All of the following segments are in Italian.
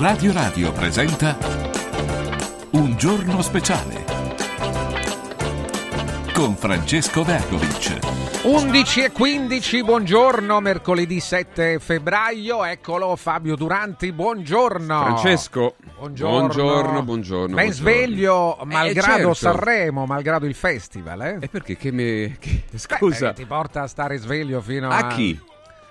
Radio Radio presenta Un giorno speciale con Francesco Vergovic. 11 e 15, buongiorno, mercoledì 7 febbraio, eccolo Fabio Duranti, buongiorno. Francesco, Buongiorno, buongiorno, buongiorno. Ben buongiorno. sveglio, Eh, malgrado certo. Sanremo, malgrado il festival, eh? E perché che me... che- Beh, Scusa, eh, ti porta a stare sveglio fino a... a chi?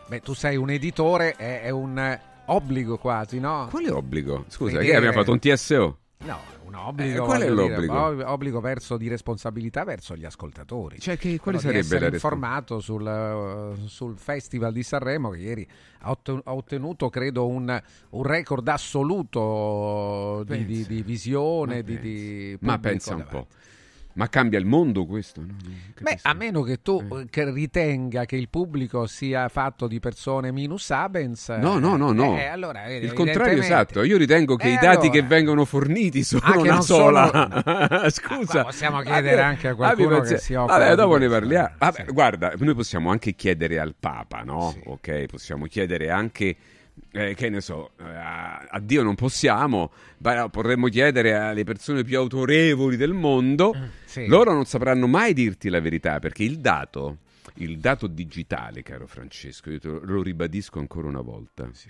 Beh, tu sei un editore, è, è un eh, obbligo quasi, no? Quale obbligo? Scusa, Vedere- che abbiamo fatto un TSO? No, un obbligo. Eh, qual è dire, l'obbligo? ob- obbligo verso di responsabilità verso gli ascoltatori. Cioè, che, quale Quello di sarebbe la informato sul, eh, sul Festival di Sanremo che ieri ha ottenuto credo un, un record assoluto di, di- di visione Ma di, pensa. Ma pensa un po'. Ma cambia il mondo questo? No? Beh, a meno che tu Eh. eh, che ritenga che il pubblico sia fatto di persone minus abens. No, no, no, no. eh, allora, vedi, Il contrario esatto, io ritengo che Eh, i dati allora. che vengono forniti sono Ah, una sola. sono- Scusa. Ma possiamo chiedere anche a qualcuno Abbi che si occupa Vabbè, dopo ne parliamo. Vabbè, Sì. guarda, noi possiamo anche chiedere al Papa, no? Sì. Ok, possiamo chiedere anche eh, che ne so, eh, a, Dio non possiamo, ma potremmo chiedere alle persone più autorevoli del mondo. Mm, Sì. Loro non sapranno mai dirti la verità perché il dato, il dato digitale, caro Francesco, io te lo, lo ribadisco ancora una volta, Sì.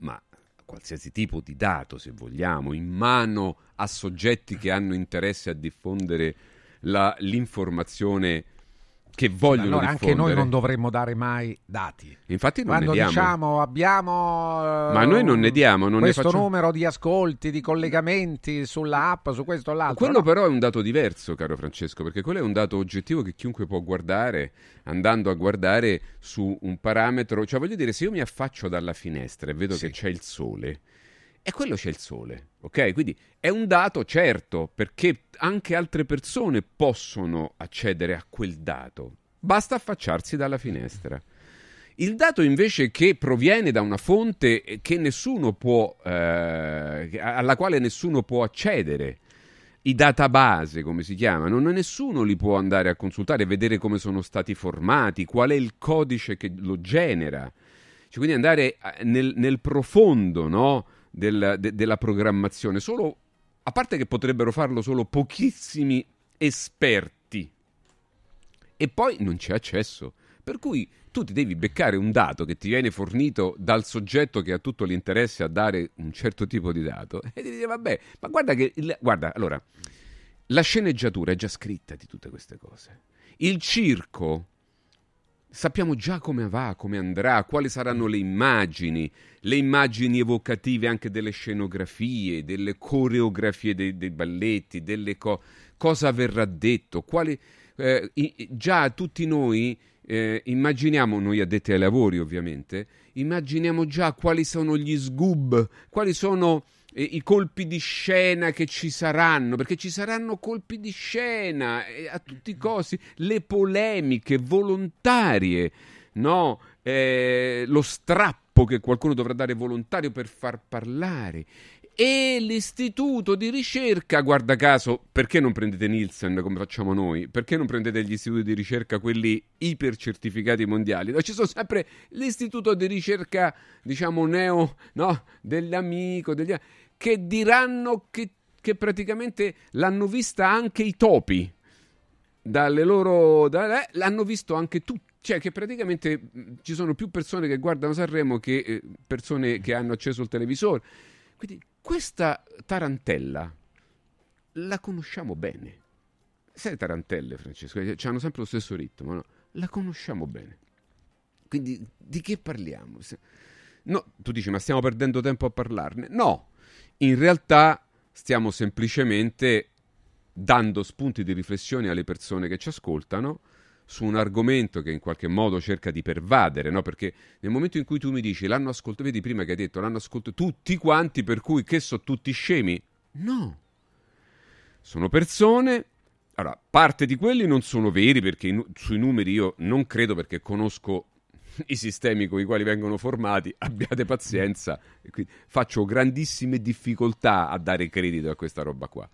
ma qualsiasi tipo di dato, se vogliamo, in mano a soggetti che hanno interesse a diffondere la- l'informazione che vogliono Allora anche diffondere. noi non dovremmo dare mai dati. Infatti non Quando ne diamo. diciamo abbiamo eh, Ma noi non ne diamo, non ne questo facciamo- numero di ascolti, di collegamenti sulla app, su questo o l'altro. Quello no? però è un dato diverso, caro Francesco, perché quello è un dato oggettivo che chiunque può guardare andando a guardare su un parametro. Cioè, voglio dire, se io mi affaccio dalla finestra e vedo Sì. che c'è il sole, e quello c'è il sole, ok? Quindi è un dato certo, perché anche altre persone possono accedere a quel dato. Basta affacciarsi dalla finestra. Il dato invece che proviene da una fonte può, eh, alla quale nessuno può accedere, i database come si chiamano, nessuno li può andare a consultare vedere come sono stati formati, qual è il codice che lo genera. Cioè, quindi andare eh, nel, nel profondo no, del- de- della programmazione. Solo, a parte che potrebbero farlo solo pochissimi esperti. E poi non c'è accesso. Per cui tu ti devi beccare un dato che ti viene fornito dal soggetto che ha tutto l'interesse a dare un certo tipo di dato e ti dici vabbè, ma guarda che il- guarda, allora la sceneggiatura è già scritta di tutte queste cose. Il circo sappiamo già come va, come andrà, quali saranno le immagini, le immagini evocative anche delle scenografie, delle coreografie dei, dei balletti, delle co- cosa verrà detto, quali eh, i- già tutti noi eh, immaginiamo, noi addetti ai lavori ovviamente, immaginiamo già quali sono gli sgub, quali sono i colpi di scena che ci saranno, perché ci saranno colpi di scena eh, a tutti i costi, le polemiche volontarie, no? Eh, lo strappo che qualcuno dovrà dare volontario per far parlare. E l'istituto di ricerca, guarda caso, perché non prendete Nielsen come facciamo noi? Perché non prendete gli istituti di ricerca, quelli ipercertificati mondiali? No, ci sono sempre l'istituto di ricerca, diciamo, neo, no? Dell'amico, degli... che diranno che, che praticamente l'hanno vista anche i topi. Dalle loro... da- eh, l'hanno visto anche tutti. Cioè che praticamente ci sono più persone che guardano Sanremo che eh, persone che hanno acceso il televisore. Quindi questa tarantella la conosciamo bene. Sai le tarantelle, Francesco? Eh, Hanno sempre lo stesso ritmo, no? La conosciamo bene. Quindi di che parliamo? No, tu dici, ma stiamo perdendo tempo a parlarne? No, in realtà stiamo semplicemente dando spunti di riflessione alle persone che ci ascoltano su un argomento che in qualche modo cerca di pervadere, no? Perché nel momento in cui tu mi dici l'hanno ascoltato, vedi prima che hai detto l'hanno ascoltato tutti quanti, per cui che sono tutti scemi? No. Sono persone allora, parte di quelli non sono veri perché sui numeri io non credo perché conosco i sistemi con i quali vengono formati, abbiate pazienza, faccio grandissime difficoltà a dare credito a questa roba qua.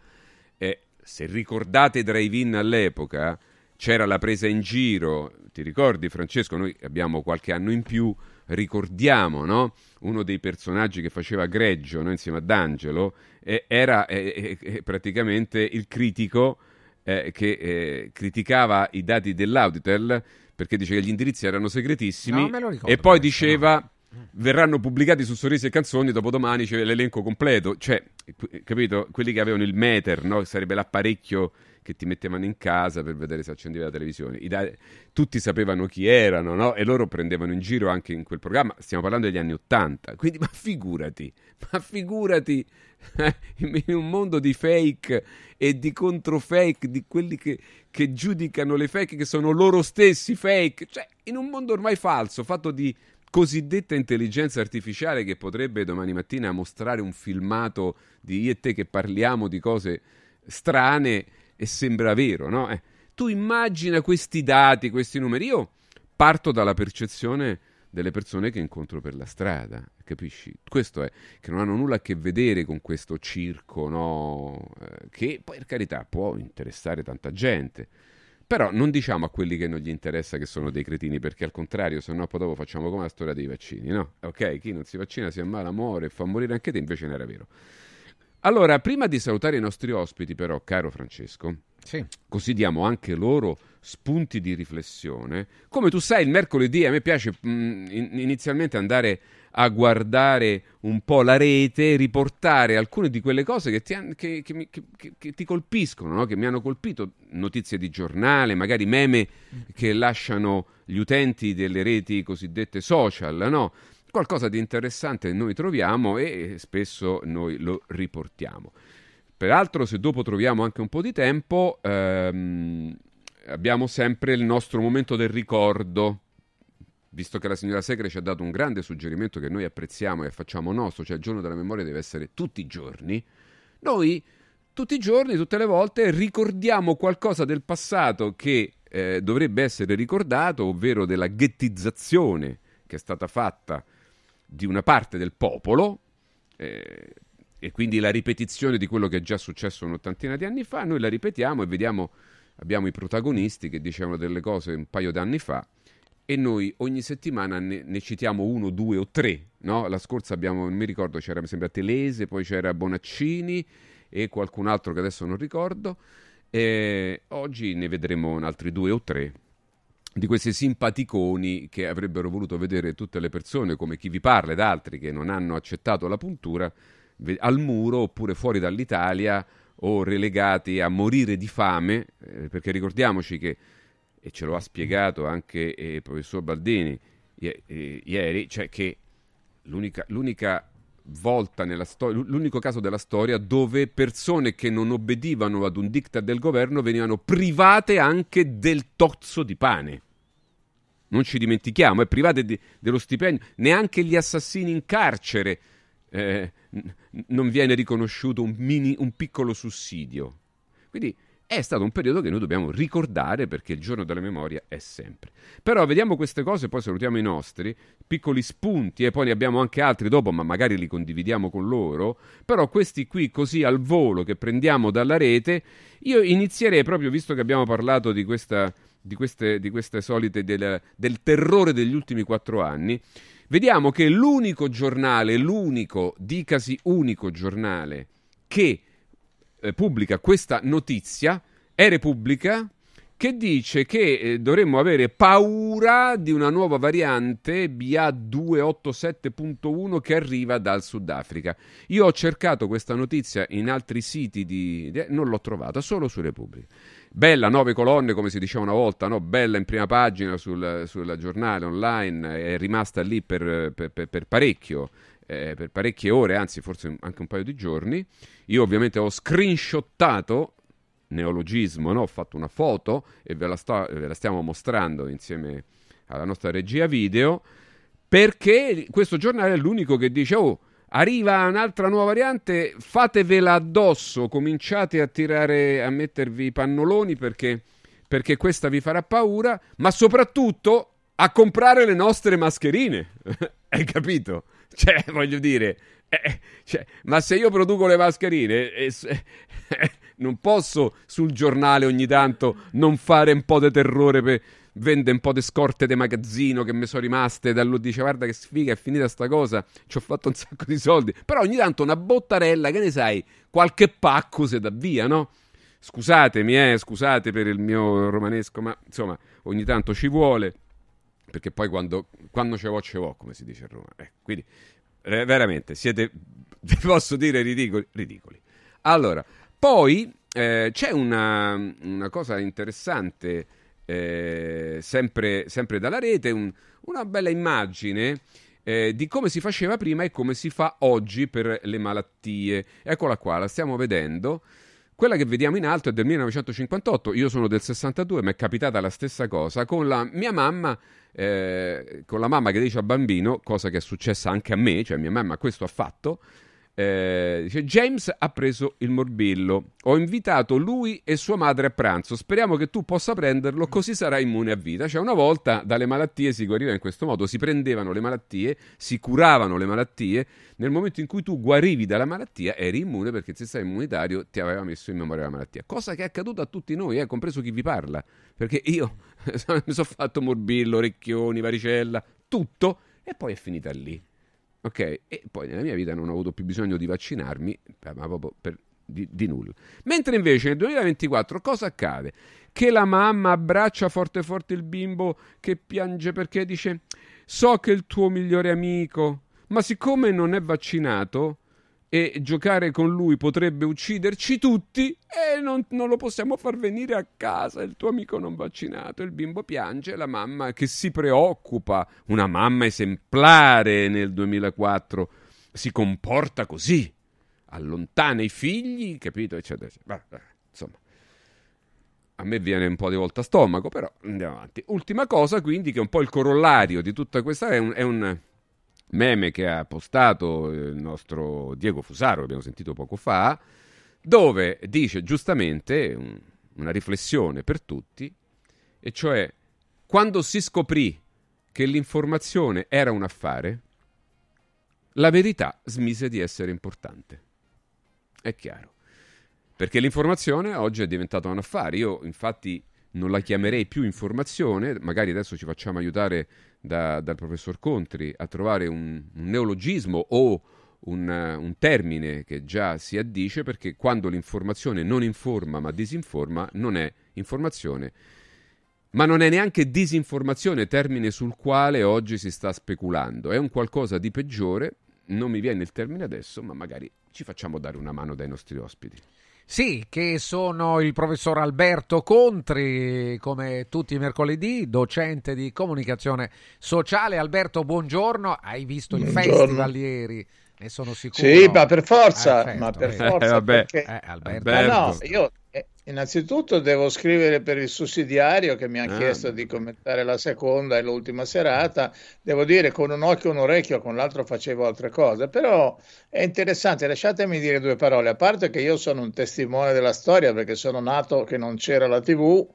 E se ricordate Drive-In all'epoca, c'era la presa in giro, ti ricordi Francesco? Noi abbiamo qualche anno in più, ricordiamo, no? Uno dei personaggi che faceva Greggio no? insieme ad Angelo eh, era eh, eh, praticamente il critico eh, che eh, criticava i dati dell'Auditel perché dice che gli indirizzi erano segretissimi No, ricordo e poi diceva verranno pubblicati su Sorrisi e Canzoni dopodomani c'è l'elenco completo cioè qu- capito quelli che avevano il meter no? sarebbe l'apparecchio che ti mettevano in casa per vedere se accendevi la televisione. I da- tutti sapevano chi erano no? e loro prendevano in giro anche in quel programma. Stiamo parlando degli anni Ottanta. Quindi ma figurati ma figurati in un mondo di fake e di controfake di quelli che, che giudicano le fake che sono loro stessi fake. Cioè in un mondo ormai falso fatto di cosiddetta intelligenza artificiale che potrebbe domani mattina mostrare un filmato di io e te che parliamo di cose strane e sembra vero, no? Eh, tu immagina questi dati, questi numeri. Io parto dalla percezione delle persone che incontro per la strada, capisci? Questo è, che non hanno nulla a che vedere con questo circo, no? Eh, che per carità può interessare tanta gente. Però non diciamo a quelli che non gli interessa che sono dei cretini, perché al contrario, se no poi dopo facciamo come la storia dei vaccini, no? Ok, chi non si vaccina si ammala, muore, fa morire anche te, invece non era vero. Allora, prima di salutare i nostri ospiti, però, caro Francesco, Sì. così diamo anche loro spunti di riflessione. Come tu sai, il mercoledì a me piace mh, in- inizialmente andare a guardare un po' la rete, riportare alcune di quelle cose che ti, han- che- che che- che- che ti colpiscono, no? che mi hanno colpito, notizie di giornale, magari meme che lasciano gli utenti delle reti cosiddette social, no? Qualcosa di interessante noi troviamo e spesso noi lo riportiamo. Peraltro, se dopo troviamo anche un po' di tempo, ehm, abbiamo sempre il nostro momento del ricordo. Visto che la signora Segre ci ha dato un grande suggerimento che noi apprezziamo e facciamo nostro, cioè il giorno della memoria deve essere tutti i giorni, noi tutti i giorni, tutte le volte, ricordiamo qualcosa del passato che eh, dovrebbe essere ricordato, ovvero della ghettizzazione che è stata fatta di una parte del popolo, eh, e quindi la ripetizione di quello che è già successo un'ottantina di anni fa, noi la ripetiamo e vediamo, abbiamo i protagonisti che dicevano delle cose un paio d'anni fa e noi ogni settimana ne, ne citiamo uno, due o tre. No? La scorsa abbiamo, non mi ricordo, c'era mi sembra Telese, poi c'era Bonaccini e qualcun altro che adesso non ricordo. E oggi ne vedremo altri due o tre di questi simpaticoni che avrebbero voluto vedere tutte le persone, come chi vi parla ed altri che non hanno accettato la puntura, al muro oppure fuori dall'Italia o relegati a morire di fame, eh, perché ricordiamoci che, e ce lo ha spiegato anche eh, il professor Baldini ie- eh, ieri, cioè che l'unica, l'unica volta nella storia, l'unico caso della storia dove persone che non obbedivano ad un diktat del governo venivano private anche del tozzo di pane. Non ci dimentichiamo, è private di- dello stipendio, neanche gli assassini in carcere eh, n- non viene riconosciuto un, mini- un piccolo sussidio. Quindi è stato un periodo che noi dobbiamo ricordare perché il giorno della memoria è sempre. Però vediamo queste cose, poi salutiamo i nostri, piccoli spunti e poi ne abbiamo anche altri dopo, ma magari li condividiamo con loro. Però questi qui così al volo che prendiamo dalla rete, io inizierei proprio, visto che abbiamo parlato di questa di queste, di queste solite del, del terrore degli ultimi quattro anni, vediamo che l'unico giornale, l'unico, dicasi unico giornale che eh, pubblica questa notizia è Repubblica che dice che eh, dovremmo avere paura di una nuova variante BA287.1 che arriva dal Sudafrica. Io ho cercato questa notizia in altri siti di, di- non l'ho trovata, solo su Repubblica. Bella, nove colonne, come si diceva una volta, no? bella in prima pagina sul, sul giornale online, è rimasta lì per, per- per- per parecchio, eh, per parecchie ore, anzi forse anche un paio di giorni. Io ovviamente ho screenshottato, neologismo, no? ho fatto una foto e ve la, sto- ve la stiamo mostrando insieme alla nostra regia video, perché questo giornale è l'unico che dice, oh, Arriva un'altra nuova variante, fatevela addosso, cominciate a tirare, a mettervi i pannoloni perché, perché questa vi farà paura, ma soprattutto a comprare le nostre mascherine. Hai capito? Cioè, voglio dire, eh, cioè, ma se io produco le mascherine, eh, s- non posso sul giornale ogni tanto non fare un po' di terrore per vende un po' di scorte di magazzino che mi sono rimaste da lui dice guarda che sfiga è finita sta cosa ci ho fatto un sacco di soldi però ogni tanto una bottarella che ne sai qualche pacco se da via no? scusatemi eh scusate per il mio romanesco ma insomma ogni tanto ci vuole perché poi quando, quando ce l'ho ce l'ho come si dice a Roma eh, quindi veramente siete vi posso dire ridicoli ridicoli allora poi eh, c'è una, una cosa interessante eh, sempre, sempre, dalla rete, un, una bella immagine eh, di come si faceva prima e come si fa oggi per le malattie. Eccola qua, la stiamo vedendo. Quella che vediamo in alto è del 1958, io sono del 62, mi è capitata la stessa cosa. Con la mia mamma, eh, con la mamma che dice al bambino, cosa che è successa anche a me, cioè mia mamma questo ha fatto, eh, dice James ha preso il morbillo. Ho invitato lui e sua madre a pranzo. Speriamo che tu possa prenderlo, così sarai immune a vita. Cioè, una volta dalle malattie si guariva in questo modo: si prendevano le malattie, si curavano le malattie. Nel momento in cui tu guarivi dalla malattia, eri immune perché il sistema immunitario ti aveva messo in memoria la malattia. Cosa che è accaduta a tutti noi, eh, compreso chi vi parla. Perché io mi sono fatto morbillo, orecchioni, varicella, tutto, e poi è finita lì. Ok? E poi nella mia vita non ho avuto più bisogno di vaccinarmi, ma proprio per, di, di, nulla. Mentre invece nel 2024 cosa accade? Che la mamma abbraccia forte forte il bimbo che piange perché dice so che è il tuo migliore amico, ma siccome non è vaccinato, e giocare con lui potrebbe ucciderci tutti e non, non, lo possiamo far venire a casa. Il tuo amico non vaccinato, il bimbo piange, la mamma che si preoccupa, una mamma esemplare nel 2004, si comporta così, allontana i figli, capito? Eccetera, eccetera. Insomma, a me viene un po' di volta a stomaco, però andiamo avanti. Ultima cosa, quindi, che è un po' il corollario di tutta questa, è un, è un meme che ha postato il nostro Diego Fusaro, che abbiamo sentito poco fa, dove dice giustamente un, una riflessione per tutti, e cioè quando si scoprì che l'informazione era un affare, la verità smise di essere importante. È chiaro. Perché l'informazione oggi è diventata un affare. Io infatti non la chiamerei più informazione, magari adesso ci facciamo aiutare da, dal professor Contri a trovare un, un neologismo o un, un, termine che già si addice perché quando l'informazione non informa ma disinforma non è informazione. Ma non è neanche disinformazione, termine sul quale oggi si sta speculando. È un qualcosa di peggiore, non mi viene il termine adesso, ma magari ci facciamo dare una mano dai nostri ospiti. Sì, che sono il professor Alberto Contri, come tutti i mercoledì, docente di comunicazione sociale. Alberto, buongiorno. Hai visto il buongiorno. festival ieri? Ne sono sicuro. Sì, ma per forza, eh, certo, ma per eh, forza. Eh, vabbè. Perché... Eh, Alberto. Ma no, io innanzitutto devo scrivere per il sussidiario che mi ha ah. chiesto di commentare la seconda e l'ultima serata. Devo dire con un occhio e un orecchio, con l'altro facevo altre cose, però è interessante. Lasciatemi dire due parole. A parte che io sono un testimone della storia perché sono nato che non c'era la TV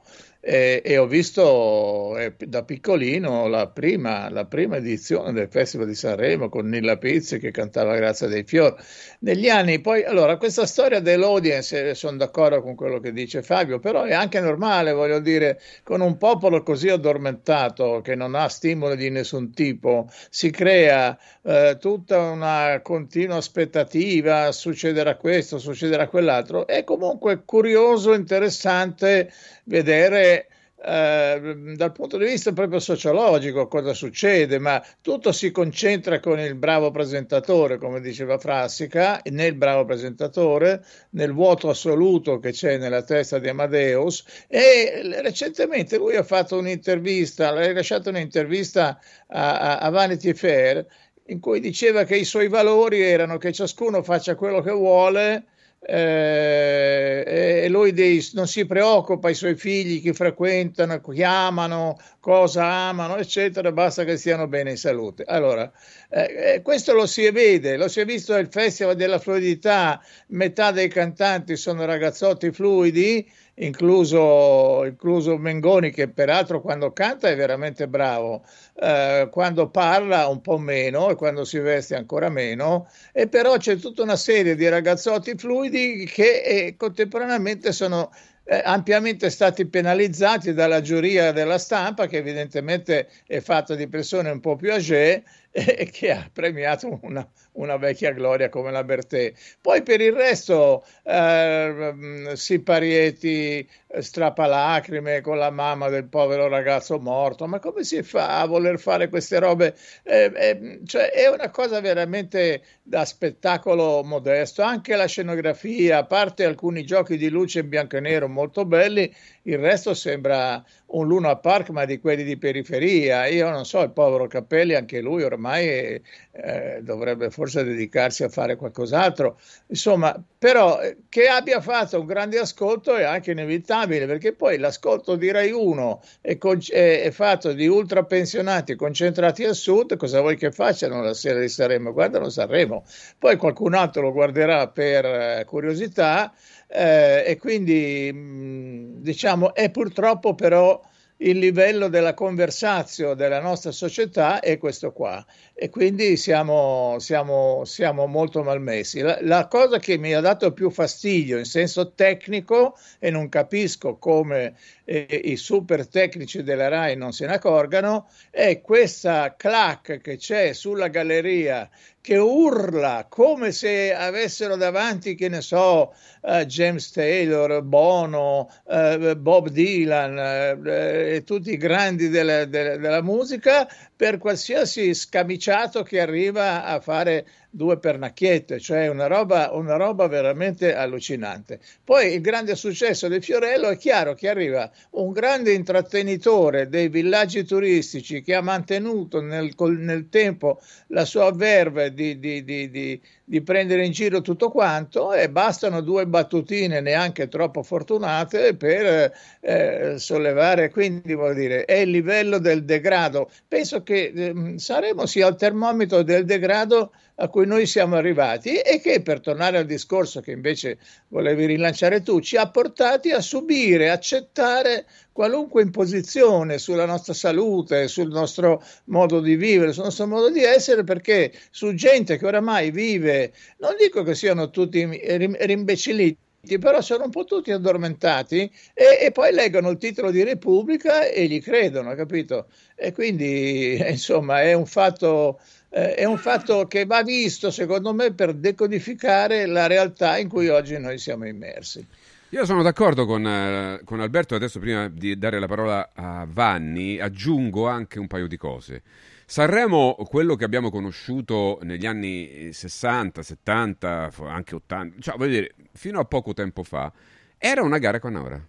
e, e ho visto eh, da piccolino la prima, la prima, edizione del Festival di Sanremo con Nilla Pizzi che cantava Grazia dei Fiori. Negli anni poi, allora, questa storia dell'audience, eh, sono d'accordo con quello che dice Fabio, però è anche normale, voglio dire, con un popolo così addormentato che non ha stimoli di nessun tipo, si crea eh, tutta una continua aspettativa, succederà questo, succederà quell'altro. È comunque curioso, interessante vedere eh, dal punto di vista proprio sociologico cosa succede, ma tutto si concentra con il bravo presentatore, come diceva Frassica, nel bravo presentatore, nel vuoto assoluto che c'è nella testa di Amadeus. E recentemente lui ha fatto un'intervista, ha rilasciato un'intervista a, a Vanity Fair in cui diceva che i suoi valori erano che ciascuno faccia quello che vuole eh, e lui dei, non si preoccupa i suoi figli che frequentano, chiamano, cosa amano, eccetera, basta che stiano bene in salute. Allora, eh, eh, questo lo si vede, lo si è visto al Festival della Fluidità, metà dei cantanti sono ragazzotti fluidi incluso, incluso Mengoni che peraltro quando canta è veramente bravo, eh, quando parla un po' meno e quando si veste ancora meno, e però c'è tutta una serie di ragazzotti fluidi che eh, contemporaneamente sono eh, ampiamente stati penalizzati dalla giuria della stampa, che evidentemente è fatta di persone un po' più âgé e che ha premiato una, una vecchia gloria come la Bertè. Poi per il resto eh, Siparieti strappalacrime con la mamma del povero ragazzo morto, ma come si fa a voler fare queste robe? Eh, eh, cioè è una cosa veramente da spettacolo modesto, anche la scenografia, a parte alcuni giochi di luce in bianco e nero molto belli, il resto sembra un Luna Park ma di quelli di periferia. Io non so, il povero Cappelli, anche lui ormai eh, dovrebbe forse dedicarsi a fare qualcos'altro. Insomma, però eh, che abbia fatto un grande ascolto è anche inevitabile perché poi l'ascolto di Rai 1 è, con- è, è fatto di ultrapensionati concentrati al sud. Cosa vuoi che facciano la sera di Sanremo? Guardano Sanremo. Poi qualcun altro lo guarderà per eh, curiosità eh, e quindi mh, diciamo è purtroppo però il livello della conversazio della nostra società è questo qua e quindi siamo, siamo, siamo molto malmessi. La, la, cosa che mi ha dato più fastidio in senso tecnico e non capisco come eh, i super tecnici della RAI non se ne accorgano è questa clac che c'è sulla galleria che urla come se avessero davanti, che ne so, uh, James Taylor, Bono, uh, Bob Dylan uh, e tutti i grandi della, della, della musica per qualsiasi scamiciato che arriva a fare due pernacchiette, cioè una roba, una roba veramente allucinante. Poi il grande successo di Fiorello è chiaro che arriva un grande intrattenitore dei villaggi turistici che ha mantenuto nel, nel tempo la sua verve di, di, di, di di prendere in giro tutto quanto e bastano due battutine neanche troppo fortunate per eh, sollevare, quindi vuol dire, è il livello del degrado. Penso che eh, saremo sia il termometro del degrado a cui noi siamo arrivati e che, per tornare al discorso che invece volevi rilanciare tu, ci ha portati a subire, accettare qualunque imposizione sulla nostra salute, sul nostro modo di vivere, sul nostro modo di essere, perché su gente che oramai vive, non dico che siano tutti rimbecilliti, però sono un po' tutti addormentati e, e, poi leggono il titolo di Repubblica e gli credono, capito? E quindi, insomma, è un fatto eh, è un fatto che va visto, secondo me, per decodificare la realtà in cui oggi noi siamo immersi. Io sono d'accordo con, eh, con, Alberto, adesso prima di dare la parola a Vanni, aggiungo anche un paio di cose. Sanremo, quello che abbiamo conosciuto negli anni 60, 70, anche 80, cioè voglio dire, fino a poco tempo fa, era una gara canora.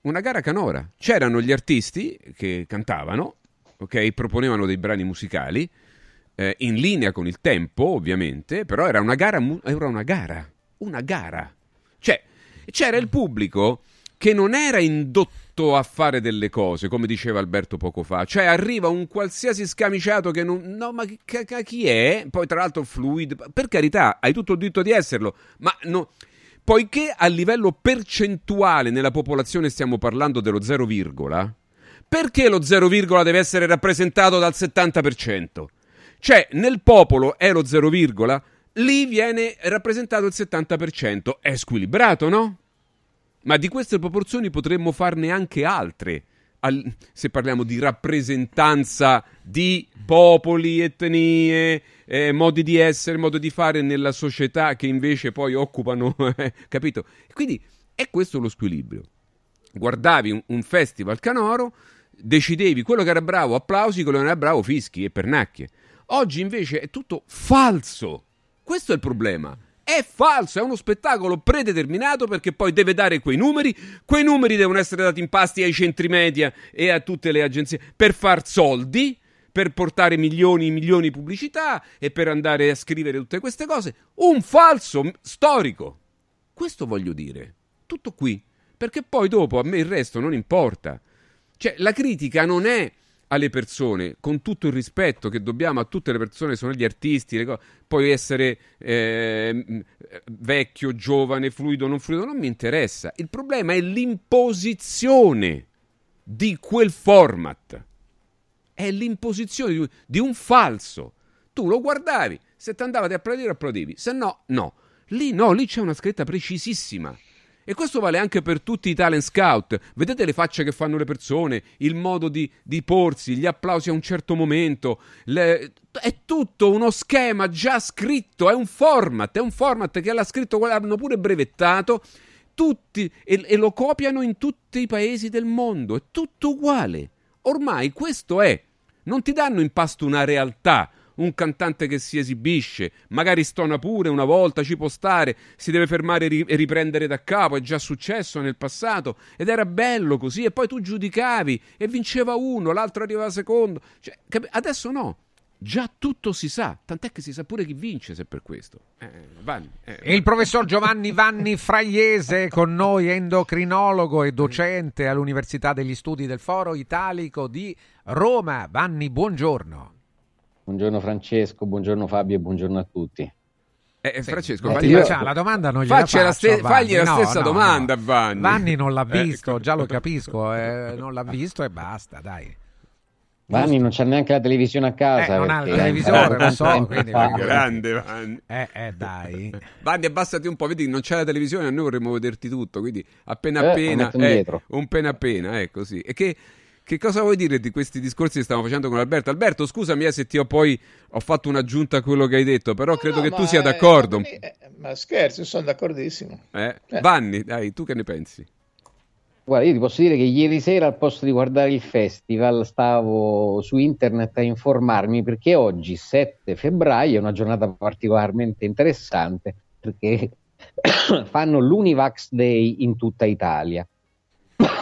Una gara canora. C'erano gli artisti che cantavano, ok, proponevano dei brani musicali, eh, in linea con il tempo, ovviamente, però era una gara, era una gara, una gara. Cioè, c'era il pubblico che non era indotto a fare delle cose, come diceva Alberto poco fa. Cioè, arriva un qualsiasi scamiciato che non... No, ma chi, chi è? Poi, tra l'altro, fluido. Per carità, hai tutto il diritto di esserlo, ma no... Poiché a livello percentuale nella popolazione stiamo parlando dello 0, perché lo 0, deve essere rappresentato dal 70%? Cioè, nel popolo è lo 0, lì viene rappresentato il 70%. È squilibrato, no? Ma di queste proporzioni potremmo farne anche altre. Al, se parliamo di rappresentanza di popoli, etnie, eh, modi di essere, modi di fare nella società che invece poi occupano, eh, capito? Quindi è questo lo squilibrio. Guardavi un, un, festival canoro, decidevi quello che era bravo, applausi, quello che non era bravo, fischi e pernacchie. Oggi invece è tutto falso. Questo è il problema. È falso, è uno spettacolo predeterminato perché poi deve dare quei numeri. Quei numeri devono essere dati in pasti ai centri media e a tutte le agenzie per far soldi, per portare milioni e milioni di pubblicità e per andare a scrivere tutte queste cose. Un falso storico. Questo voglio dire. Tutto qui. Perché poi dopo a me il resto non importa. Cioè, la critica non è alle persone, con tutto il rispetto che dobbiamo a tutte le persone, sono gli artisti, co- puoi essere eh, vecchio, giovane, fluido, non fluido, non mi interessa. Il problema è l'imposizione di quel format. È l'imposizione di, un falso. Tu lo guardavi, se ti andava di applaudire, applaudivi, se no, no. Lì no, lì c'è una scritta precisissima. E questo vale anche per tutti i talent scout. Vedete le facce che fanno le persone, il modo di, di porsi, gli applausi a un certo momento. Le... È tutto uno schema già scritto, è un format, è un format che l'ha scritto, l'hanno pure brevettato, tutti, e, e lo copiano in tutti i paesi del mondo. È tutto uguale. Ormai questo è. Non ti danno in pasto una realtà un cantante che si esibisce, magari stona pure una volta, ci può stare, si deve fermare e riprendere da capo, è già successo nel passato ed era bello così e poi tu giudicavi e vinceva uno, l'altro arrivava secondo. Cioè, adesso no. Già tutto si sa, tant'è che si sa pure chi vince se per questo. Eh, Vanni, eh. Il professor Giovanni Vanni Fraiese con noi, endocrinologo e docente all'Università degli Studi del Foro Italico di Roma. Vanni, buongiorno. Buongiorno Francesco, buongiorno Fabio e buongiorno a tutti. Eh, Francesco, eh, io... la domanda non gliela faccio, la ste- fagli la stessa no, domanda no. Vanni. Vanni non l'ha eh, visto, ecco. già lo capisco, eh, non l'ha visto e basta, dai. Vanni non c'ha neanche la televisione a casa. Eh, non ha il televisore, lo so. Quindi, Grande Vanni. Eh, eh, dai. Vanni, abbassati un po', vedi, non c'è la televisione, noi vorremmo vederti tutto, quindi appena appena, eh, un appena appena, è così. E che che cosa vuoi dire di questi discorsi che stiamo facendo con Alberto? Alberto, scusami eh, se ti ho poi ho fatto un'aggiunta a quello che hai detto, però no, credo no, che tu sia d'accordo. È, eh, ma scherzo, sono d'accordissimo. Eh? Eh. Vanni, dai, tu che ne pensi? Guarda, io ti posso dire che ieri sera al posto di guardare il festival stavo su internet a informarmi perché oggi, 7 febbraio, è una giornata particolarmente interessante perché fanno l'Univax Day in tutta Italia.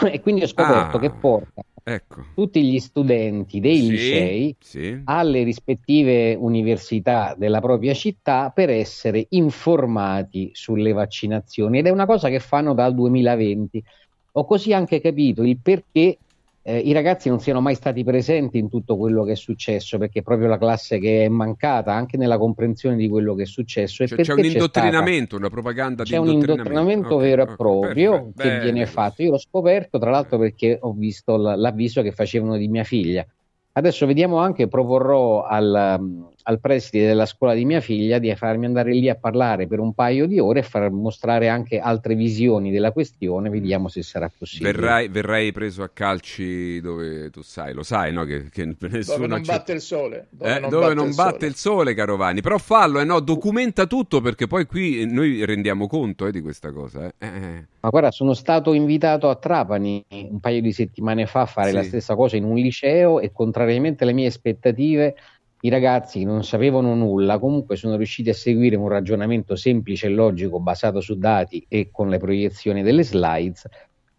e quindi ho scoperto ah. che porta ecco. tutti gli studenti dei sì, licei sì. alle rispettive università della propria città per essere informati sulle vaccinazioni ed è una cosa che fanno dal 2020. Ho così anche capito il perché eh, i ragazzi non siano mai stati presenti in tutto quello che è successo, perché è proprio la classe che è mancata anche nella comprensione di quello che è successo. Cioè, c'è un indottrinamento, una propaganda c'è di indottrinamento. C'è un indottrinamento okay, vero e proprio okay, che bene, viene fatto. Io l'ho scoperto, tra l'altro, perché ho visto l'avviso che facevano di mia figlia. Adesso vediamo anche, proporrò al, al preside della scuola di mia figlia di farmi andare lì a parlare per un paio di ore e far mostrare anche altre visioni della questione, vediamo se sarà possibile. Verrai, verrai preso a calci dove tu sai, lo sai, no? Che, che dove non batte il sole. Dove, eh, non, dove batte, non il batte, sole. il sole, caro Vanni. Però fallo, eh, no? documenta tutto perché poi qui noi rendiamo conto eh, di questa cosa. Eh. eh. Ma guarda, sono stato invitato a Trapani un paio di settimane fa a fare sì. la stessa cosa in un liceo e contrariamente alle mie aspettative i ragazzi che non sapevano nulla comunque sono riusciti a seguire un ragionamento semplice e logico basato su dati e con le proiezioni delle slides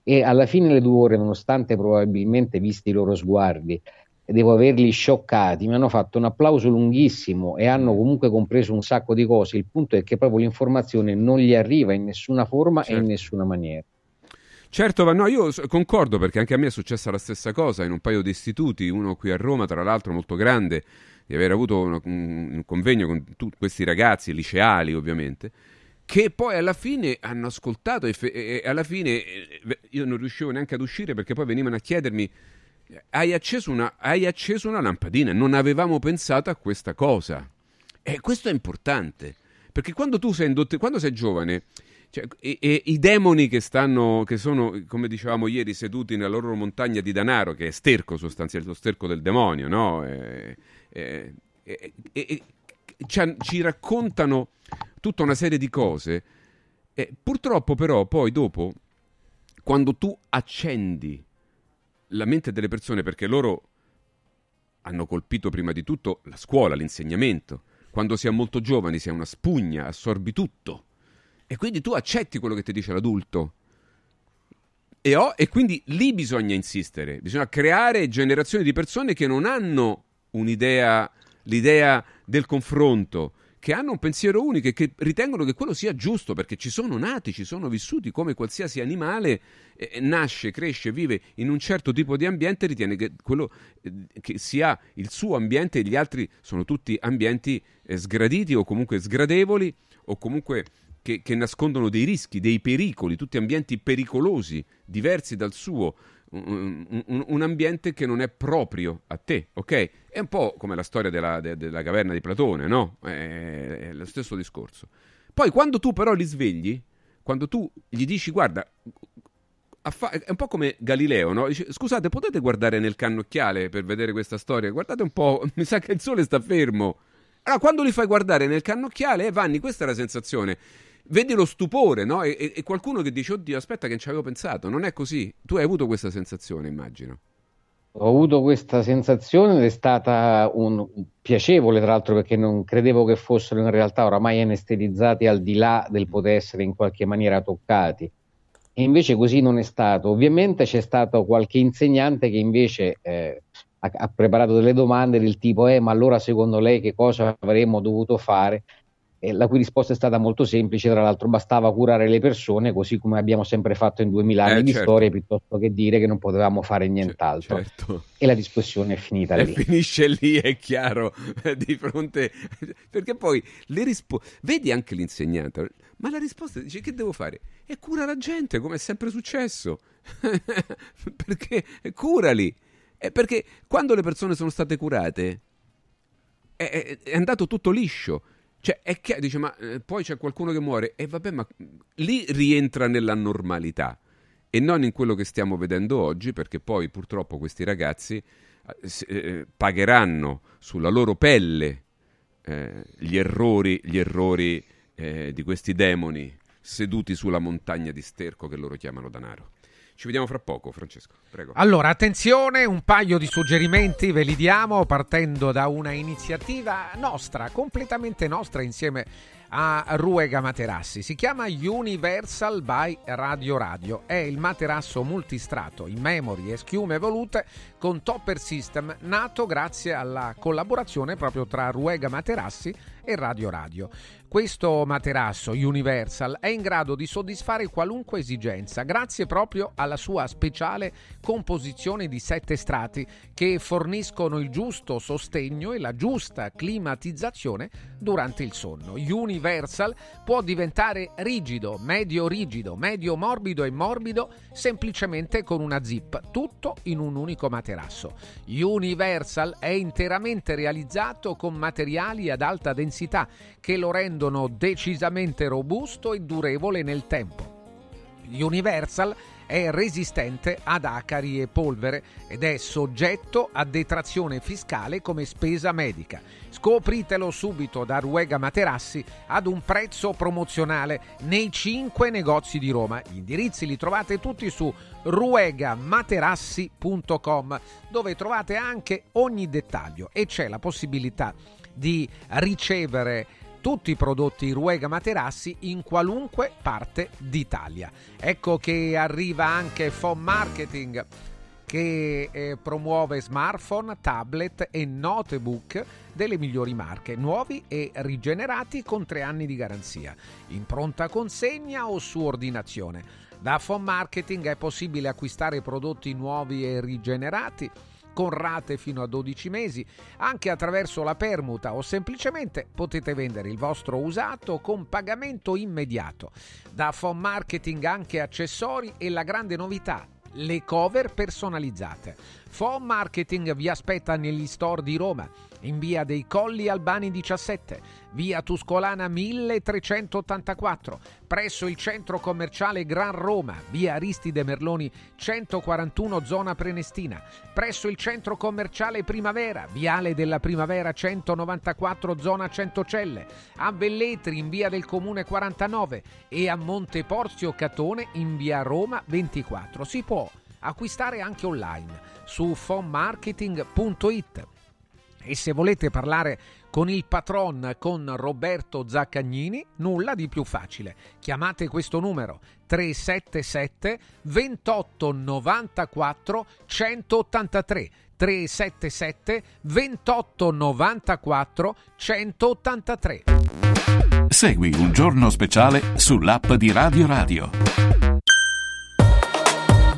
e alla fine delle due ore, nonostante probabilmente visti i loro sguardi, devo averli scioccati, mi hanno fatto un applauso lunghissimo e hanno comunque compreso un sacco di cose. Il punto è che proprio l'informazione non gli arriva in nessuna forma certo. e in certo. nessuna maniera. Certo, no, io concordo perché anche a me è successa la stessa cosa in un paio di istituti, uno qui a Roma, tra l'altro molto grande, di aver avuto un, un convegno con tutti questi ragazzi, liceali ovviamente, che poi alla fine hanno ascoltato e, fe- e, alla fine eh, io non riuscivo neanche ad uscire perché poi venivano a chiedermi hai acceso una, hai acceso una lampadina, non avevamo pensato a questa cosa. E questo è importante, perché quando tu sei, indotto, quando sei giovane, cioè, e, e, i demoni che stanno, che sono, come dicevamo ieri, seduti nella loro montagna di danaro, che è sterco sostanzialmente, lo sterco del demonio, no? E, eh, eh, eh, ci raccontano tutta una serie di cose. purtroppo però poi dopo, quando tu accendi la mente delle persone, perché loro hanno colpito prima di tutto la scuola, l'insegnamento, quando si è molto giovani si è una spugna, assorbi tutto. E quindi tu accetti quello che ti dice l'adulto. E, ho, e, quindi lì bisogna insistere, bisogna creare generazioni di persone che non hanno un'idea, l'idea del confronto, che hanno un pensiero unico e che ritengono che quello sia giusto perché ci sono nati, ci sono vissuti come qualsiasi animale eh, nasce, cresce, vive in un certo tipo di ambiente, ritiene che quello eh, che sia il suo ambiente e gli altri sono tutti ambienti eh, sgraditi o comunque sgradevoli o comunque che, che nascondono dei rischi, dei pericoli, tutti ambienti pericolosi, diversi dal suo un, un, un, ambiente che non è proprio a te, ok? È un po' come la storia della, de, della caverna di Platone, no? È, è, lo stesso discorso. Poi quando tu però li svegli, quando tu gli dici guarda, affa- è un po' come Galileo, no? Dice, scusate, potete guardare nel cannocchiale per vedere questa storia? Guardate un po', mi sa che il sole sta fermo. Allora, quando li fai guardare nel cannocchiale, eh, Vanni, questa è la sensazione vedi lo stupore, no? E, e, qualcuno che dice, oddio, aspetta che non ci avevo pensato. Non è così. Tu hai avuto questa sensazione, immagino. Ho avuto questa sensazione ed è stata un, piacevole, tra l'altro, perché non credevo che fossero in realtà oramai anestetizzati al di là del poter essere in qualche maniera toccati. E invece così non è stato. Ovviamente c'è stato qualche insegnante che invece eh, ha, ha, preparato delle domande del tipo: eh, ma allora secondo lei che cosa avremmo dovuto fare? Eh, la cui risposta è stata molto semplice, tra l'altro bastava curare le persone, così come abbiamo sempre fatto in 2000 anni eh, di certo. storia, piuttosto che dire che non potevamo fare nient'altro. Certo. E la discussione è finita e lì. Finisce lì, è chiaro, di fronte... Perché poi le risposte... Vedi anche l'insegnante, ma la risposta dice che devo fare? E cura la gente, come è sempre successo. perché curali. Eh, perché quando le persone sono state curate è, è, è andato tutto liscio cioè, è che dice, ma eh, poi c'è qualcuno che muore, e vabbè, ma lì rientra nella normalità e non in quello che stiamo vedendo oggi, perché poi purtroppo questi ragazzi eh, eh pagheranno sulla loro pelle eh, gli errori, gli errori eh, di questi demoni seduti sulla montagna di sterco che loro chiamano danaro. Ci vediamo fra poco, Francesco. Prego. Allora, attenzione, un paio di suggerimenti ve li diamo partendo da una iniziativa nostra, completamente nostra insieme a Ruega Materassi. Si chiama Universal by Radio Radio. È il materasso multistrato in memory e schiume evolute con topper system nato grazie alla collaborazione proprio tra Ruega Materassi e Radio Radio. Questo materasso Universal è in grado di soddisfare qualunque esigenza grazie proprio alla sua speciale composizione di sette strati che forniscono il giusto sostegno e la giusta climatizzazione durante il sonno. Universal può diventare rigido, medio rigido, medio morbido e morbido semplicemente con una zip, tutto in un unico materasso. Universal è interamente realizzato con materiali ad alta densità che lo rendono decisamente robusto e durevole nel tempo. Universal è resistente ad acari e polvere ed è soggetto a detrazione fiscale come spesa medica. Scopritelo subito da Ruega Materassi ad un prezzo promozionale nei 5 negozi di Roma. Gli indirizzi li trovate tutti su ruegamaterassi.com dove trovate anche ogni dettaglio e c'è la possibilità di ricevere tutti i prodotti Ruega Materassi in qualunque parte d'Italia. Ecco che arriva anche Phone Marketing che eh, promuove smartphone, tablet e notebook delle migliori marche, nuovi e rigenerati con tre anni di garanzia, in pronta consegna o su ordinazione. Da Phone Marketing è possibile acquistare prodotti nuovi e rigenerati con rate fino a 12 mesi, anche attraverso la permuta o semplicemente potete vendere il vostro usato con pagamento immediato. Da Phone Marketing anche accessori e la grande novità, le cover personalizzate. Phone Marketing vi aspetta negli store di Roma in via dei Colli Albani 17, via Tuscolana 1384, presso il centro commerciale Gran Roma, via Aristide Merloni 141 zona Prenestina, presso il centro commerciale Primavera, viale della Primavera 194 zona Centocelle, a Velletri in via del Comune 49 e a Monteporzio Catone in via Roma 24. Si può acquistare anche online su fonmarketing.it. E se volete parlare con il patron, con Roberto Zaccagnini, nulla di più facile. Chiamate questo numero 377 28 94 183 377 28 94 183. Segui un giorno speciale sull'app di Radio Radio.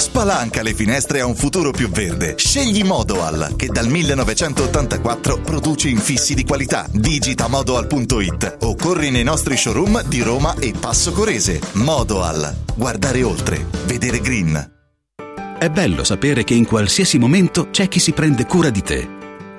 Spalanca le finestre a un futuro più verde. Scegli Modoal, che dal 1984 produce infissi di qualità. Digita modoal.it o corri nei nostri showroom di Roma e Passo Corese. Modoal. Guardare oltre. Vedere green. È bello sapere che in qualsiasi momento c'è chi si prende cura di te.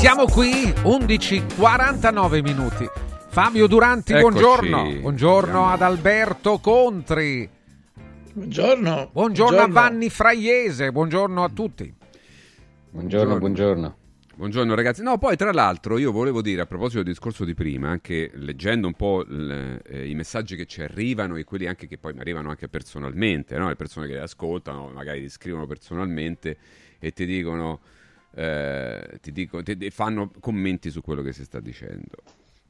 Siamo qui, 11.49 minuti. Fabio Duranti, Eccoci. buongiorno. Buongiorno ad Alberto Contri. Buongiorno. Buongiorno, a Buongiorno. Vanni Fraiese, buongiorno a tutti. Buongiorno, buongiorno. Buongiorno ragazzi. No, poi tra l'altro io volevo dire a proposito del discorso di prima, anche leggendo un po' il- eh, i messaggi che ci arrivano e quelli anche che poi mi arrivano anche personalmente, no? le persone che li ascoltano, magari ti scrivono personalmente e ti dicono, eh, ti dico- ti- fanno commenti su quello che si sta dicendo.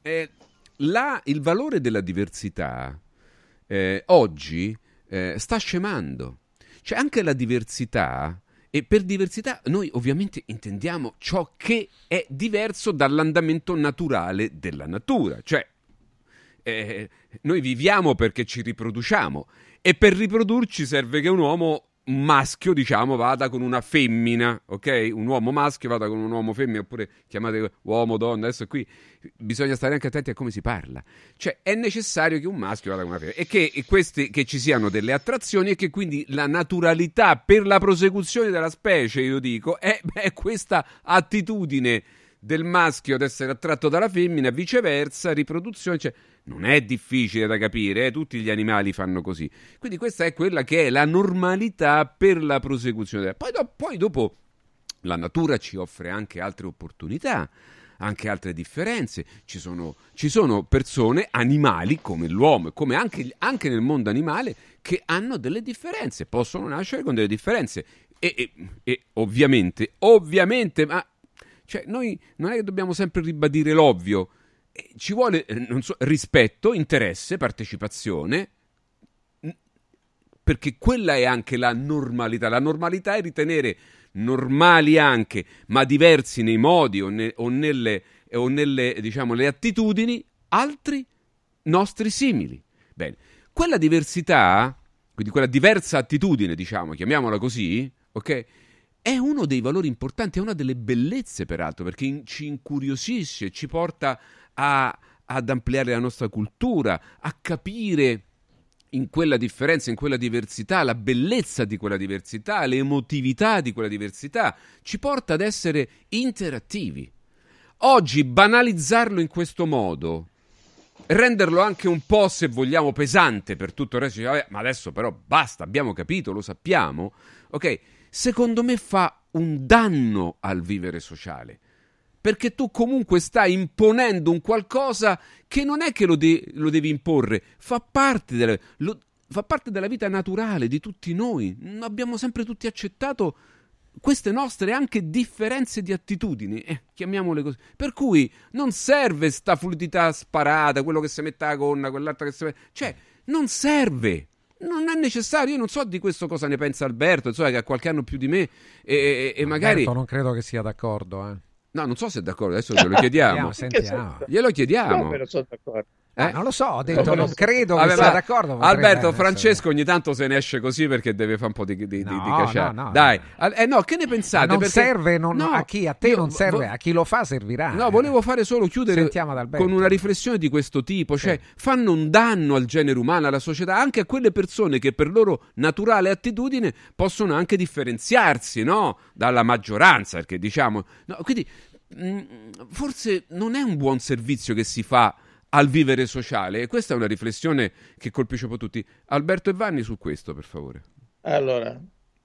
Eh, la- il valore della diversità eh, oggi eh, sta scemando. Cioè anche la diversità, e per diversità noi ovviamente intendiamo ciò che è diverso dall'andamento naturale della natura. Cioè eh, noi viviamo perché ci riproduciamo e per riprodurci serve che un uomo un maschio, diciamo, vada con una femmina, ok? Un uomo maschio vada con un uomo femmina, oppure chiamate uomo, donna, adesso qui bisogna stare anche attenti a come si parla. Cioè, è necessario che un maschio vada con una femmina e che, e questi, che ci siano delle attrazioni e che quindi la naturalità per la prosecuzione della specie, io dico, è, è questa attitudine del maschio ad essere attratto dalla femmina, viceversa, riproduzione, cioè non è difficile da capire, eh, tutti gli animali fanno così. Quindi questa è quella che è la normalità per la prosecuzione. Poi, do- poi dopo la natura ci offre anche altre opportunità, anche altre differenze. Ci sono, ci sono persone, animali come l'uomo e come anche, anche nel mondo animale, che hanno delle differenze, possono nascere con delle differenze. E, e- e ovviamente, ovviamente, ma cioè, noi non è che dobbiamo sempre ribadire l'ovvio. Eh, Ci vuole eh, so, rispetto, interesse, partecipazione, perché quella è anche la normalità. La normalità è ritenere normali anche, ma diversi nei modi o, ne- o nelle, o nelle, diciamo, attitudini, altri nostri simili. Bene, quella diversità, quindi quella diversa attitudine, diciamo, chiamiamola così, ok? È uno dei valori importanti, è una delle bellezze, peraltro, perché in- ci incuriosisce, ci porta a- ad ampliare la nostra cultura, a capire in quella differenza, in quella diversità, la bellezza di quella diversità, l'emotività di quella diversità, ci porta ad essere interattivi. Oggi banalizzarlo in questo modo, renderlo anche un po', se vogliamo, pesante per tutto il resto, dice, "Vabbè, ma adesso però basta, abbiamo capito, lo sappiamo, ok? Secondo me fa un danno al vivere sociale perché tu comunque stai imponendo un qualcosa che non è che lo, de- lo devi imporre, fa parte, della, lo- fa parte della vita naturale di tutti noi. Abbiamo sempre tutti accettato queste nostre anche differenze di attitudini, eh, chiamiamole così. Per cui non serve sta fluidità sparata, quello che si mette la gonna, quell'altro che si mette... Cioè, non serve. Non è necessario, io non so di questo cosa ne pensa Alberto, insomma, che ha qualche anno più di me e, e- e magari... Alberto non credo che sia d'accordo. Eh. No, non so se è d'accordo, adesso glielo chiediamo. Sentiamo, sentiamo. Glielo chiediamo. Non sono d'accordo? Ah, non lo so, ho detto non credo che sia d'accordo. Alberto. Francesco ogni tanto se ne esce così perché deve fare un po' di, di, No, di cacciare. no, no, Dai, eh, no, che ne pensate? non Perché- serve, non- No, a chi? A te io non serve, vo- a chi lo fa servirà. No, volevo fare solo chiudere con una riflessione di questo tipo, cioè fanno un danno al genere umano, alla società, anche a quelle persone che per loro naturale attitudine possono anche differenziarsi, no? Dalla maggioranza, perché diciamo... quindi mh, forse non è un buon servizio che si fa al vivere sociale e questa è una riflessione che colpisce un po' tutti. Alberto e Vanni su questo, per favore. Allora,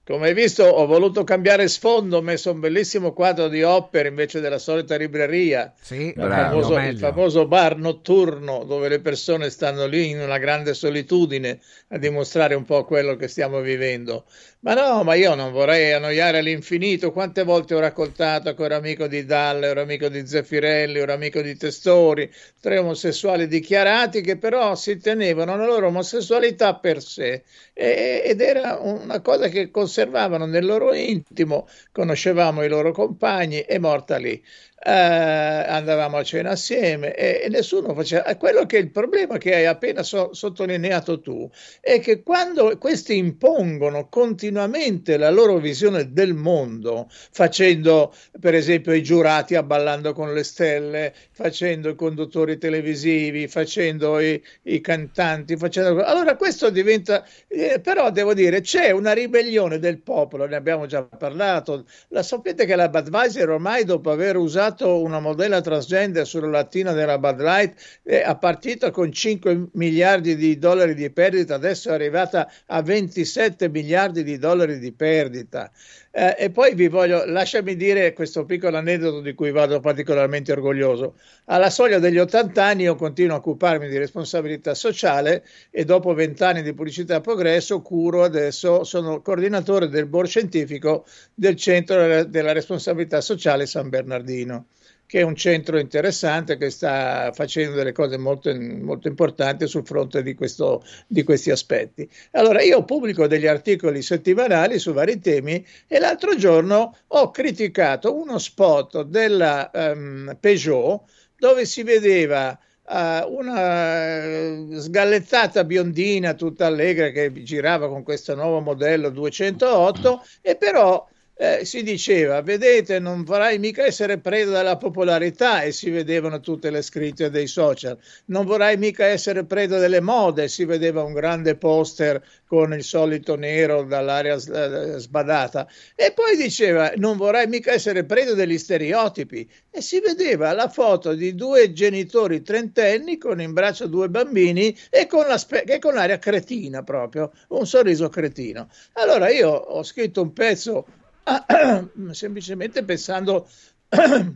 come hai visto, ho voluto cambiare sfondo, ho messo un bellissimo quadro di Hopper invece della solita libreria. Sì, il, bravo, famoso, il famoso bar notturno dove le persone stanno lì in una grande solitudine a dimostrare un po' quello che stiamo vivendo. Ma no, ma io non vorrei annoiare all'infinito. Quante volte ho raccontato che ero amico di Dalle, ero amico di Zeffirelli, ero amico di Testori, tre omosessuali dichiarati che però si tenevano la loro omosessualità per sé e- ed era una cosa che conservavano nel loro intimo, conoscevamo i loro compagni, è morta lì. Eh, andavamo a cena assieme e, e, nessuno faceva. Quello che è il problema che hai appena so, sottolineato tu è che quando questi impongono continuamente la loro visione del mondo, facendo per esempio i giurati abballando con le stelle, facendo i conduttori televisivi, facendo i, i cantanti, facendo... allora questo diventa. Eh, però devo dire, c'è una ribellione del popolo, ne abbiamo già parlato. La sapete che la Budweiser ormai dopo aver usato usato una modella transgender sulla lattina della Bud Light, è partita con 5 miliardi di dollari di perdita, adesso è arrivata a 27 miliardi di dollari di perdita. Eh, e poi vi voglio, lasciami dire questo piccolo aneddoto di cui vado particolarmente orgoglioso. Alla soglia degli 80 anni io continuo a occuparmi di responsabilità sociale e dopo 20 anni di pubblicità a progresso curo adesso, sono coordinatore del board scientifico del Centro della Responsabilità Sociale San Bernardino che è un centro interessante che sta facendo delle cose molto, molto importanti sul fronte di, questo, di, questi aspetti. Allora, io pubblico degli articoli settimanali su vari temi e l'altro giorno ho criticato uno spot della um, Peugeot dove si vedeva Uh, una sgallettata biondina tutta allegra che girava con questo nuovo modello 208 e però eh, si diceva, vedete, non vorrai mica essere preda della popolarità e si vedevano tutte le scritte dei social, non vorrai mica essere preda delle mode, si vedeva un grande poster con il solito nero dall'aria eh, sbadata. E poi diceva, non vorrai mica essere preda degli stereotipi e si vedeva la foto di due genitori trentenni con in braccio due bambini e con, e con l'aria cretina proprio, un sorriso cretino. Allora io ho scritto un pezzo semplicemente pensando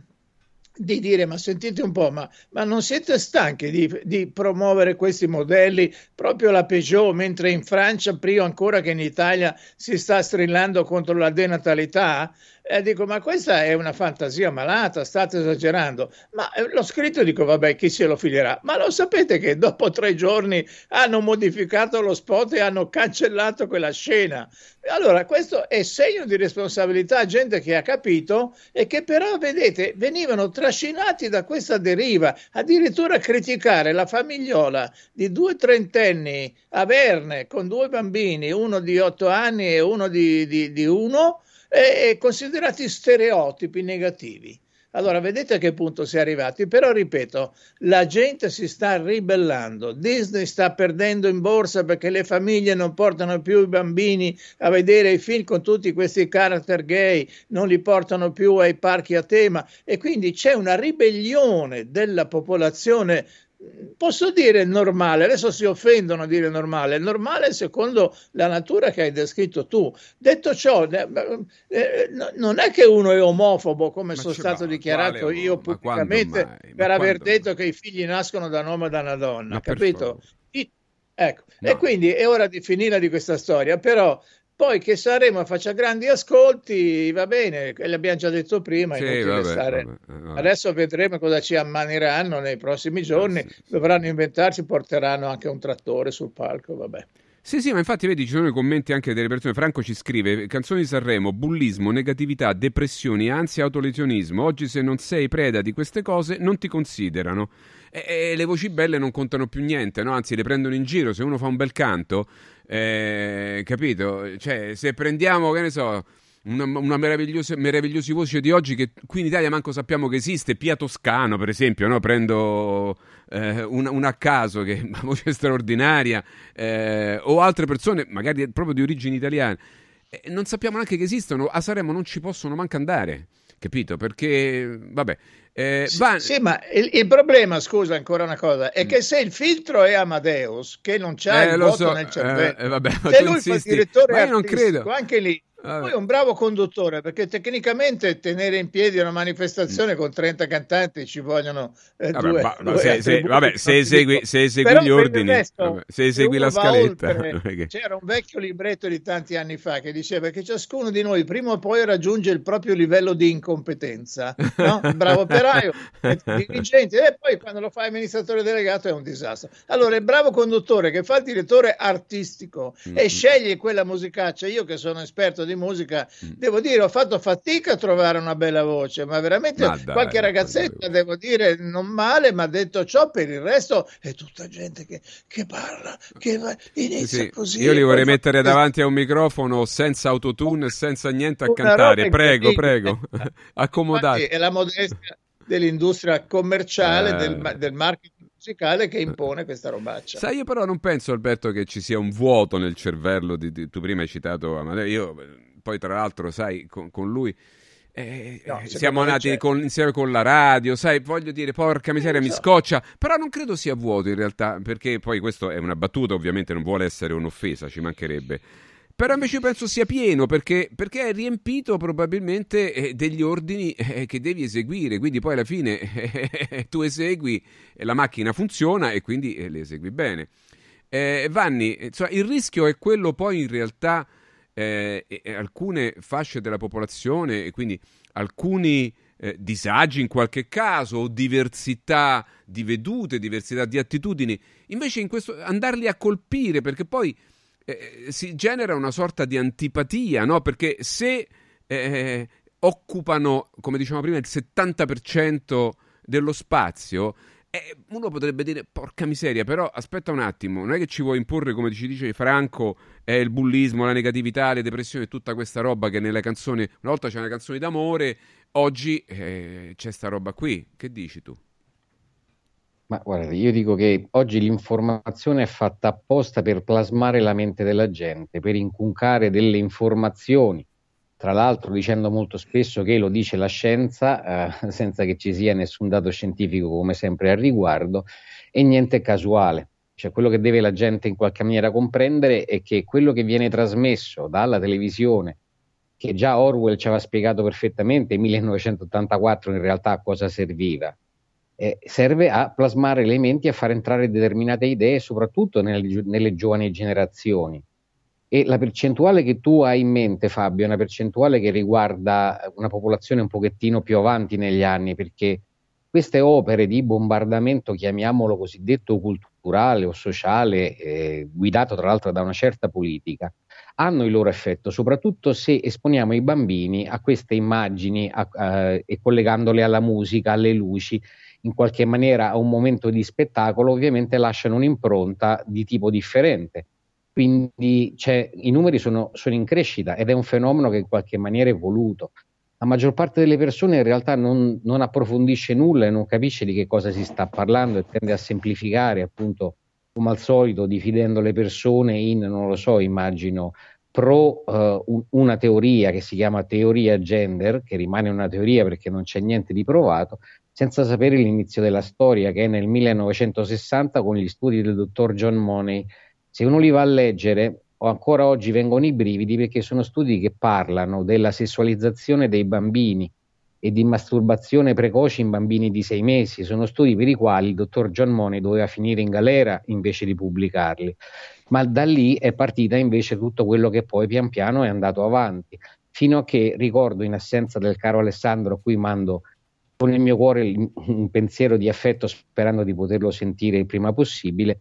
di dire ma sentite un po', ma, ma non siete stanchi di, di, promuovere questi modelli proprio la Peugeot, mentre in Francia, prima ancora che in Italia, si sta strillando contro la denatalità? E dico, ma questa è una fantasia malata, state esagerando. Ma eh, l'ho scritto dico, vabbè, chi se lo filerà? Ma lo sapete che dopo tre giorni hanno modificato lo spot e hanno cancellato quella scena? Allora, questo è segno di responsabilità, gente che ha capito e che però, vedete, venivano trascinati da questa deriva, addirittura a criticare la famigliola di due trentenni a Verne con due bambini, uno di otto anni e uno di, di, di uno, e considerati stereotipi negativi. Allora, vedete a che punto si è arrivati, però ripeto, la gente si sta ribellando, Disney sta perdendo in borsa perché le famiglie non portano più i bambini a vedere i film con tutti questi character gay, non li portano più ai parchi a tema. E quindi c'è una ribellione della popolazione posso dire normale, adesso si offendono a dire normale, normale secondo la natura che hai descritto tu. Detto ciò, eh, eh, non è che uno è omofobo come ma sono stato va, dichiarato quale, io pubblicamente per aver detto mai? che i figli nascono da un uomo e da una donna, ma capito? ecco, no. e quindi è ora di finire di questa storia, però poi che Sanremo faccia grandi ascolti, va bene, l'abbiamo già detto prima. Sì, vabbè, stare... vabbè, eh, vabbè. Adesso vedremo cosa ci ammaniranno nei prossimi giorni. Eh, sì. Dovranno inventarsi, porteranno anche un trattore sul palco. Vabbè. Sì, sì, ma infatti vedi, ci sono i commenti anche delle persone. Franco ci scrive: Canzoni di Sanremo, bullismo, negatività, depressioni, ansia, autolesionismo. Oggi, se non sei preda di queste cose, non ti considerano. E, e le voci belle non contano più niente, no? Anzi, le prendono in giro. Se uno fa un bel canto, eh, capito? Cioè, se prendiamo, che ne so una, una meravigliosa, meravigliosa voce di oggi che qui in Italia manco sappiamo che esiste, Pia Toscano per esempio, no? prendo eh, una, una, a caso che è una voce straordinaria, eh, o altre persone magari proprio di origini italiane, eh, non sappiamo neanche che esistono, a Saremo non ci possono manco andare, capito? Perché, vabbè... Eh, sì, Van... sì, ma il, il, problema, scusa ancora una cosa, è mm. che se il filtro è Amadeus, che non c'ha eh, il voto so, nel cervello, eh, vabbè, se lui fa il direttore ma io non credo. anche lì poi un bravo conduttore, perché tecnicamente tenere in piedi una manifestazione con 30 cantanti ci vogliono eh, vabbè, due, ma, due se, se, vabbè, se esegui, se esegui gli ordini, resto, vabbè, se esegui la scaletta. Oltre, c'era un vecchio libretto di tanti anni fa che diceva che ciascuno di noi prima o poi raggiunge il proprio livello di incompetenza. No? bravo operaio, dirigente, e poi quando lo fa amministratore delegato è un disastro. Allora, il bravo conduttore che fa il direttore artistico mm-hmm. e sceglie quella musicaccia, io che sono esperto di di musica, mm. devo dire, ho fatto fatica a trovare una bella voce, ma veramente ma dai, qualche ragazzetta, devo dire, non male, ma detto ciò, per il resto è tutta gente che, che parla, che va, inizia sì, così. Io li vorrei mettere fa... davanti a un microfono senza autotune, senza niente a cantare. Prego, prego, accomodate. È la modestia dell'industria commerciale, eh. del, del marketing musicale che impone questa robaccia. Sai, io però non penso, Alberto, che ci sia un vuoto nel cervello. Di, di, tu prima hai citato Amadeo, io poi tra l'altro, sai, con, con lui... Eh, no, siamo nati con, insieme con la radio, sai, voglio dire, porca miseria, mi scoccia, però non credo sia vuoto in realtà, perché poi questo è una battuta, ovviamente non vuole essere un'offesa, ci mancherebbe. Però invece penso sia pieno perché, perché è riempito probabilmente eh, degli ordini eh, che devi eseguire. Quindi poi alla fine eh, tu esegui, la macchina funziona e quindi le esegui bene. Vanni, insomma, il rischio è quello poi in realtà alcune fasce della popolazione e quindi alcuni eh, disagi in qualche caso o diversità di vedute, diversità di attitudini, invece in questo andarli a colpire perché poi eh, si genera una sorta di antipatia, no? Perché se eh, occupano, come dicevamo prima, il 70% dello spazio, eh, uno potrebbe dire, porca miseria, però aspetta un attimo, non è che ci vuoi imporre, come ci dice Franco, è il bullismo, la negatività, le depressioni, tutta questa roba che nelle canzoni, una volta c'erano canzoni d'amore, oggi eh, c'è sta roba qui. Che dici tu? Ma guarda, io dico che oggi l'informazione è fatta apposta per plasmare la mente della gente, per incuncare delle informazioni. Tra l'altro dicendo molto spesso che lo dice la scienza, eh, senza che ci sia nessun dato scientifico come sempre al riguardo, e niente è casuale. Cioè quello che deve la gente in qualche maniera comprendere è che quello che viene trasmesso dalla televisione, che già Orwell ci aveva spiegato perfettamente, 1984 in realtà a cosa serviva, eh, serve a plasmare elementi, a far entrare determinate idee, soprattutto nelle, nelle giovani generazioni. E la percentuale che tu hai in mente, Fabio, è una percentuale che riguarda una popolazione un pochettino più avanti negli anni, perché queste opere di bombardamento, chiamiamolo cosiddetto culturale o sociale, eh, guidato tra l'altro da una certa politica, hanno il loro effetto, soprattutto se esponiamo i bambini a queste immagini a, a, e collegandole alla musica, alle luci in qualche maniera a un momento di spettacolo, ovviamente lasciano un'impronta di tipo differente. Quindi cioè, i numeri sono, sono, in crescita ed è un fenomeno che in qualche maniera è voluto. La maggior parte delle persone in realtà non, non approfondisce nulla e non capisce di che cosa si sta parlando e tende a semplificare, appunto, come al solito, dividendo le persone in, non lo so, immagino, pro uh, una teoria che si chiama teoria gender, che rimane una teoria perché non c'è niente di provato, senza sapere l'inizio della storia, che è nel 1960 con gli studi del dottor John Money. Se uno li va a leggere, ancora oggi vengono i brividi perché sono studi che parlano della sessualizzazione dei bambini e di masturbazione precoce in bambini di sei mesi. Sono studi per i quali il dottor John Money doveva finire in galera invece di pubblicarli. Ma da lì è partita invece tutto quello che poi pian piano è andato avanti, fino a che ricordo in assenza del caro Alessandro, a cui mando nel mio cuore un pensiero di affetto sperando di poterlo sentire il prima possibile.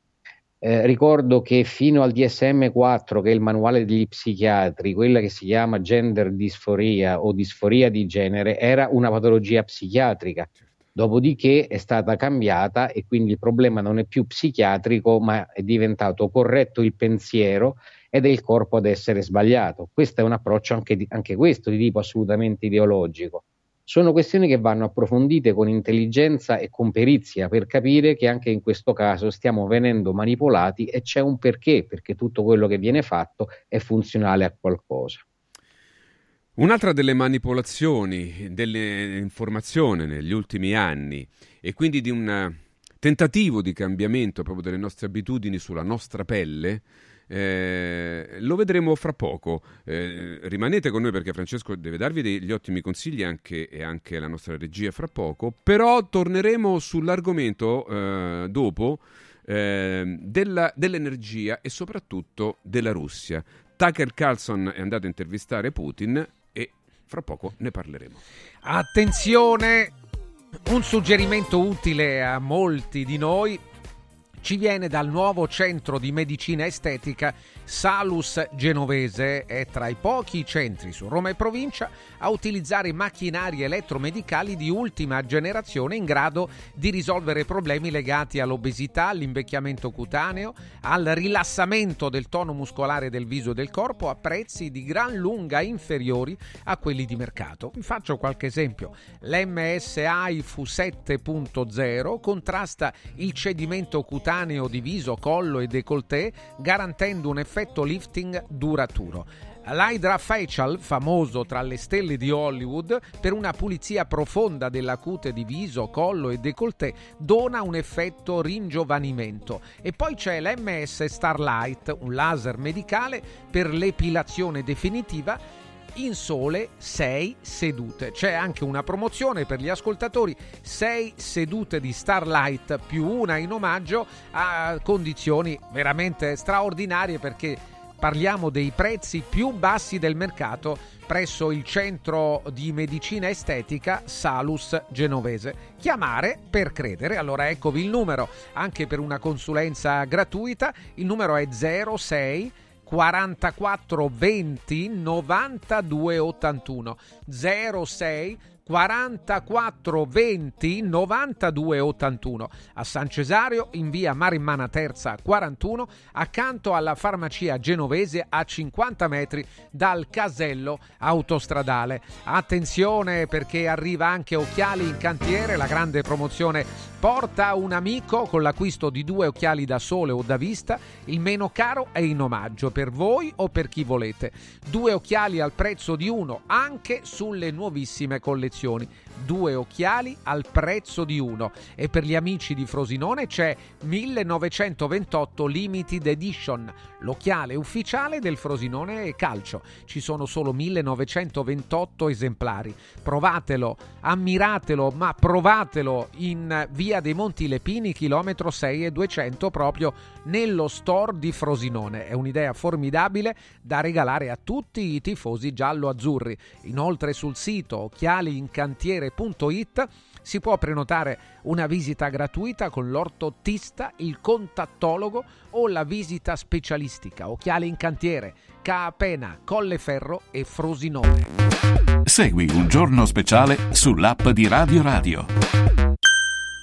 Eh, ricordo che fino al DSM-4, che è il manuale degli psichiatri, quella che si chiama gender disforia o disforia di genere, era una patologia psichiatrica. Dopodiché è stata cambiata e quindi il problema non è più psichiatrico, ma è diventato corretto il pensiero ed è il corpo ad essere sbagliato. Questo è un approccio anche, di, anche questo di tipo assolutamente ideologico sono questioni che vanno approfondite con intelligenza e con perizia per capire che anche in questo caso stiamo venendo manipolati e c'è un perché, perché tutto quello che viene fatto è funzionale a qualcosa. Un'altra delle manipolazioni dell'informazione negli ultimi anni e quindi di un tentativo di cambiamento proprio delle nostre abitudini sulla nostra pelle eh, lo vedremo fra poco. Eh, rimanete con noi perché Francesco deve darvi degli ottimi consigli anche, e anche la nostra regia fra poco. Però torneremo sull'argomento eh, dopo eh, della, dell'energia e soprattutto della Russia. Tucker Carlson è andato a intervistare Putin e fra poco ne parleremo. Attenzione! Un suggerimento utile a molti di noi ci viene dal nuovo centro di medicina estetica Salus Genovese, è tra i pochi centri su Roma e provincia a utilizzare macchinari elettromedicali di ultima generazione in grado di risolvere problemi legati all'obesità, all'invecchiamento cutaneo, al rilassamento del tono muscolare del viso e del corpo a prezzi di gran lunga inferiori a quelli di mercato. Vi faccio qualche esempio. L'MSI Fu 7.0 contrasta il cedimento cutaneo di viso, collo e décolleté garantendo un effetto lifting duraturo. L'Hydra Facial, famoso tra le stelle di Hollywood per una pulizia profonda della cute di viso, collo e décolleté, dona un effetto ringiovanimento. E poi c'è l'MS Starlight, un laser medicale per l'epilazione definitiva in sole 6 sedute. C'è anche una promozione per gli ascoltatori, 6 sedute di Starlight più una in omaggio a condizioni veramente straordinarie perché parliamo dei prezzi più bassi del mercato presso il centro di medicina estetica Salus Genovese. Chiamare per credere, allora eccovi il numero anche per una consulenza gratuita, il numero è 06 44 20 92 81 06 44 20 92 81 a San Cesario in via Marimmana Terza 41 accanto alla farmacia genovese a 50 metri dal casello autostradale. Attenzione perché arriva anche Occhiali in cantiere, la grande promozione porta un amico con l'acquisto di due occhiali da sole o da vista, il meno caro è in omaggio per voi o per chi volete. Due occhiali al prezzo di uno anche sulle nuovissime collezioni due occhiali al prezzo di uno e per gli amici di Frosinone c'è 1928 Limited Edition, l'occhiale ufficiale del Frosinone Calcio. Ci sono solo 1928 esemplari. Provatelo, ammiratelo, ma provatelo in Via dei Monti Lepini, chilometro 6 e 200 proprio nello store di Frosinone. È un'idea formidabile da regalare a tutti i tifosi giallo-azzurri. Inoltre sul sito occhialiincantiere.it si può prenotare una visita gratuita con l'ortottista, il contattologo o la visita specialistica. Occhiali in cantiere, Caapena, Colleferro e Frosinone. Segui un giorno speciale sull'app di Radio Radio.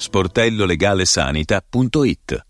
sportellolegalesanita.it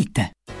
www.radioradioyla.it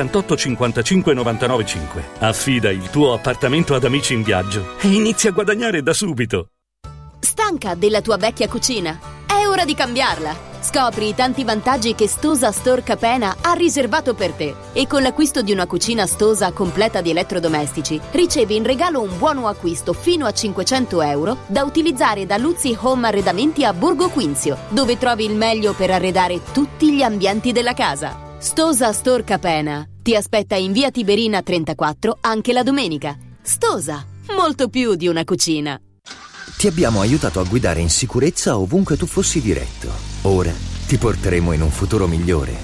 78 55 99 5. Affida il tuo appartamento ad amici in viaggio e inizia a guadagnare da subito. Stanca della tua vecchia cucina? È ora di cambiarla! Scopri i tanti vantaggi che Stosa Store Capena ha riservato per te e con l'acquisto di una cucina Stosa completa di elettrodomestici ricevi in regalo un buono acquisto fino a 500 euro da utilizzare da Luzzi Home Arredamenti a Borgo Quinzio, dove trovi il meglio per arredare tutti gli ambienti della casa. Stosa Store Capena ti aspetta in via Tiberina 34 anche la domenica. Stosa, molto più di una cucina. Ti abbiamo aiutato a guidare in sicurezza ovunque tu fossi diretto. Ora ti porteremo in un futuro migliore.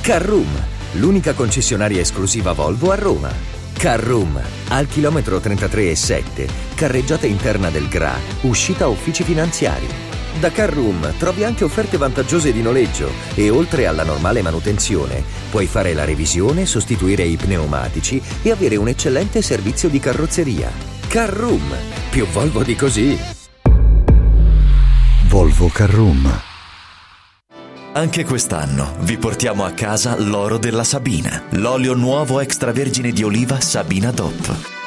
Carroom l'unica concessionaria esclusiva Volvo a Roma. Carroom, al chilometro 33,7, carreggiata interna del GRA, uscita uffici finanziari. Da Carroom trovi anche offerte vantaggiose di noleggio e oltre alla normale manutenzione puoi fare la revisione, sostituire i pneumatici e avere un eccellente servizio di carrozzeria. Carroom, più Volvo di così. Volvo Carroom. Anche quest'anno vi portiamo a casa l'oro della Sabina, l'olio nuovo extravergine di oliva Sabina DOP.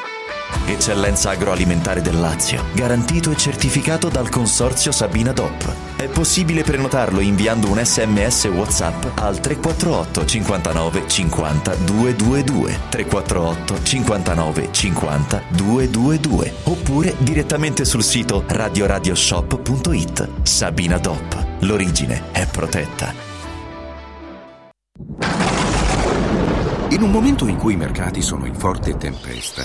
Eccellenza agroalimentare del Lazio, garantito e certificato dal consorzio Sabina DOP. È possibile prenotarlo inviando un sms WhatsApp al 348 59 50 222 348 59 50 222 oppure direttamente sul sito radioradioshop.it. Sabina DOP. L'origine è protetta. In un momento in cui i mercati sono in forte tempesta,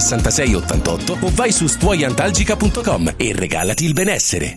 66 88 o vai su stuoiantalgica.com e regalati il benessere.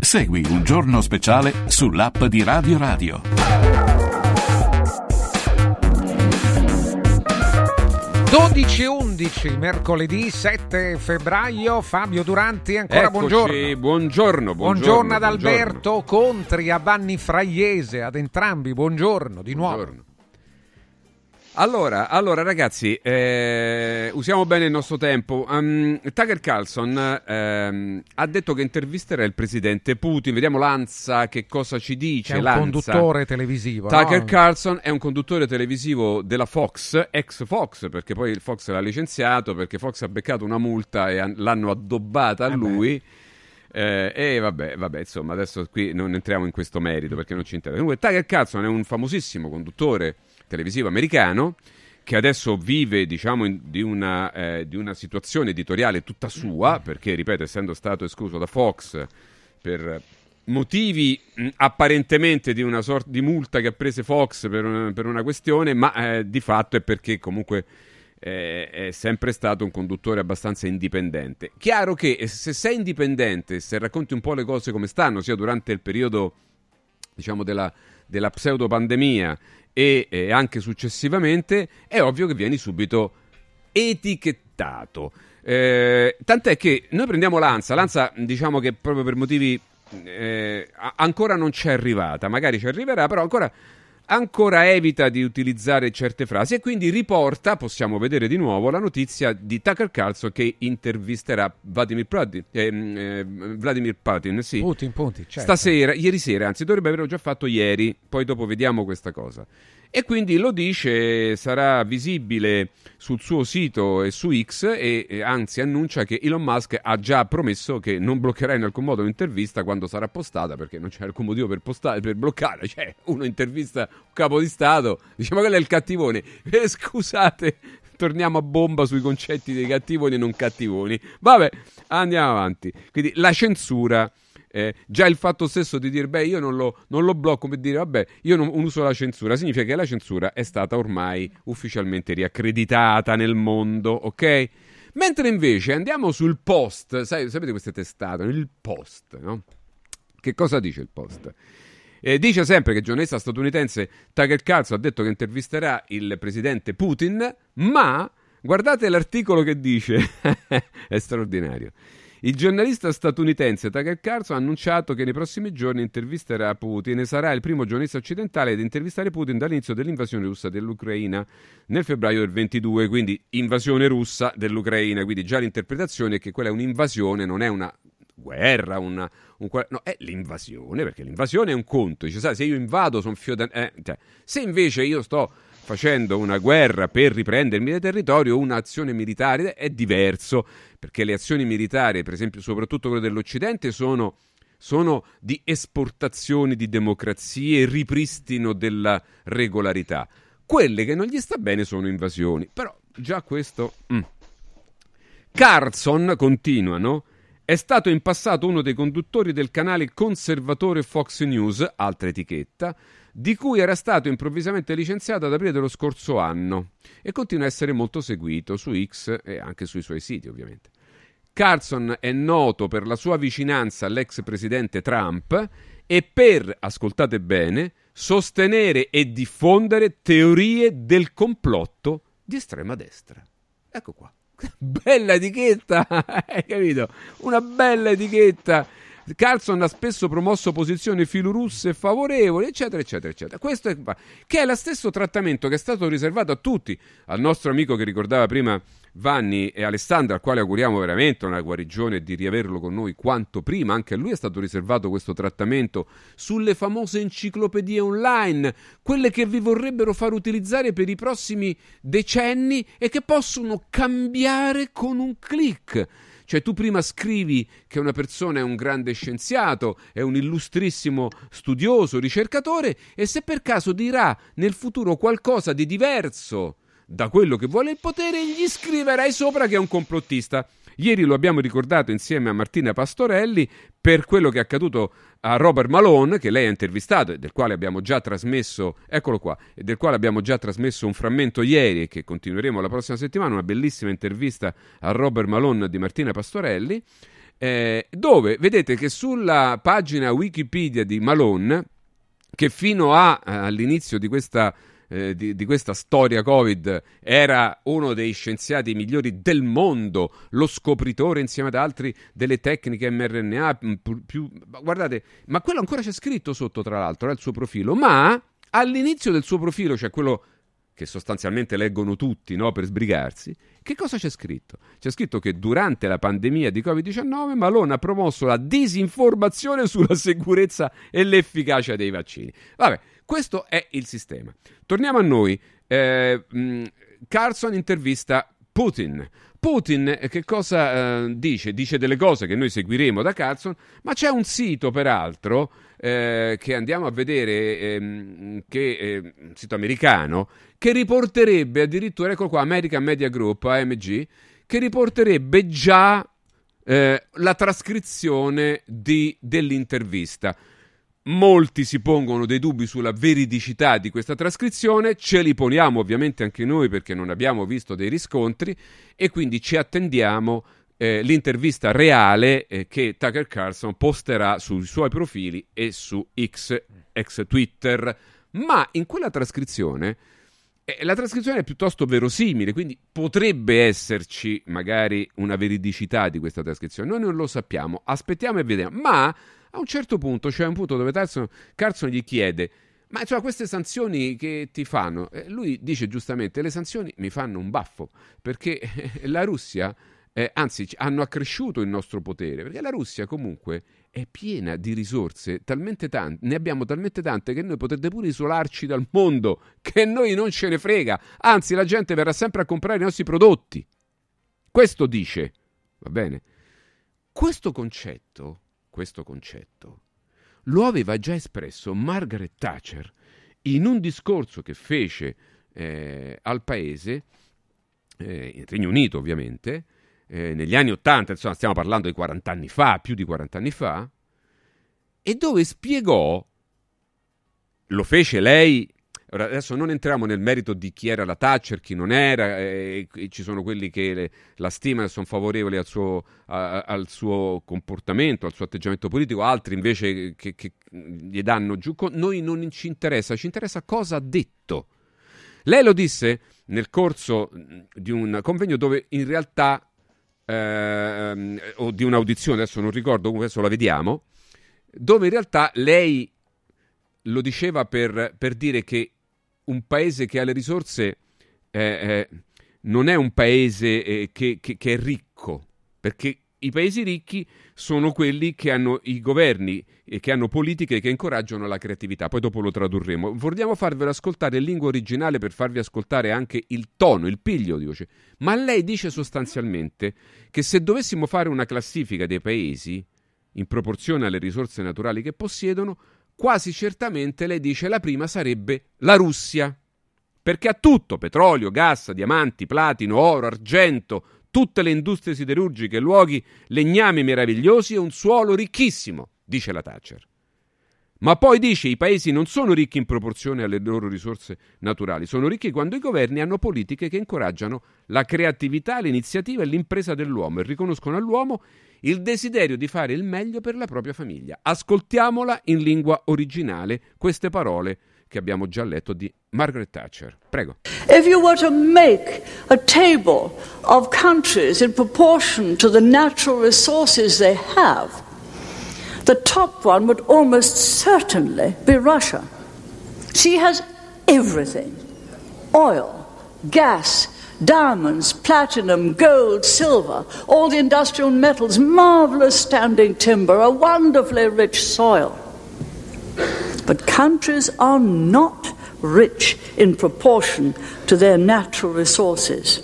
Segui un giorno speciale sull'app di Radio Radio. 12.11 mercoledì 7 febbraio Fabio Duranti ancora Eccoci, buongiorno buongiorno buongiorno ad Alberto Contri a Vanni Fraiese ad entrambi buongiorno di nuovo Buongiorno. Allora, allora ragazzi, eh, usiamo bene il nostro tempo. Um, Tucker Carlson ehm, ha detto che intervisterà il presidente Putin. Vediamo Lanza che cosa ci dice. È un Lanza. conduttore televisivo Tucker no? Carlson è un conduttore televisivo della Fox, ex Fox, perché poi il Fox l'ha licenziato perché Fox ha beccato una multa e han- l'hanno addobbata a Eh beh. lui. Eh, e vabbè, vabbè, insomma, adesso qui non entriamo in questo merito perché non ci interessa. Comunque, Tucker Carlson è un famosissimo conduttore televisivo americano che adesso vive, diciamo, in- di, una, eh, di una situazione editoriale tutta sua, perché, ripeto, essendo stato escluso da Fox per motivi mh, apparentemente di una sorta di multa che ha preso Fox per una, per una questione, ma eh, di fatto è perché comunque eh, è sempre stato un conduttore abbastanza indipendente. Chiaro che eh, se sei indipendente, se racconti un po' le cose come stanno, sia durante il periodo diciamo della, della pseudopandemia e eh, anche successivamente, è ovvio che vieni subito etichettato. Eh, tant'è che noi prendiamo Lanza, Lanza diciamo che proprio per motivi eh, ancora non c'è arrivata, magari ci arriverà, però ancora, ancora evita di utilizzare certe frasi e quindi riporta, possiamo vedere di nuovo, la notizia di Tucker Carlson che intervisterà Vladimir Putin, ehm, eh, Vladimir Putin, sì. Putin, Putin, certo. Stasera, ieri sera, anzi dovrebbe averlo già fatto ieri, poi dopo vediamo questa cosa. E quindi lo dice, sarà visibile sul suo sito e su X e, e anzi annuncia che Elon Musk ha già promesso che non bloccherà in alcun modo l'intervista quando sarà postata perché non c'è alcun motivo per, postare, per bloccare. Cioè, uno intervista un capo di Stato, ma quello è il cattivone. Eh, scusate, torniamo a bomba sui concetti dei cattivoni e non cattivoni. Vabbè, andiamo avanti. Quindi la censura eh, già il fatto stesso di dire, beh, io non lo, non lo blocco, per dire, vabbè, io non uso la censura, significa che la censura è stata ormai ufficialmente riaccreditata nel mondo, ok? Mentre invece andiamo sul post, sai, sapete queste testate, il post, no? Che cosa dice il post? Eh, dice sempre che il giornalista statunitense Tucker Carlson ha detto che intervisterà il presidente Putin, ma guardate l'articolo che dice, è straordinario. Il giornalista statunitense Tucker Carlson ha annunciato che nei prossimi giorni intervisterà Putin e sarà il primo giornalista occidentale ad intervistare Putin dall'inizio dell'invasione russa dell'Ucraina nel febbraio del 22, quindi invasione russa dell'Ucraina, quindi già l'interpretazione è che quella è un'invasione, non è una guerra, una, un, no, è l'invasione, perché l'invasione è un conto, dice, sai, se io invado sono fiodan- eh, cioè, se invece io sto facendo una guerra per riprendermi del territorio, un'azione militare è diverso, perché le azioni militari, per esempio, soprattutto quelle dell'Occidente, sono, sono di esportazione di democrazie ripristino della regolarità. Quelle che non gli sta bene sono invasioni, però già questo... Mm. Carson, continuano, è stato in passato uno dei conduttori del canale conservatore Fox News, altra etichetta, di cui era stato improvvisamente licenziato ad aprile dello scorso anno e continua a essere molto seguito su X e anche sui suoi siti, ovviamente. Carlson è noto per la sua vicinanza all'ex presidente Trump e per, ascoltate bene, sostenere e diffondere teorie del complotto di estrema destra. Ecco qua. Bella etichetta, hai capito? Una bella etichetta Carlson ha spesso promosso posizioni filorusse favorevoli, eccetera, eccetera, eccetera. Questo è, che è lo stesso trattamento che è stato riservato a tutti, al nostro amico che ricordava prima Vanni e Alessandro, al quale auguriamo veramente una guarigione di riaverlo con noi quanto prima. Anche a lui è stato riservato questo trattamento sulle famose enciclopedie online, quelle che vi vorrebbero far utilizzare per i prossimi decenni e che possono cambiare con un click. Cioè tu prima scrivi che una persona è un grande scienziato, è un illustrissimo studioso, ricercatore e se per caso dirà nel futuro qualcosa di diverso da quello che vuole il potere, gli scriverai sopra che è un complottista. Ieri lo abbiamo ricordato insieme a Martina Pastorelli per quello che è accaduto a Robert Malone, che lei ha intervistato e del quale abbiamo già trasmesso, eccolo qua, e del quale abbiamo già trasmesso un frammento ieri e che continueremo la prossima settimana, una bellissima intervista a Robert Malone di Martina Pastorelli, eh, dove vedete che sulla pagina Wikipedia di Malone, che fino a, all'inizio di questa eh, di, di, questa storia Covid era uno dei scienziati migliori del mondo, lo scopritore insieme ad altri delle tecniche mRNA. Più, più, guardate, ma quello ancora c'è scritto sotto, tra l'altro, è il suo profilo. Ma all'inizio del suo profilo c'è quello che sostanzialmente leggono tutti no, per sbrigarsi, che cosa c'è scritto? C'è scritto che durante la pandemia di Covid-19 Malone ha promosso la disinformazione sulla sicurezza e l'efficacia dei vaccini. Vabbè, questo è il sistema. Torniamo a noi. Eh, mh, Carlson intervista Putin. Putin eh, che cosa eh, dice? Dice delle cose che noi seguiremo da Carlson, ma c'è un sito peraltro eh, che andiamo a vedere, ehm, che, eh, un sito americano, che riporterebbe addirittura, ecco qua, American Media Group, AMG, che riporterebbe già eh, la trascrizione di, dell'intervista. Molti si pongono dei dubbi sulla veridicità di questa trascrizione, ce li poniamo ovviamente anche noi perché non abbiamo visto dei riscontri e quindi ci attendiamo eh, l'intervista reale eh, che Tucker Carlson posterà sui suoi profili e su X, ex Twitter. Ma in quella trascrizione eh, la trascrizione è piuttosto verosimile, quindi potrebbe esserci magari una veridicità di questa trascrizione. Noi non lo sappiamo, aspettiamo e vediamo. Ma a un certo punto c'è un punto dove Carson, Carson gli chiede: Ma insomma, queste sanzioni che ti fanno? Eh, lui dice giustamente: Le sanzioni mi fanno un baffo perché la Russia. Eh, anzi, hanno accresciuto il nostro potere, perché la Russia comunque è piena di risorse, talmente tante, ne abbiamo talmente tante che noi potete pure isolarci dal mondo, che noi non ce ne frega, anzi la gente verrà sempre a comprare i nostri prodotti. Questo dice, va bene? Questo concetto questo concetto. Lo aveva già espresso Margaret Thatcher in un discorso che fece eh, al paese, eh, in Regno Unito ovviamente, eh, negli anni Ottanta, insomma stiamo parlando di 40 anni fa, più di 40 anni fa, e dove spiegò, lo fece lei, ora adesso non entriamo nel merito di chi era la Thatcher, chi non era, eh, ci sono quelli che le, la stimano e sono favorevoli al suo, a, al suo, comportamento, al suo atteggiamento politico, altri invece che, che gli danno giù. Noi non ci interessa, ci interessa cosa ha detto. Lei lo disse nel corso di un convegno dove in realtà, eh, o di un'audizione, adesso non ricordo, comunque adesso la vediamo, dove in realtà lei lo diceva per, per dire che un paese che ha le risorse eh, eh, non è un paese eh, che, che, che, è ricco, perché i paesi ricchi sono quelli che hanno i governi e che hanno politiche che incoraggiano la creatività. Poi dopo lo tradurremo. Vogliamo farvelo ascoltare in lingua originale per farvi ascoltare anche il tono, il piglio di voce. Ma lei dice sostanzialmente che se dovessimo fare una classifica dei paesi in proporzione alle risorse naturali che possiedono, quasi certamente lei dice la prima sarebbe la Russia. Perché ha tutto, petrolio, gas, diamanti, platino, oro, argento, tutte le industrie siderurgiche, luoghi, legnami meravigliosi e un suolo ricchissimo, dice la Thatcher. Ma poi dice i paesi non sono ricchi in proporzione alle loro risorse naturali, sono ricchi quando i governi hanno politiche che incoraggiano la creatività, l'iniziativa e l'impresa dell'uomo e riconoscono all'uomo il desiderio di fare il meglio per la propria famiglia. Ascoltiamola in lingua originale queste parole che abbiamo già letto di Margaret Thatcher. Prego. If you were to make a table of countries in proportion to the natural resources they have, the top one would almost certainly be Russia. She has everything oil, gas, diamonds, platinum, gold, silver, all the industrial metals, marvelous standing timber, a wonderfully rich soil. But countries are not rich in proportion to their natural resources.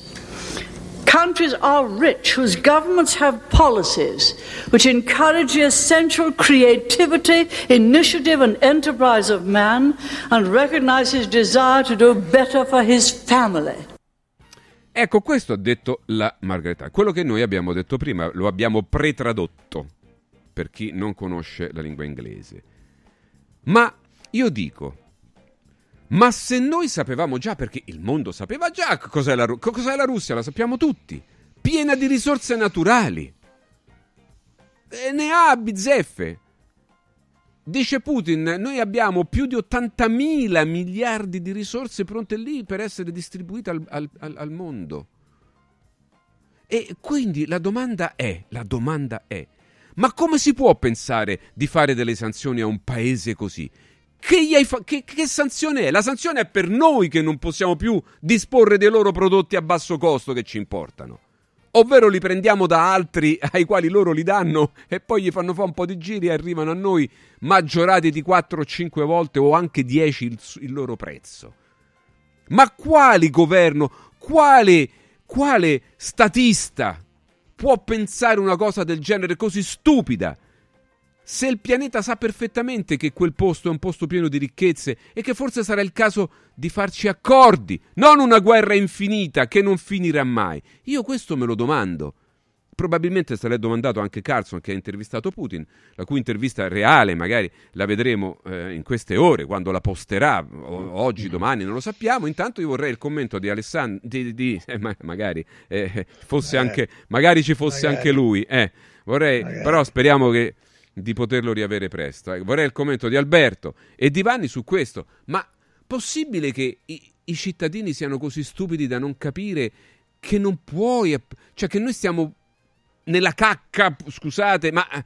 Countries are rich whose governments have policies which encourage the essential creativity, initiative, and enterprise of man and recognize his desire to do better for his family. Ecco, questo ha detto la Margherita. Quello che noi abbiamo detto prima, lo abbiamo pretradotto per chi non conosce la lingua inglese. Ma io dico, ma se noi sapevamo già, perché il mondo sapeva già cos'è la, cos'è la Russia, la sappiamo tutti, piena di risorse naturali. E ne ha a bizzeffe. Dice Putin, noi abbiamo più di 80 mila miliardi di risorse pronte lì per essere distribuite al, al, al, mondo. E quindi la domanda è, la domanda è, ma come si può pensare di fare delle sanzioni a un paese così? Che, fa- che, che, sanzione è? La sanzione è per noi che non possiamo più disporre dei loro prodotti a basso costo che ci importano ovvero li prendiamo da altri ai quali loro li danno e poi gli fanno fare un po' di giri e arrivano a noi maggiorati di 4 o 5 volte o anche 10 il, il loro prezzo. Ma quali governo, quale, quale statista può pensare una cosa del genere così stupida? Se il pianeta sa perfettamente che quel posto è un posto pieno di ricchezze e che forse sarà il caso di farci accordi, non una guerra infinita che non finirà mai. Io questo me lo domando. Probabilmente se l'è domandato anche Carlson che ha intervistato Putin, la cui intervista reale magari la vedremo eh, in queste ore, quando la posterà, o, oggi, domani, non lo sappiamo. Intanto io vorrei il commento di Alessandro, di, di, eh, ma, magari, eh, fosse anche, magari ci fosse magari. anche lui. Eh. vorrei, però speriamo che di poterlo riavere presto. Eh, vorrei il commento di Alberto e di Vanni su questo. Ma possibile che i, i cittadini siano così stupidi da non capire che non puoi, cioè che noi stiamo nella cacca, scusate, ma eh,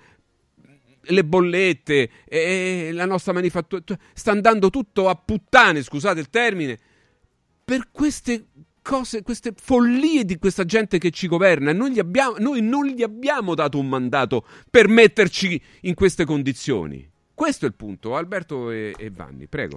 le bollette e la nostra manifattura sta andando tutto a puttane, scusate il termine, per queste cose, queste follie di questa gente che ci governa. Noi, abbiamo, noi non gli abbiamo dato un mandato per metterci in queste condizioni. Questo è il punto. Alberto e, e Vanni, prego.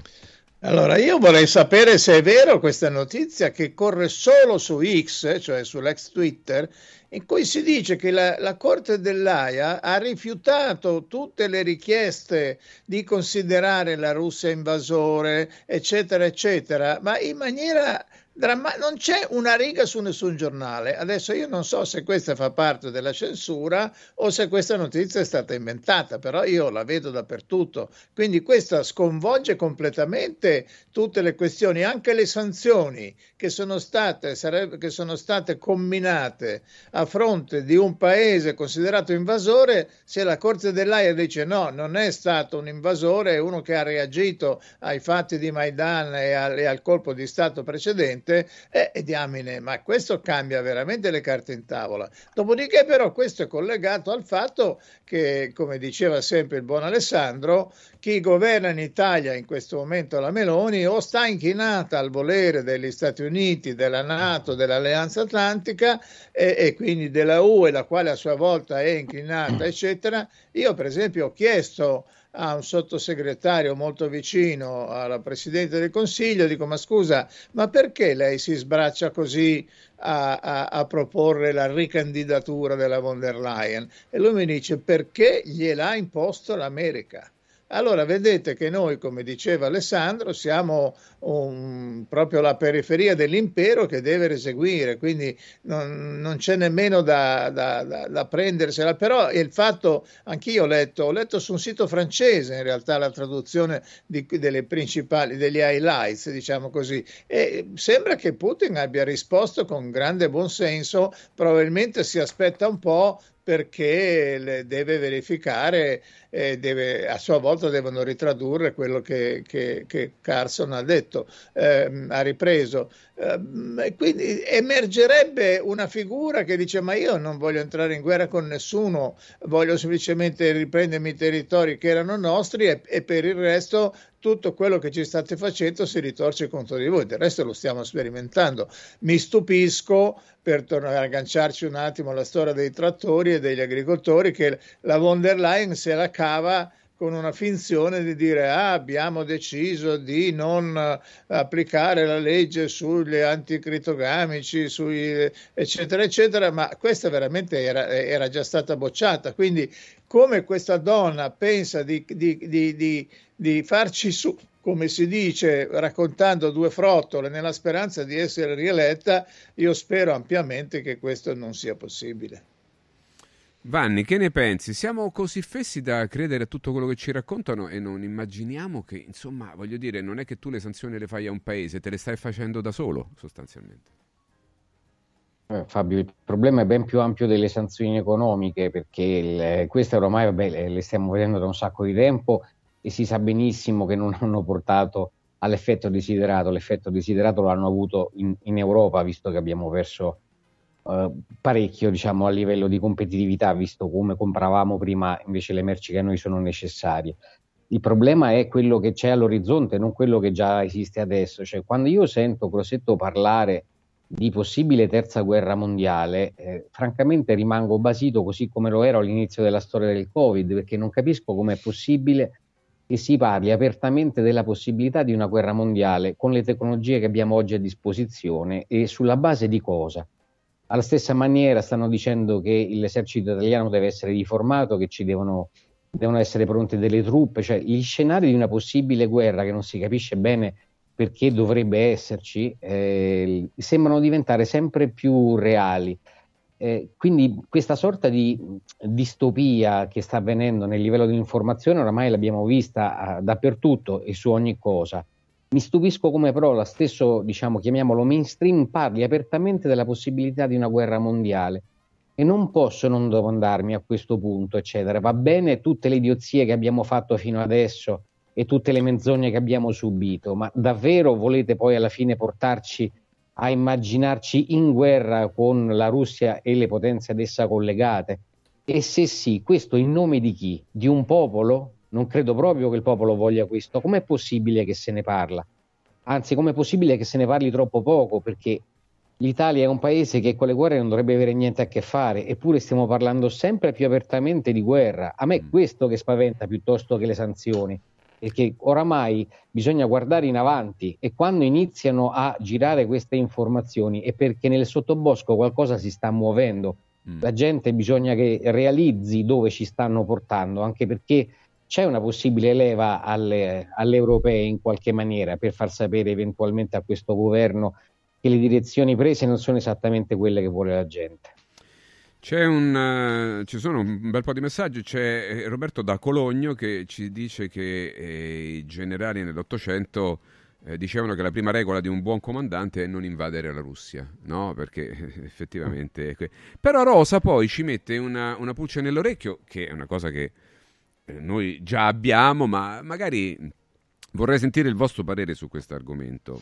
Allora, io vorrei sapere se è vero questa notizia che corre solo su X, cioè sull'ex Twitter, in cui si dice che la, la, Corte dell'AIA ha rifiutato tutte le richieste di considerare la Russia invasore, eccetera, eccetera, ma in maniera dramma- non c'è una riga su nessun giornale. Adesso io non so se questa fa parte della censura o se questa notizia è stata inventata, però io la vedo dappertutto. Quindi questa sconvolge completamente tutte le questioni, anche le sanzioni che sono state, sareb- che sono state comminate a fronte di un paese considerato invasore. Se la Corte dell'AIA dice no, non è stato un invasore, è uno che ha reagito ai fatti di Maidan e al, e al colpo di Stato precedente, eh, e diamine, ma questo cambia veramente le carte in tavola. Dopodiché però questo è collegato al fatto che, come diceva sempre il buon Alessandro, chi governa in Italia in questo momento la Meloni o sta inchinata al volere degli Stati Uniti, della Nato, dell'Alleanza Atlantica e, e quindi della UE, la quale a sua volta è inclinata, eccetera. Io per esempio ho chiesto a un sottosegretario molto vicino alla Presidente del Consiglio, dico ma scusa, ma perché lei si sbraccia così a, a, a, proporre la ricandidatura della von der Leyen? E lui mi dice perché gliel'ha imposto l'America. Allora vedete che noi, come diceva Alessandro, siamo un, proprio la periferia dell'impero che deve eseguire, quindi non, non c'è nemmeno da, da, da, da, prendersela. Però il fatto, anch'io ho letto, ho letto su un sito francese in realtà la traduzione di, delle principali, degli highlights, diciamo così, e sembra che Putin abbia risposto con grande buonsenso, probabilmente si aspetta un po' perché deve verificare, eh, deve, a sua volta devono ritradurre quello che, che, che Carson ha detto, eh, ha ripreso. Eh, quindi emergerebbe una figura che dice ma io non voglio entrare in guerra con nessuno, voglio semplicemente riprendermi i territori che erano nostri e, e per il resto tutto quello che ci state facendo si ritorce contro di voi, del resto lo stiamo sperimentando. Mi stupisco, per tornare agganciarci un attimo alla storia dei trattori e degli agricoltori, che la von der Leyen se la cava con una finzione di dire ah, abbiamo deciso di non applicare la legge sugli anticritogamici, sui, eccetera, eccetera, ma questa veramente era, era già stata bocciata. Quindi come questa donna pensa di, di, di, di farci su, come si dice, raccontando due frottole nella speranza di essere rieletta, io spero ampiamente che questo non sia possibile. Vanni, che ne pensi? Siamo così fessi da credere a tutto quello che ci raccontano e non immaginiamo che, insomma, voglio dire, non è che tu le sanzioni le fai a un paese, te le stai facendo da solo, sostanzialmente. Eh, Fabio, il problema è ben più ampio delle sanzioni economiche, perché il, queste ormai vabbè, le, le stiamo vedendo da un sacco di tempo e si sa benissimo che non hanno portato all'effetto desiderato. L'effetto desiderato l'hanno avuto in, in Europa, visto che abbiamo perso eh, parecchio diciamo, a livello di competitività, visto come compravamo prima invece le merci che a noi sono necessarie. Il problema è quello che c'è all'orizzonte, non quello che già esiste adesso. Cioè, quando io sento Crosetto parlare di possibile terza guerra mondiale, eh, francamente rimango basito così come lo ero all'inizio della storia del Covid, perché non capisco com'è possibile che si parli apertamente della possibilità di una guerra mondiale con le tecnologie che abbiamo oggi a disposizione e sulla base di cosa? Alla stessa maniera stanno dicendo che l'esercito italiano deve essere riformato, che ci devono, devono essere pronte delle truppe, cioè gli scenari di una possibile guerra che non si capisce bene perché dovrebbe esserci, eh, sembrano diventare sempre più reali. Eh, quindi questa sorta di distopia che sta avvenendo nel livello di informazione oramai l'abbiamo vista uh, dappertutto e su ogni cosa. Mi stupisco come però la stesso, diciamo, chiamiamolo mainstream, parli apertamente della possibilità di una guerra mondiale. E non posso non domandarmi a questo punto, eccetera. Va bene tutte le idiozie che abbiamo fatto fino adesso e tutte le menzogne che abbiamo subito, ma davvero volete poi alla fine portarci a immaginarci in guerra con la Russia e le potenze ad essa collegate? E se sì, questo in nome di chi? Di un popolo? Non credo proprio che il popolo voglia questo. Com'è possibile che se ne parla? Anzi, com'è possibile che se ne parli troppo poco? Perché l'Italia è un paese che con le guerre non dovrebbe avere niente a che fare, eppure stiamo parlando sempre più apertamente di guerra. A me è questo che spaventa piuttosto che le sanzioni, perché oramai bisogna guardare in avanti e quando iniziano a girare queste informazioni è perché nel sottobosco qualcosa si sta muovendo. Mm. La gente bisogna che realizzi dove ci stanno portando, anche perché c'è una possibile leva alle, alle, europee in qualche maniera per far sapere eventualmente a questo governo che le direzioni prese non sono esattamente quelle che vuole la gente. C'è un, uh, ci sono un bel po' di messaggi. C'è eh, Roberto da Cologno che ci dice che eh, i generali nell'Ottocento eh, dicevano che la prima regola di un buon comandante è non invadere la Russia, no? Perché eh, effettivamente. Però Rosa poi ci mette una, una pulce nell'orecchio, che è una cosa che noi già abbiamo, ma magari vorrei sentire il vostro parere su questo argomento.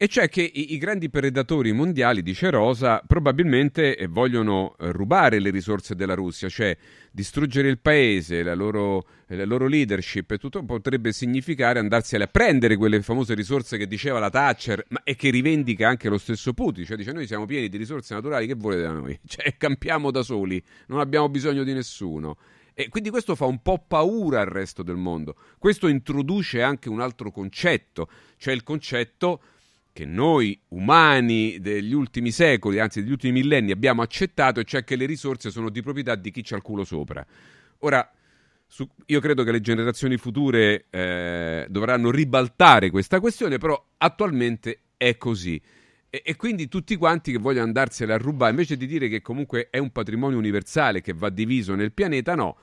E cioè che i, i, grandi predatori mondiali, dice Rosa, probabilmente eh, vogliono eh, rubare le risorse della Russia, cioè distruggere il paese, la loro, la loro leadership e tutto potrebbe significare andarsene a prendere quelle famose risorse che diceva la Thatcher ma, e che rivendica anche lo stesso Putin, cioè dice noi siamo pieni di risorse naturali, che volete da noi? Cioè campiamo da soli, non abbiamo bisogno di nessuno. E quindi questo fa un po' paura al resto del mondo. Questo introduce anche un altro concetto, cioè il concetto che noi umani degli ultimi secoli, anzi degli ultimi millenni, abbiamo accettato, cioè che le risorse sono di proprietà di chi c'ha il culo sopra. Ora, su, io credo che le generazioni future eh, dovranno ribaltare questa questione, però attualmente è così. E, e, quindi tutti quanti che vogliono andarsela a rubare, invece di dire che comunque è un patrimonio universale che va diviso nel pianeta, no.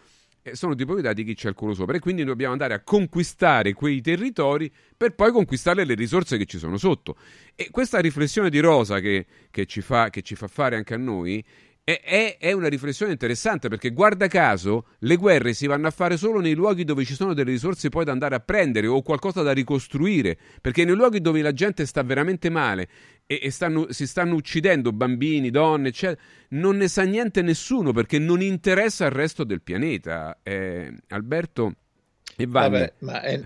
Sono di proprietà di chi c'è il culo sopra. E quindi dobbiamo andare a conquistare quei territori per poi conquistare le risorse che ci sono sotto. E questa riflessione di Rosa che, che, ci, fa, che ci fa fare anche a noi è, è, una riflessione interessante perché guarda caso le guerre si vanno a fare solo nei luoghi dove ci sono delle risorse poi da andare a prendere o qualcosa da ricostruire. Perché nei luoghi dove la gente sta veramente male e, e stanno, si stanno uccidendo bambini, donne eccetera. Non ne sa niente nessuno perché non interessa al resto del pianeta. Eh, Alberto e Vabbè, ma è,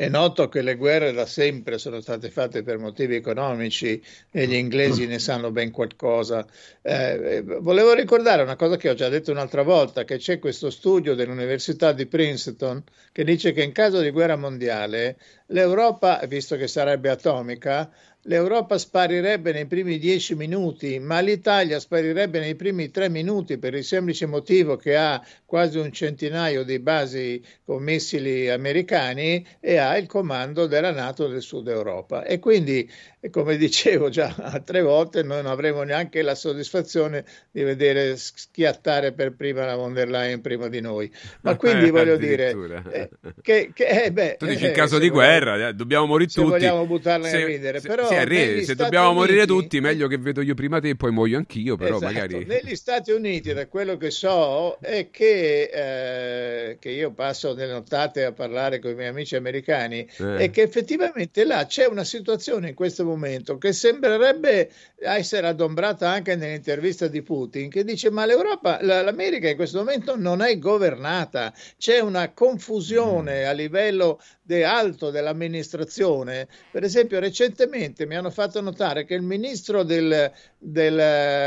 è noto che le guerre da sempre sono state fatte per motivi economici e gli inglesi ne sanno ben qualcosa. Eh, volevo ricordare una cosa che ho già detto un'altra volta, che c'è questo studio dell'Università di Princeton che dice che in caso di guerra mondiale l'Europa, visto che sarebbe atomica, l'Europa sparirebbe nei primi dieci minuti, ma l'Italia sparirebbe nei primi tre minuti per il semplice motivo che ha quasi un centinaio di basi con missili americani e ha il comando della Nato del Sud Europa. E quindi, come dicevo già altre volte, noi non avremo neanche la soddisfazione di vedere schiattare per prima la von der Leyen prima di noi. Ma quindi voglio dire eh, che, che eh, beh, tu dici in caso di guerra eh, dobbiamo morire tutti. Se vogliamo buttarla se, a ridere, però sì, re, se dobbiamo Uniti, morire tutti, meglio che vedo io prima te e poi muoio anch'io, però esatto. magari... Negli Stati Uniti, da quello che so, è che, eh, che io passo delle nottate a parlare con i miei amici americani, eh. è che effettivamente là c'è una situazione in questo momento che sembrerebbe essere adombrata anche nell'intervista di Putin, che dice ma l'Europa, l'America in questo momento non è governata, c'è una confusione mm. a livello de alto dell'amministrazione. Per esempio, recentemente mi hanno fatto notare che il ministro del, del,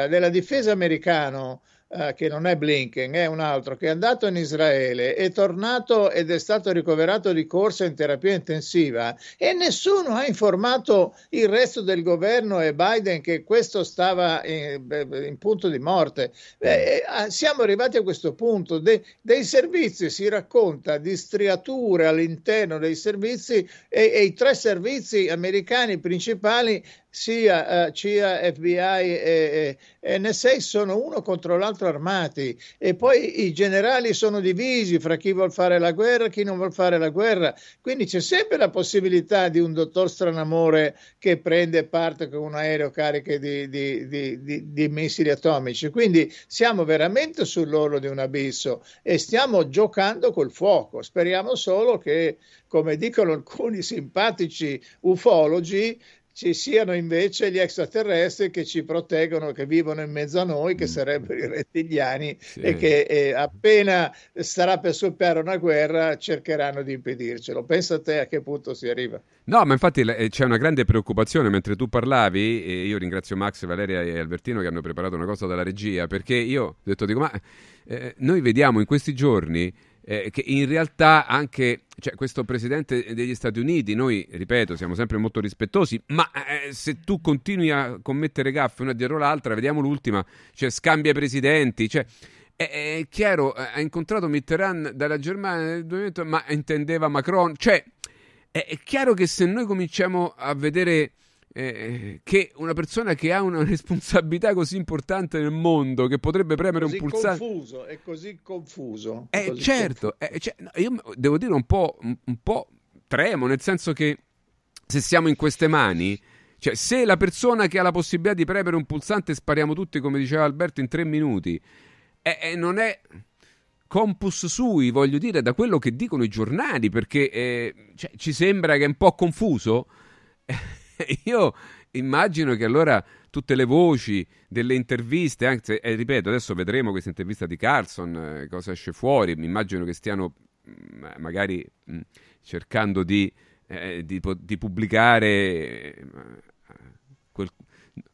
della difesa americano eh, che non è Blinken, è un altro, che è andato in Israele, è tornato ed è stato ricoverato di corsa in terapia intensiva e nessuno ha informato il resto del governo e Biden che questo stava in, in punto di morte. Eh, siamo arrivati a questo punto. De, dei servizi si racconta di striature all'interno dei servizi e, e i tre servizi americani principali sia CIA, FBI e, e, NSA sono uno contro l'altro armati e poi i generali sono divisi fra chi vuole fare la guerra e chi non vuole fare la guerra. Quindi c'è sempre la possibilità di un dottor Stranamore che prende parte con un aereo carico di, di, di, di missili atomici. Quindi siamo veramente sull'orlo di un abisso e stiamo giocando col fuoco. Speriamo solo che, come dicono alcuni simpatici ufologi, ci siano invece gli extraterrestri che ci proteggono, che vivono in mezzo a noi, che mm. sarebbero i rettiliani sì. e che eh, appena starà per scoppiare una guerra cercheranno di impedircelo. Pensa a te a che punto si arriva. No, ma infatti eh, c'è una grande preoccupazione mentre tu parlavi, e io ringrazio Max, Valeria e Albertino che hanno preparato una cosa dalla regia, perché io ho detto, dico, ma eh, noi vediamo in questi giorni eh, che in realtà anche cioè, questo presidente degli Stati Uniti, noi ripeto, siamo sempre molto rispettosi, ma eh, se tu continui a commettere gaffe una dietro l'altra, vediamo l'ultima, cioè scambia i presidenti, cioè, è, è, chiaro, ha incontrato Mitterrand dalla Germania nel 2000, ma intendeva Macron, cioè è, è chiaro che se noi cominciamo a vedere eh, che una persona che ha una responsabilità così importante nel mondo, che potrebbe premere un pulsante... confuso, è così confuso. Eh, così certo, eh, cioè, no, io devo dire un po', un, po' tremo, nel senso che se siamo in queste mani, cioè se la persona che ha la possibilità di premere un pulsante spariamo tutti, come diceva Alberto, in tre minuti, e eh, non è compus sui, voglio dire, da quello che dicono i giornali, perché eh, cioè, ci sembra che è un po' confuso. Io immagino che allora tutte le voci delle interviste, anche eh, ripeto, adesso vedremo questa intervista di Carlson, eh, cosa esce fuori, mi immagino che stiano mh, magari mh, cercando di, eh, di, di pubblicare eh, quel,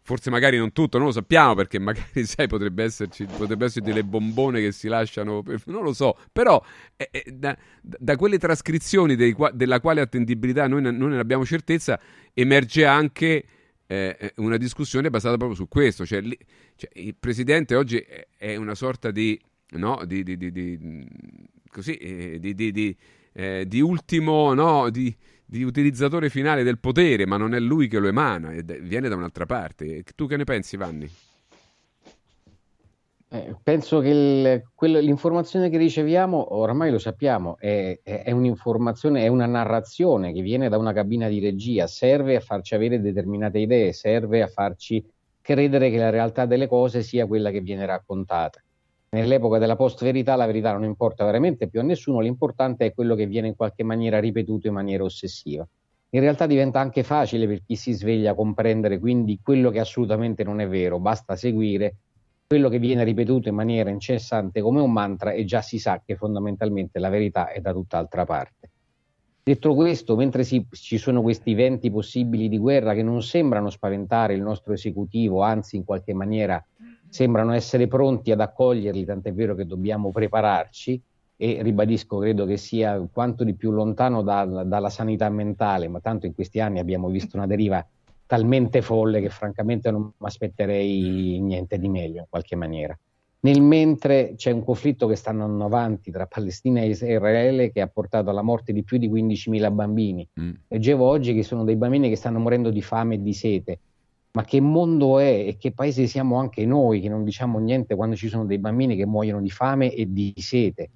forse magari non tutto, non lo sappiamo perché magari sai potrebbe esserci potrebbe esserci delle bombone che si lasciano, non lo so, però eh, eh, da, da, quelle trascrizioni qua, della quale attendibilità noi, non abbiamo certezza emerge anche eh, eh, una discussione basata proprio su questo, cioè, li, cioè, il presidente oggi è una sorta di, no, di, di, di così, eh, eh, di ultimo, no, di di utilizzatore finale del potere, ma non è lui che lo emana, viene da un'altra parte. Tu che ne pensi, Vanni? Eh, penso che il, quello, l'informazione che riceviamo, oramai lo sappiamo, è, è, un'informazione, è una narrazione che viene da una cabina di regia, serve a farci avere determinate idee, serve a farci credere che la realtà delle cose sia quella che viene raccontata nell'epoca della post-verità la verità non importa veramente più a nessuno, l'importante è quello che viene in qualche maniera ripetuto in maniera ossessiva. In realtà diventa anche facile per chi si sveglia comprendere quindi quello che assolutamente non è vero, basta seguire quello che viene ripetuto in maniera incessante come un mantra e già si sa che fondamentalmente la verità è da tutt'altra parte. Detto questo, mentre si, ci sono questi venti possibili di guerra che non sembrano spaventare il nostro esecutivo, anzi in qualche maniera sembrano essere pronti ad accoglierli, tant'è vero che dobbiamo prepararci e ribadisco, credo che sia quanto di più lontano da, dalla sanità mentale, ma tanto in questi anni abbiamo visto una deriva talmente folle che francamente non mi aspetterei niente di meglio in qualche maniera. Nel mentre c'è un conflitto che sta andando avanti tra Palestina e Israele che ha portato alla morte di più di 15.000 bambini. Mm. Leggevo oggi che sono dei bambini che stanno morendo di fame e di sete ma che mondo è e che paese siamo anche noi che non diciamo niente quando ci sono dei bambini che muoiono di fame e di sete,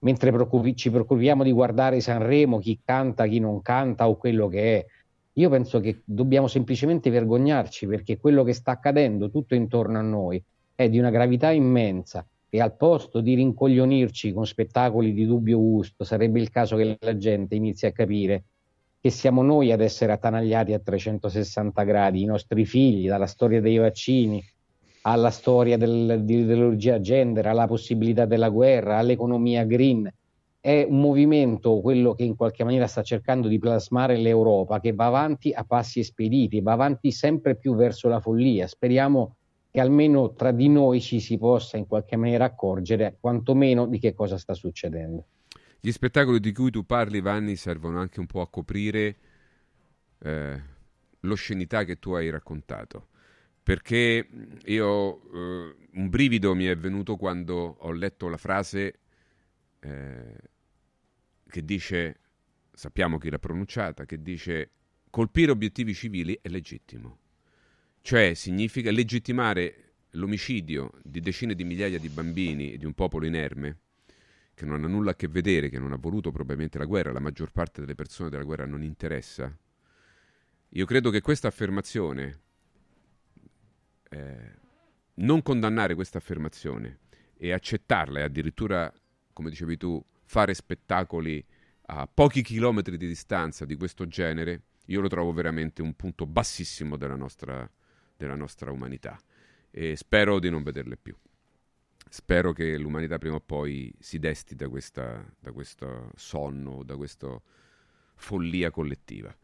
mentre preoccupi- ci preoccupiamo di guardare Sanremo, chi canta, chi non canta o quello che è. Io penso che dobbiamo semplicemente vergognarci perché quello che sta accadendo tutto intorno a noi è di una gravità immensa e al posto di rincoglionirci con spettacoli di dubbio gusto, sarebbe il caso che la gente inizi a capire che siamo noi ad essere attanagliati a 360 gradi, i nostri figli, dalla storia dei vaccini alla storia del, dell'ideologia gender, alla possibilità della guerra, all'economia green. È un movimento, quello che in qualche maniera sta cercando di plasmare l'Europa, che va avanti a passi spediti, va avanti sempre più verso la follia. Speriamo che almeno tra di noi ci si possa in qualche maniera accorgere quantomeno di che cosa sta succedendo. Gli spettacoli di cui tu parli, Vanni, servono anche un po' a coprire eh, l'oscenità che tu hai raccontato. Perché io eh, un brivido mi è venuto quando ho letto la frase eh, che dice, sappiamo chi l'ha pronunciata, che dice colpire obiettivi civili è legittimo. Cioè significa legittimare l'omicidio di decine di migliaia di bambini e di un popolo inerme che non ha nulla a che vedere, che non ha voluto probabilmente la guerra, la maggior parte delle persone della guerra non interessa. Io credo che questa affermazione, eh, non condannare questa affermazione e accettarla e addirittura, come dicevi tu, fare spettacoli a pochi chilometri di distanza di questo genere, io lo trovo veramente un punto bassissimo della nostra, della nostra umanità e spero di non vederle più. Spero che l'umanità prima o poi si desti da, questa, da questo sonno, da questa follia collettiva.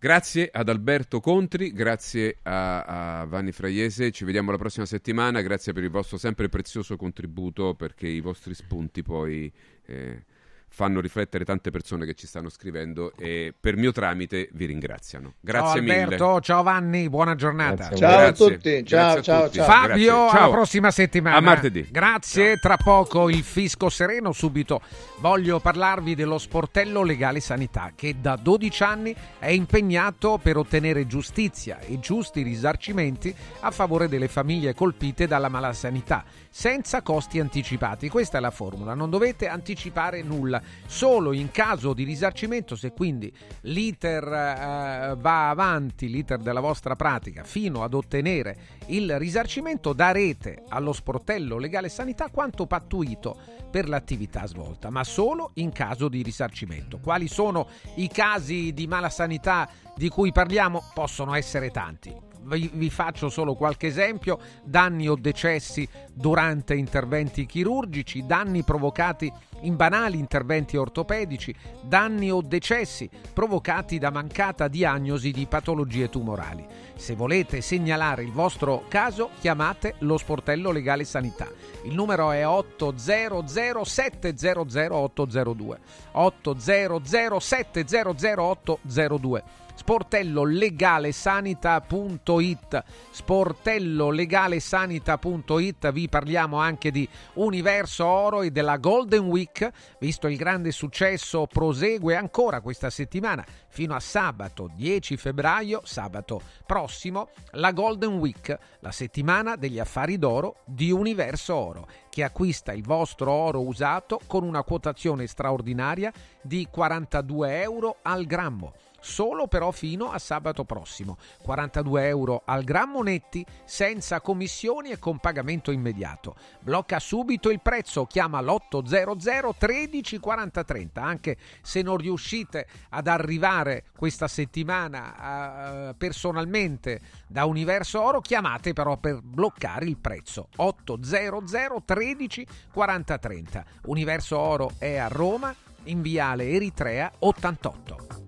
Grazie ad Alberto Contri, grazie a, a, Vanni Fraiese, ci vediamo la prossima settimana, grazie per il vostro sempre prezioso contributo perché i vostri spunti poi eh, fanno riflettere tante persone che ci stanno scrivendo e per mio tramite vi ringraziano. Grazie ciao mille. Alberto, ciao Vanni, buona giornata. Ciao a Grazie. tutti, Grazie ciao a ciao tutti. ciao. Fabio, Grazie. alla Ciao. prossima settimana. A martedì. Grazie, tra poco il fisco sereno. Subito voglio parlarvi dello sportello legale sanità che da 12 anni è impegnato per ottenere giustizia e giusti risarcimenti a favore delle famiglie colpite dalla malasanità senza costi anticipati. Questa è la formula, non dovete anticipare nulla, solo in caso di risarcimento, se quindi l'iter eh, va avanti, l'iter della vostra pratica, fino ad ottenere il risarcimento, darete allo sportello legale sanità quanto pattuito per l'attività svolta, ma solo in caso di risarcimento. Quali sono i casi di malasanità di cui parliamo? Possono essere tanti vi, vi faccio solo qualche esempio, danni o decessi durante interventi chirurgici, danni provocati in banali interventi ortopedici, danni o decessi provocati da mancata diagnosi di patologie tumorali. Se volete segnalare il vostro caso, chiamate lo sportello legale sanità. Il numero è 800 700 802. 800 700 802 sportellolegalesanita.it sportellolegalesanita.it vi parliamo anche di Universo Oro e della Golden Week. Visto il grande successo prosegue ancora questa settimana fino a sabato 10 febbraio sabato prossimo la Golden Week la settimana degli affari d'oro di Universo Oro che acquista il vostro oro usato con una quotazione straordinaria di 42 euro al grammo solo però fino a sabato prossimo. 42 euro al grammo netti, senza commissioni e con pagamento immediato. Blocca subito il prezzo, chiama l'800 13 40 30. Anche se non riuscite ad arrivare questa settimana uh, personalmente da Universo Oro, chiamate però per bloccare il prezzo. 800 13 40 30. Universo Oro è a Roma, in viale Eritrea 88.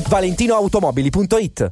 ValentinoAutomobili.it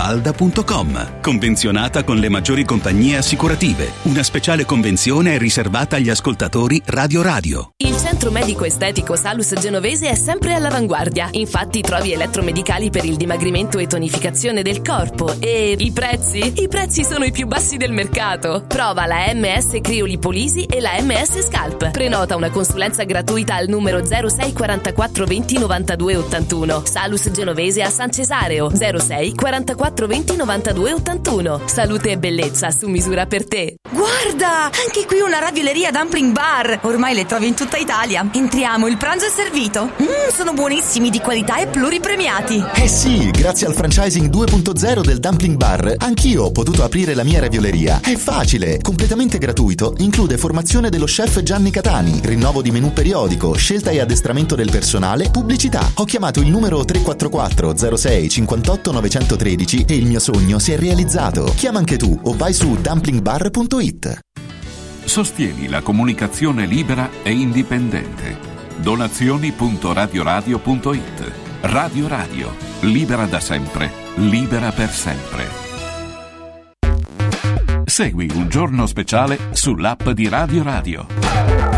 villamafalda.com. Convenzionata con le maggiori compagnie assicurative. Una speciale convenzione è riservata agli ascoltatori Radio Radio. Il centro medico estetico Salus Genovese è sempre all'avanguardia. Infatti trovi elettromedicali per il dimagrimento e tonificazione del corpo. E i prezzi? I prezzi sono i più bassi del mercato. Prova la MS Criolipolisi e la MS Scalp. Prenota una consulenza gratuita al numero 06 44 20 92 81. Salus Genovese a San Cesareo 06 44 20 92 81. Salute e bellezza su misura per te. Guarda, anche qui una ravioleria dumpling bar. Ormai le trovi in tutta Italia. Entriamo, il pranzo è servito. Mmm, sono buonissimi, di qualità e pluripremiati. Eh sì, grazie al franchising 2.0 del Dumpling Bar, anch'io ho potuto aprire la mia ravioleria. È facile, completamente gratuito, include formazione dello chef Gianni Catani, rinnovo di menù periodico, scelta e addestramento del personale, pubblicità. Ho chiamato il numero 344 06 58 913 e il mio sogno si è realizzato. Chiama anche tu o vai su dumplingbar.it. Sostieni la comunicazione libera e indipendente. Donazioni.radioradio.it Radio Radio, libera da sempre, libera per sempre. Segui un giorno speciale sull'app di Radio Radio.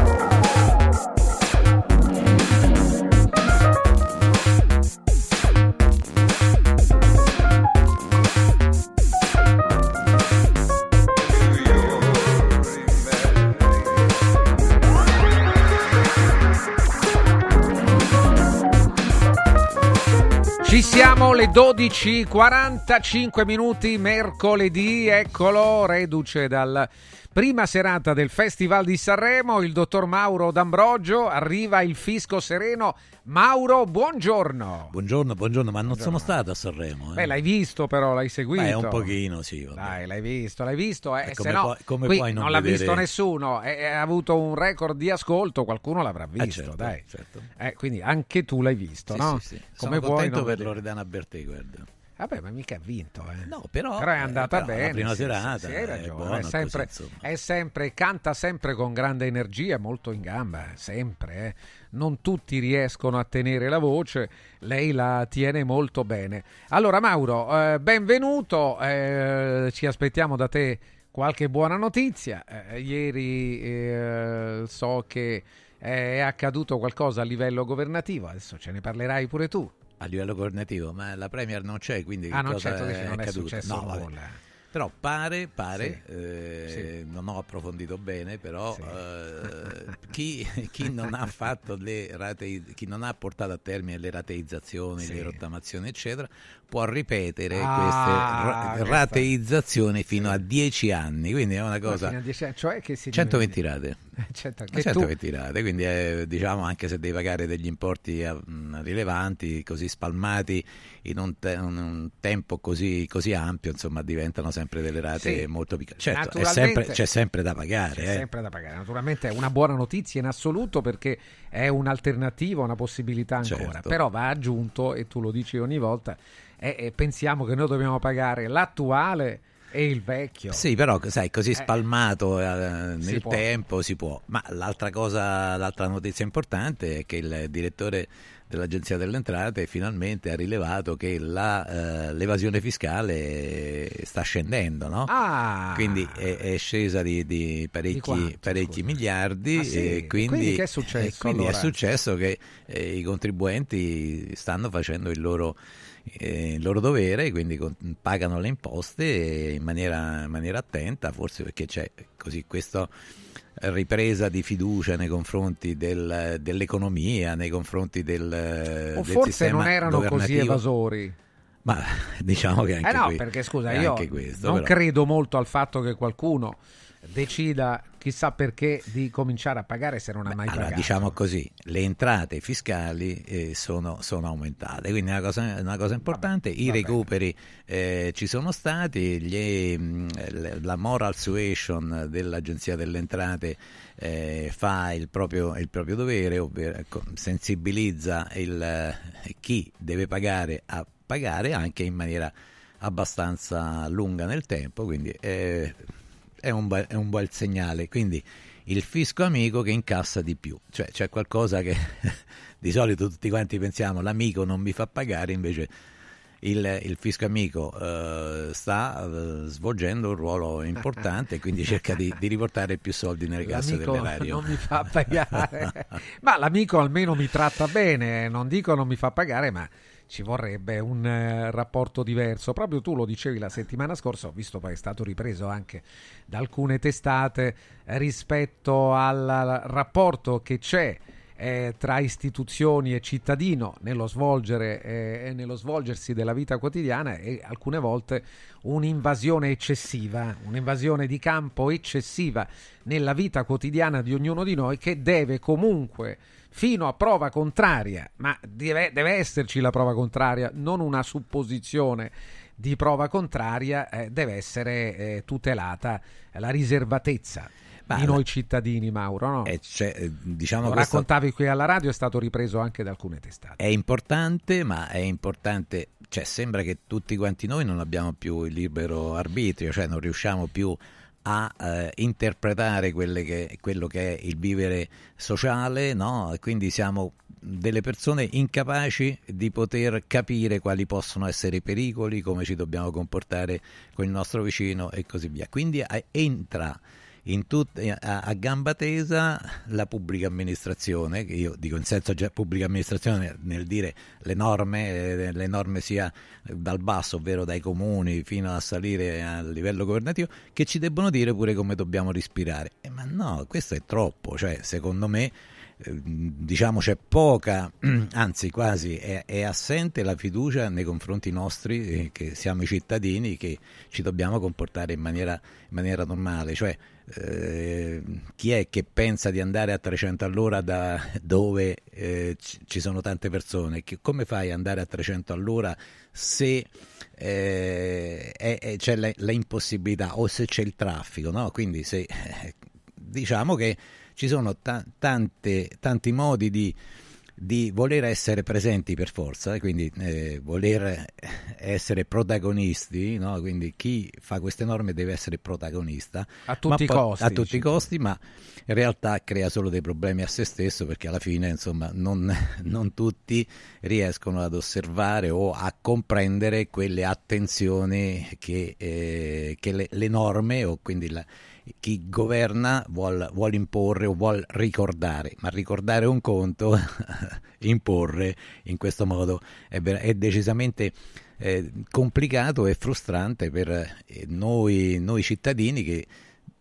Ci siamo le 12.45 minuti mercoledì, eccolo, reduce dal prima serata del Festival di Sanremo, il dottor Mauro D'Ambrogio, arriva il fisco sereno. Mauro, buongiorno. Buongiorno, buongiorno, ma non Buongiorno. sono stato a Sanremo. eh. Beh, l'hai visto però, l'hai seguito. Beh, un pochino, sì. vabbè. Dai, l'hai visto, l'hai visto. Eh, E se come no, puoi- come puoi non l'ha vedere- visto nessuno, e ha avuto un record di ascolto, qualcuno l'avrà visto, certo, dai. certo. Eh, quindi anche tu l'hai visto, Sì, no? sì, sì. Come Sono contento non per? Loredana Bertè, guarda. Vabbè, ma mica ha vinto, eh. No, però, è eh, andata però la bene. prima sì, sì, serata sì, hai è ragione. buona È, sempre, così, è sempre- canta sempre con grande energia, molto in gamba, sempre. eh. Non tutti riescono a tenere la voce, lei la tiene molto bene. Allora, Mauro, eh, benvenuto. eh, ci aspettiamo da te qualche buona notizia. Eh, ieri so che è accaduto qualcosa a livello governativo, adesso ce ne parlerai pure tu. A livello governativo, ma la Premier non c'è, quindi Ah, non tu dici, non è successo No, vabbè. nulla. Però pare, pare Sì. eh, non ho approfondito bene, però Sì. eh, chi, chi non ha fatto le rate, chi non ha portato a termine le rateizzazioni, Sì. le rottamazioni, eccetera, può ripetere Ah, queste ra- rateizzazioni fino a 10 anni, quindi è una cosa... Fino a dieci anni, cioè che si 120 rate. Certo, Ma che tu- 120 rate, quindi è, diciamo anche se devi pagare degli importi eh, mh, rilevanti, così spalmati in un, te- un- tempo così, così ampio, insomma diventano sempre delle rate Sì. molto piccole. Certo, sempre- c'è sempre da pagare. C'è eh. sempre da pagare. Naturalmente è una buona notizia in assoluto perché è un'alternativa, una possibilità ancora. Certo. Però va aggiunto, e tu lo dici ogni volta, e, e pensiamo che noi dobbiamo pagare l'attuale e il vecchio. Sì, però sai, così Eh, spalmato eh, si nel può. tempo si può. Ma l'altra cosa, l'altra notizia importante è che il direttore dell'Agenzia delle Entrate finalmente ha rilevato che la, eh, l'evasione fiscale sta scendendo, no? Ah. quindi è, è scesa di, di parecchi, quanto, parecchi miliardi Ah, sì? e quindi, quindi che è successo, quindi allora? è successo che eh, i contribuenti stanno facendo il loro, eh, il loro dovere, quindi con- pagano le imposte in maniera, in maniera attenta, forse perché c'è così questo ripresa di fiducia nei confronti del- dell'economia, nei confronti del, O del forse non erano così evasori. Ma diciamo che anche eh no, qui- perché scusa, io questo, non però. credo molto al fatto che qualcuno decida chissà perché di cominciare a pagare se non ha mai Allora, pagato. diciamo così, le entrate fiscali eh, sono, sono aumentate, quindi è una cosa, una cosa importante, i vabbè. recuperi eh, ci sono stati, gli, l- la moral suasion dell'Agenzia delle Entrate eh, fa il proprio, il proprio dovere, ovvero ecco, sensibilizza il, eh, chi deve pagare a pagare anche in maniera abbastanza lunga nel tempo, quindi eh, è, un bel, è un bel segnale. Quindi il fisco amico che incassa di più, cioè c'è qualcosa che di solito tutti quanti pensiamo l'amico non mi fa pagare, invece il, il fisco amico eh, sta eh, svolgendo un ruolo importante e quindi cerca di, di riportare più soldi nelle casse dell'erario. non mi fa pagare, ma l'amico almeno mi tratta bene, non dico non mi fa pagare, ma ci vorrebbe un eh, rapporto diverso. Proprio tu lo dicevi la settimana scorsa, ho visto poi è stato ripreso anche da alcune testate eh, rispetto al, rapporto che c'è eh, tra istituzioni e cittadino nello, svolgere, eh, e nello svolgersi della vita quotidiana e alcune volte un'invasione eccessiva, un'invasione di campo eccessiva nella vita quotidiana di ognuno di noi che deve comunque fino a prova contraria, ma deve, deve esserci la prova contraria, non una supposizione di prova contraria, eh, deve essere eh, tutelata la riservatezza Ma di noi cittadini, Mauro. No? Eh, c'è, eh, diciamo Lo questo- raccontavi qui alla radio, è stato ripreso anche da alcune testate. È importante, ma è importante, cioè sembra che tutti quanti noi non abbiamo più il libero arbitrio, cioè non riusciamo più a eh, interpretare che- quello che è il vivere sociale, no? Quindi siamo delle persone incapaci di poter capire quali possono essere i pericoli, come ci dobbiamo comportare con il nostro vicino e così via. Quindi eh, entra tut- a, a gamba tesa la pubblica amministrazione, che io dico in senso già pubblica amministrazione nel dire le norme, eh, le norme sia dal basso, ovvero dai comuni fino a salire a livello governativo, che ci debbono dire pure come dobbiamo respirare. Eh, ma no, questo è troppo, cioè secondo me eh, diciamo c'è poca, anzi quasi è, è assente la fiducia nei confronti nostri, eh, che siamo i cittadini, che ci dobbiamo comportare in maniera, in maniera normale. Cioè, eh, chi è che pensa di andare a 300 all'ora da dove eh, ci sono tante persone? Che- come fai ad andare a 300 all'ora se eh, c'è la, la impossibilità o se c'è il traffico? No? Quindi se, eh, diciamo che ci sono ta- tante- tanti modi di, di voler essere presenti per forza, eh, quindi eh, voler essere protagonisti, no? quindi chi fa queste norme deve essere protagonista A tutti i costi, a tutti i costi, ma in realtà crea solo dei problemi a se stesso perché alla fine insomma non, non tutti riescono ad osservare o a comprendere quelle attenzioni che, eh, che le, le norme o quindi la- chi governa vuol, vuol imporre o vuol ricordare, ma ricordare un conto, imporre in questo modo è, è decisamente eh, complicato e frustrante per eh, noi, noi cittadini che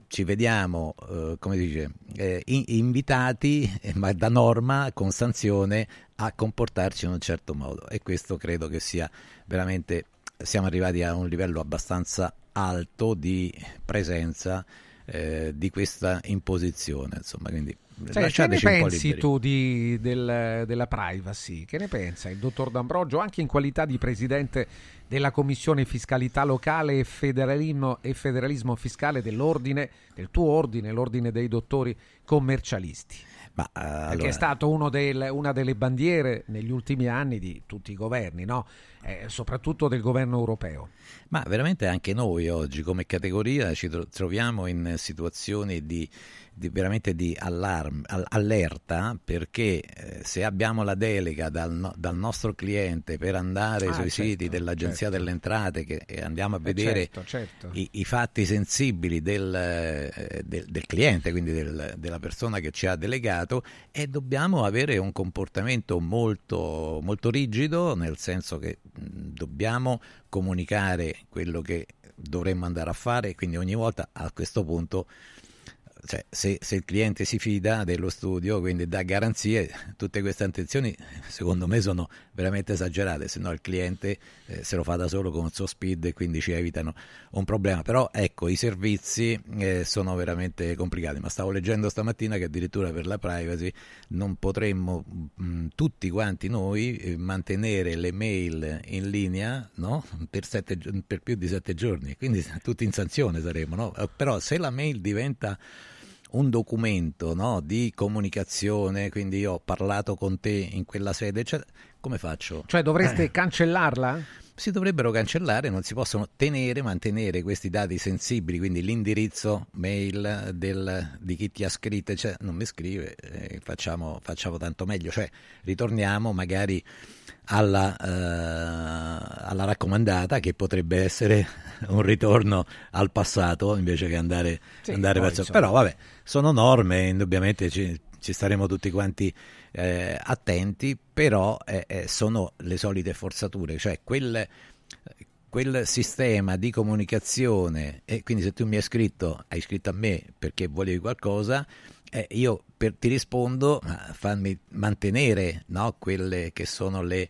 ci vediamo, eh, come dice, eh, in- invitati, eh, ma da norma, con sanzione, a comportarci in un certo modo. E questo credo che sia veramente, siamo arrivati a un livello abbastanza alto di presenza eh, di questa imposizione. Insomma, quindi Cioè, che ne pensi tu di- del- della privacy? Che ne pensa il dottor D'Ambrogio, anche in qualità di presidente della Commissione Fiscalità Locale e Federalismo, e federalismo Fiscale dell'ordine, del tuo ordine, l'ordine dei dottori commercialisti? Ma, Perché allora- è stato uno del- una delle bandiere negli ultimi anni di tutti i governi, no? Eh, soprattutto del governo europeo. Ma veramente anche noi oggi come categoria ci tro- troviamo in situazioni di, di, veramente di allarme, all- allerta perché eh, se abbiamo la delega dal, no- dal, nostro cliente per andare Ah, sui certo, siti dell'Agenzia certo. delle Entrate che, e andiamo a Eh, vedere certo, certo. I, i fatti sensibili del, eh, del- del cliente, quindi del- della persona che ci ha delegato e dobbiamo avere un comportamento molto, molto rigido, nel senso che mh, dobbiamo comunicare quello che dovremmo andare a fare, quindi ogni volta a questo punto cioè, se, se il cliente si fida dello studio, quindi dà garanzie, tutte queste attenzioni secondo me sono veramente esagerate, se no il cliente eh, se lo fa da solo con il suo speed e quindi ci evitano un problema. Però ecco, i servizi eh, sono veramente complicati, ma stavo leggendo stamattina che addirittura per la privacy non potremmo mh, tutti quanti noi eh, mantenere le mail in linea no? per, sette per più di sette giorni, quindi tutti in sanzione saremo. No? Eh, Però se la mail diventa un documento no, di comunicazione, quindi io ho parlato con te in quella sede, cioè, come faccio? Cioè dovreste Eh. cancellarla? Si dovrebbero cancellare, non si possono tenere, mantenere questi dati sensibili, quindi l'indirizzo mail del- di chi ti ha scritto, cioè non mi scrive, eh, facciamo, facciamo tanto meglio, cioè ritorniamo magari alla, eh, alla raccomandata che potrebbe essere un ritorno al passato invece che andare, Sì, andare verso... insomma. Però vabbè, sono norme, indubbiamente ci, ci staremo tutti quanti eh, attenti, però eh, eh, sono le solite forzature, cioè quel, quel sistema di comunicazione, e quindi se tu mi hai scritto, hai scritto a me perché volevi qualcosa, eh, io per- ti rispondo, ma fammi mantenere no, quelle che sono le,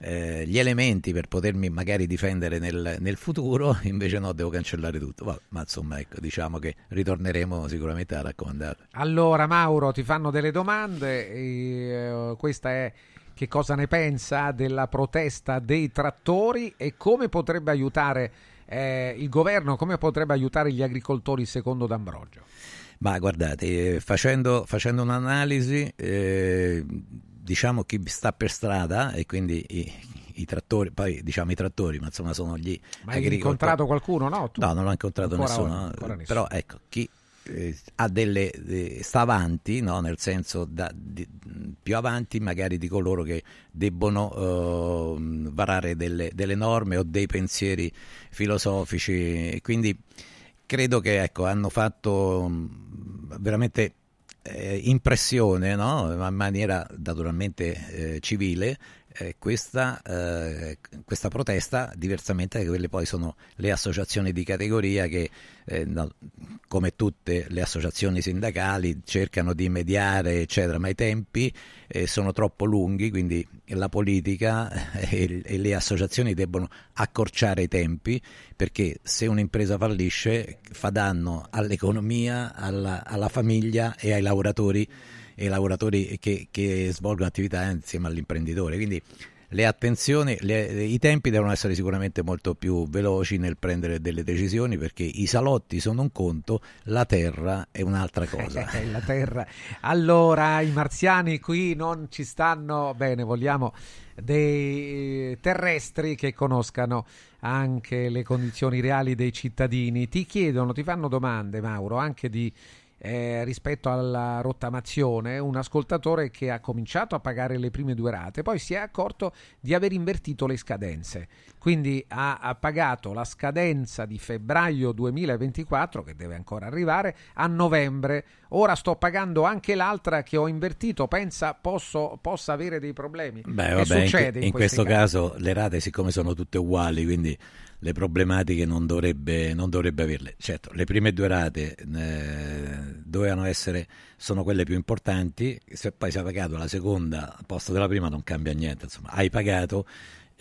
eh, gli elementi per potermi magari difendere nel, nel futuro, invece no, devo cancellare tutto. Vabbè, ma insomma, ecco, diciamo che ritorneremo sicuramente a raccomandare. Allora Mauro ti fanno delle domande, e, eh, questa è che cosa ne pensa della protesta dei trattori e come potrebbe aiutare eh, il governo, come potrebbe aiutare gli agricoltori secondo D'Ambrogio. Ma guardate, eh, facendo, facendo un'analisi, eh, diciamo chi sta per strada e quindi i, i trattori, poi diciamo i trattori, ma insomma sono gli Ma hai incontrato qualcuno? No, tu? No, non ho incontrato Ancora nessuno, ora, no. ancora nessuno. però ecco, chi eh, ha delle, de- sta avanti, no? nel senso da- di- più avanti magari di coloro che debbono eh, varare delle, delle norme o dei pensieri filosofici, quindi credo che ecco, hanno fatto mh, veramente eh, impressione no? in maniera naturalmente eh, civile eh, questa, eh, questa protesta, diversamente da quelle poi sono le associazioni di categoria che, eh, no, come tutte le associazioni sindacali, cercano di mediare, eccetera, ma i tempi eh, sono troppo lunghi, quindi la politica e, e le associazioni debbono accorciare i tempi, perché se un'impresa fallisce fa danno all'economia, alla, alla famiglia e ai lavoratori e lavoratori che, che svolgono attività insieme all'imprenditore. Quindi le attenzioni, le- i tempi devono essere sicuramente molto più veloci nel prendere delle decisioni perché i salotti sono un conto, la terra è un'altra cosa. Eh, la terra. Allora, i marziani qui non ci stanno bene, vogliamo dei terrestri che conoscano anche le condizioni reali dei cittadini. Ti chiedono, ti fanno domande, Mauro, anche di eh, rispetto alla rottamazione, un ascoltatore che ha cominciato a pagare le prime due rate, poi si è accorto di aver invertito le scadenze. Quindi ha, ha pagato la scadenza di febbraio 2024, che deve ancora arrivare, a novembre. Ora sto pagando anche l'altra che ho invertito. Pensa posso, possa avere dei problemi. Beh, vabbè, in, succede in in, questi questo casi? caso le rate, siccome sono tutte uguali, quindi le problematiche non dovrebbe, non dovrebbe averle. Certo, le prime due rate eh, dovevano essere, sono quelle più importanti, se poi si è pagato la seconda al posto della prima non cambia niente, insomma, hai pagato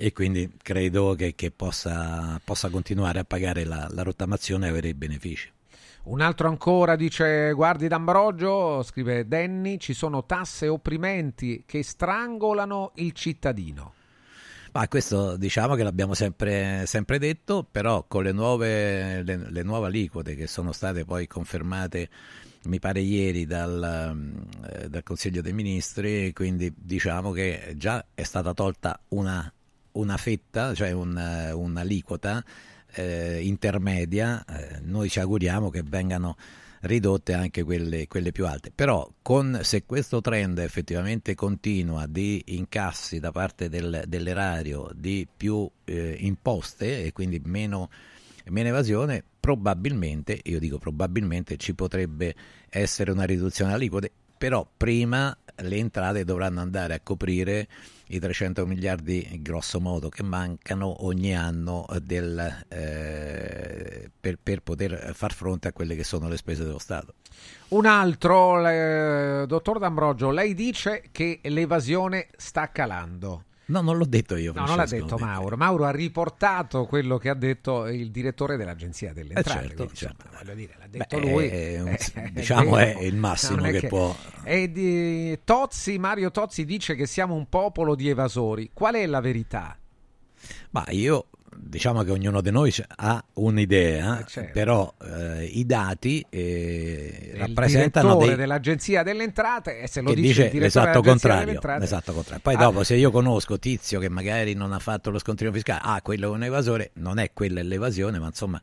e quindi credo che, che possa, possa continuare a pagare la, la rottamazione e avere i benefici. Un altro ancora dice: Guardi D'Ambrogio, scrive Denny, ci sono tasse opprimenti che strangolano il cittadino. Ma questo diciamo che l'abbiamo sempre, sempre detto, però con le nuove, le, le nuove aliquote che sono state poi confermate, mi pare ieri, dal, eh, dal Consiglio dei Ministri, quindi diciamo che già è stata tolta una, una fetta, cioè un, eh, un'aliquota eh, intermedia, eh, noi ci auguriamo che vengano ridotte anche quelle, quelle più alte. Però con, se questo trend effettivamente continua di incassi da parte del, dell'erario di più eh, imposte e quindi meno, meno evasione, probabilmente, io dico probabilmente, ci potrebbe essere una riduzione aliquote, però prima le entrate dovranno andare a coprire i 300 miliardi grosso modo che mancano ogni anno del, eh, per, per, poter far fronte a quelle che sono le spese dello Stato. Un altro, eh, dottor D'Ambrogio, lei dice che l'evasione sta calando. No, non l'ho detto io. No, non l'ha detto Mauro. Mauro ha riportato quello che ha detto il direttore dell'Agenzia delle Entrate. Eh certo, quindi, certo. Insomma, voglio dire, l'ha detto Beh, lui. È un, eh, diciamo è, è il massimo che, che può. E di Tozzi, Mario Tozzi dice che siamo un popolo di evasori. Qual è la verità? Ma io diciamo che ognuno di noi ha un'idea, Eh, certo. però eh, i dati eh, Il rappresentano dei, dell'agenzia delle entrate e se lo dice, dice l'esatto contrario, entrate l'esatto contrario. Poi Ah, dopo se io conosco Tizio che magari non ha fatto lo scontrino fiscale, ah quello è un evasore, non è quella l'evasione, ma insomma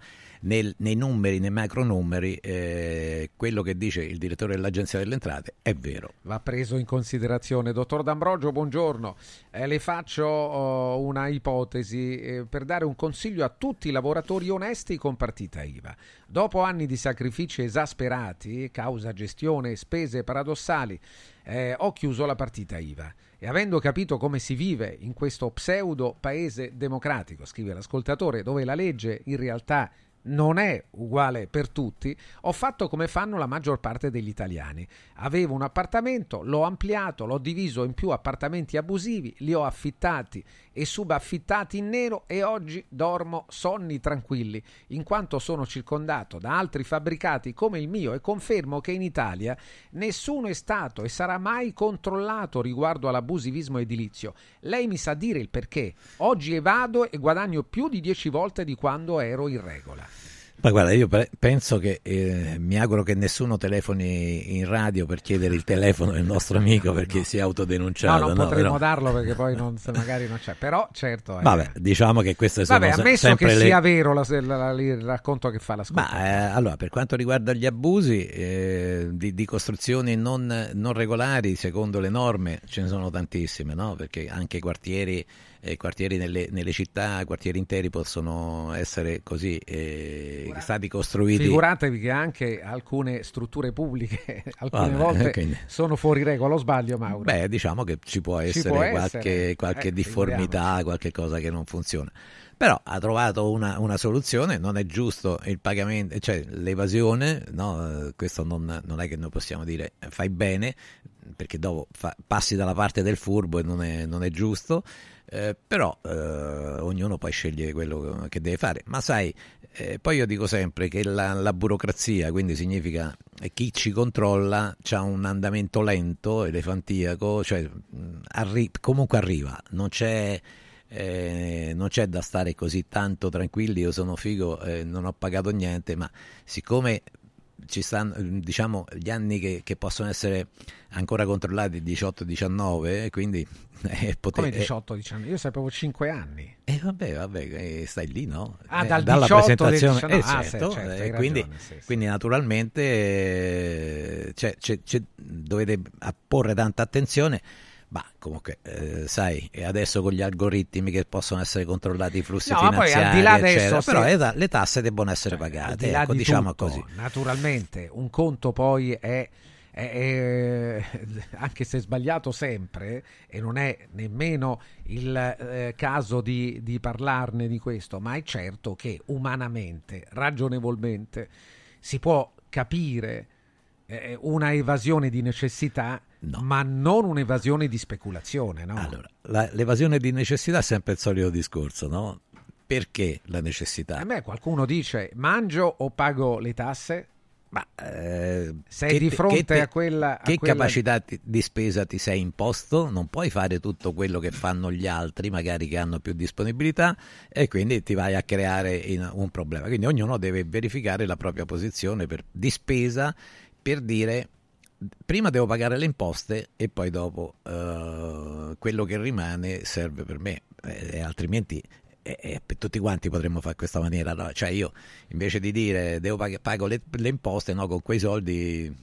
nel- nei numeri, nei macro numeri, eh, quello che dice il direttore dell'agenzia delle entrate è vero. va preso in considerazione. Dottor D'Ambrogio, buongiorno. Eh, le faccio oh, una ipotesi eh, per dare un consiglio a tutti i lavoratori onesti con partita IVA. Dopo anni di sacrifici esasperati, causa gestione e spese paradossali, eh, ho chiuso la partita IVA. E avendo capito come si vive in questo pseudo paese democratico, scrive l'ascoltatore, dove la legge in realtà non è uguale per tutti, ho fatto come fanno la maggior parte degli italiani. Avevo un appartamento, l'ho ampliato, l'ho diviso in più appartamenti abusivi, li ho affittati e subaffittati in nero e oggi dormo sonni tranquilli, in quanto sono circondato da altri fabbricati come il mio e confermo che in Italia nessuno è stato e sarà mai controllato riguardo all'abusivismo edilizio. Lei mi sa dire il perché. Oggi evado e guadagno più di 10 volte di quando ero in regola. Ma guarda, io pe- penso che eh, mi auguro che nessuno telefoni in radio per chiedere il telefono del nostro amico perché si è No, autodenunciato. non no? potremmo Però- darlo perché poi non, magari non c'è. Però certo. eh. Vabbè, diciamo che queste sono Vabbè, ammesso che le... sia vero la- la- la- il racconto che fa la scuola. Ma eh, allora, per quanto riguarda gli abusi eh, di, di costruzioni non, non regolari, secondo le norme, ce ne sono tantissime, no? Perché anche quartieri, eh, quartieri nelle, nelle città, quartieri interi possono essere così eh, stati costruiti. Figuratevi che anche alcune strutture pubbliche alcune Vabbè, volte quindi- sono fuori regola, o sbaglio Mauro? Beh, diciamo che ci può Ci essere può qualche, essere. qualche Eh, difformità, qualche cosa che non funziona. Però ha trovato una, una soluzione, non è giusto il pagamento, cioè l'evasione, no? Eh, questo non, non è che noi possiamo dire eh, fai bene, perché dopo fa- passi dalla parte del furbo e non è, non è giusto, eh, però eh, ognuno poi sceglie quello che deve fare. Ma sai, eh, poi io dico sempre che la, la burocrazia, quindi significa eh, chi ci controlla, ha un andamento lento, elefantiaco, cioè mh, arri- comunque arriva, non c'è, eh, non c'è da stare così tanto tranquilli, io sono figo, eh, non ho pagato niente, ma siccome ci stanno diciamo gli anni che, che possono essere ancora controllati 18-19 quindi eh, pote- Come eh, 18 19? Io sapevo 5 anni. eh, vabbè, vabbè, eh, stai lì, no? Ah, Eh, dal dalla 18 del presentazione, 19. eh, Ah, sì, certo, certo, eh, hai quindi, ragione, sì, sì. quindi naturalmente eh, c'è- c'è- c'è- dovete porre tanta attenzione. Ma comunque, eh, sai, adesso con gli algoritmi che possono essere controllati i flussi No, ma poi finanziari, al di là adesso, eccetera, se- però le, ta- le tasse debbono essere pagate, ecco, di diciamo tutto, così. Naturalmente, un conto poi è, è- è- anche se sbagliato sempre, e non è nemmeno il eh, caso di, di parlarne di questo, ma è certo che umanamente, ragionevolmente, si può capire eh, una evasione di necessità, ma non un'evasione di speculazione. No? Allora, la- l'evasione di necessità è sempre il solito discorso, no? Perché la necessità? A me qualcuno dice mangio o pago le tasse? Ma eh, Sei che di te- fronte te- a quella... a Che quella- capacità ti- di spesa ti sei imposto? Non puoi fare tutto quello che fanno gli altri, magari che hanno più disponibilità, e quindi ti vai a creare in- un problema. Quindi ognuno deve verificare la propria posizione per- di spesa per dire prima devo pagare le imposte e poi dopo eh, quello che rimane serve per me, Eh, altrimenti e, e per tutti quanti potremmo fare questa maniera. No? Cioè io invece di dire devo pag- pago le, le imposte, no, con quei soldi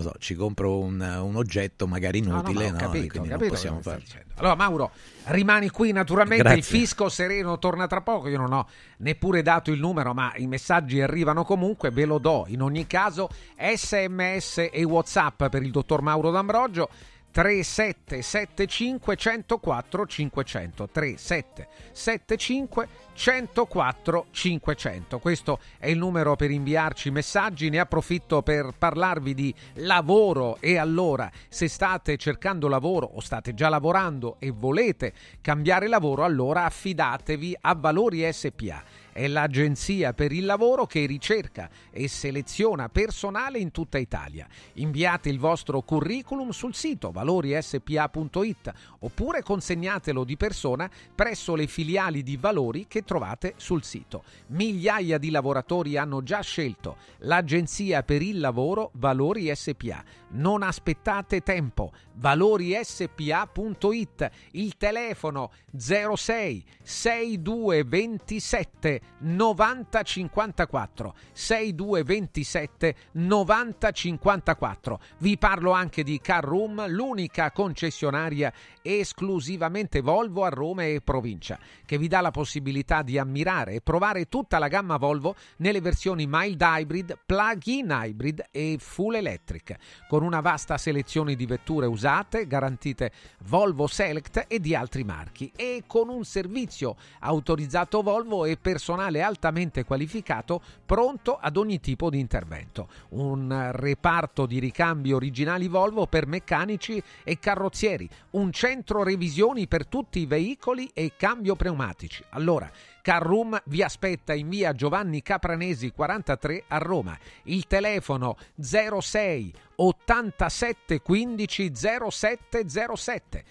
so, ci compro un, un, oggetto magari inutile, no, no, capito, quindi capito non possiamo fare. Allora Mauro, rimani qui naturalmente, Grazie. il fisco sereno torna tra poco, io non ho neppure dato il numero, ma i messaggi arrivano comunque, ve lo do. In ogni caso, sms e whatsapp per il dottor Mauro D'Ambrogio. 3775 104 500 3775 104 500 questo è il numero per inviarci messaggi ne approfitto per parlarvi di lavoro. E allora se state cercando lavoro o state già lavorando e volete cambiare lavoro allora affidatevi a Valori SPA è l'agenzia per il lavoro che ricerca e seleziona personale in tutta Italia. Inviate il vostro curriculum sul sito valorispa.it oppure consegnatelo di persona presso le filiali di Valori che trovate sul sito. Migliaia di lavoratori hanno già scelto l'agenzia per il lavoro Valori SPA. Non aspettate tempo. valorispa.it il telefono 06 6227 90 54 6227 90 54 vi parlo anche di Car Room l'unica concessionaria esclusivamente Volvo a Roma e provincia che vi dà la possibilità di ammirare e provare tutta la gamma Volvo nelle versioni mild hybrid plug-in hybrid e full electric con una vasta selezione di vetture usate garantite Volvo Select e di altri marchi e con un servizio autorizzato Volvo e personale altamente qualificato pronto ad ogni tipo di intervento. Un reparto di ricambi originali Volvo per meccanici e carrozzieri, un centro revisioni per tutti i veicoli e cambio pneumatici. Allora, Carroom vi aspetta in via Giovanni Capranesi 43 a Roma. Il telefono 06 87 15 0707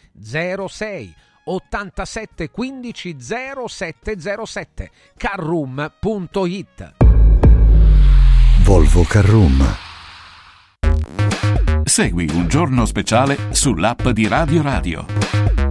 06 87 15 0707 carroom.it Volvo Carroom. Segui un giorno speciale sull'app di Radio Radio.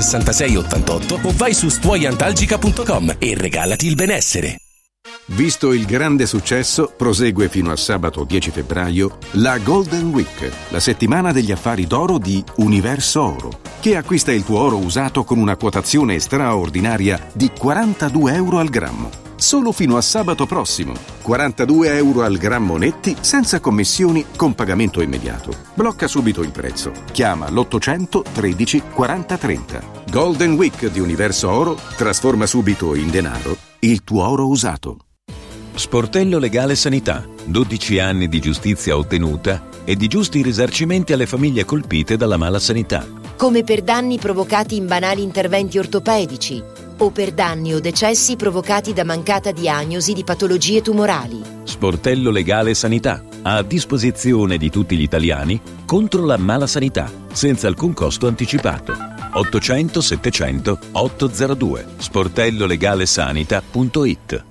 66 88 o vai su stuoiantalgica.com e regalati il benessere. Visto il grande successo, prosegue fino a sabato 10 febbraio la Golden Week, la settimana degli affari d'oro di Universo Oro, che acquista il tuo oro usato con una quotazione straordinaria di 42 euro al grammo. Solo fino a sabato prossimo. 42 euro al grammo netti senza commissioni con pagamento immediato. Blocca subito il prezzo. Chiama l'800 13 40 30. Golden Week di Universo Oro trasforma subito in denaro il tuo oro usato. Sportello Legale Sanità. 12 anni di giustizia ottenuta e di giusti risarcimenti alle famiglie colpite dalla mala sanità. come per danni provocati in banali interventi ortopedici o per danni o decessi provocati da mancata diagnosi di patologie tumorali. Sportello Legale Sanità. A disposizione di tutti gli italiani contro la mala sanità, senza alcun costo anticipato. 800 700 802 sportellolegalesanita.it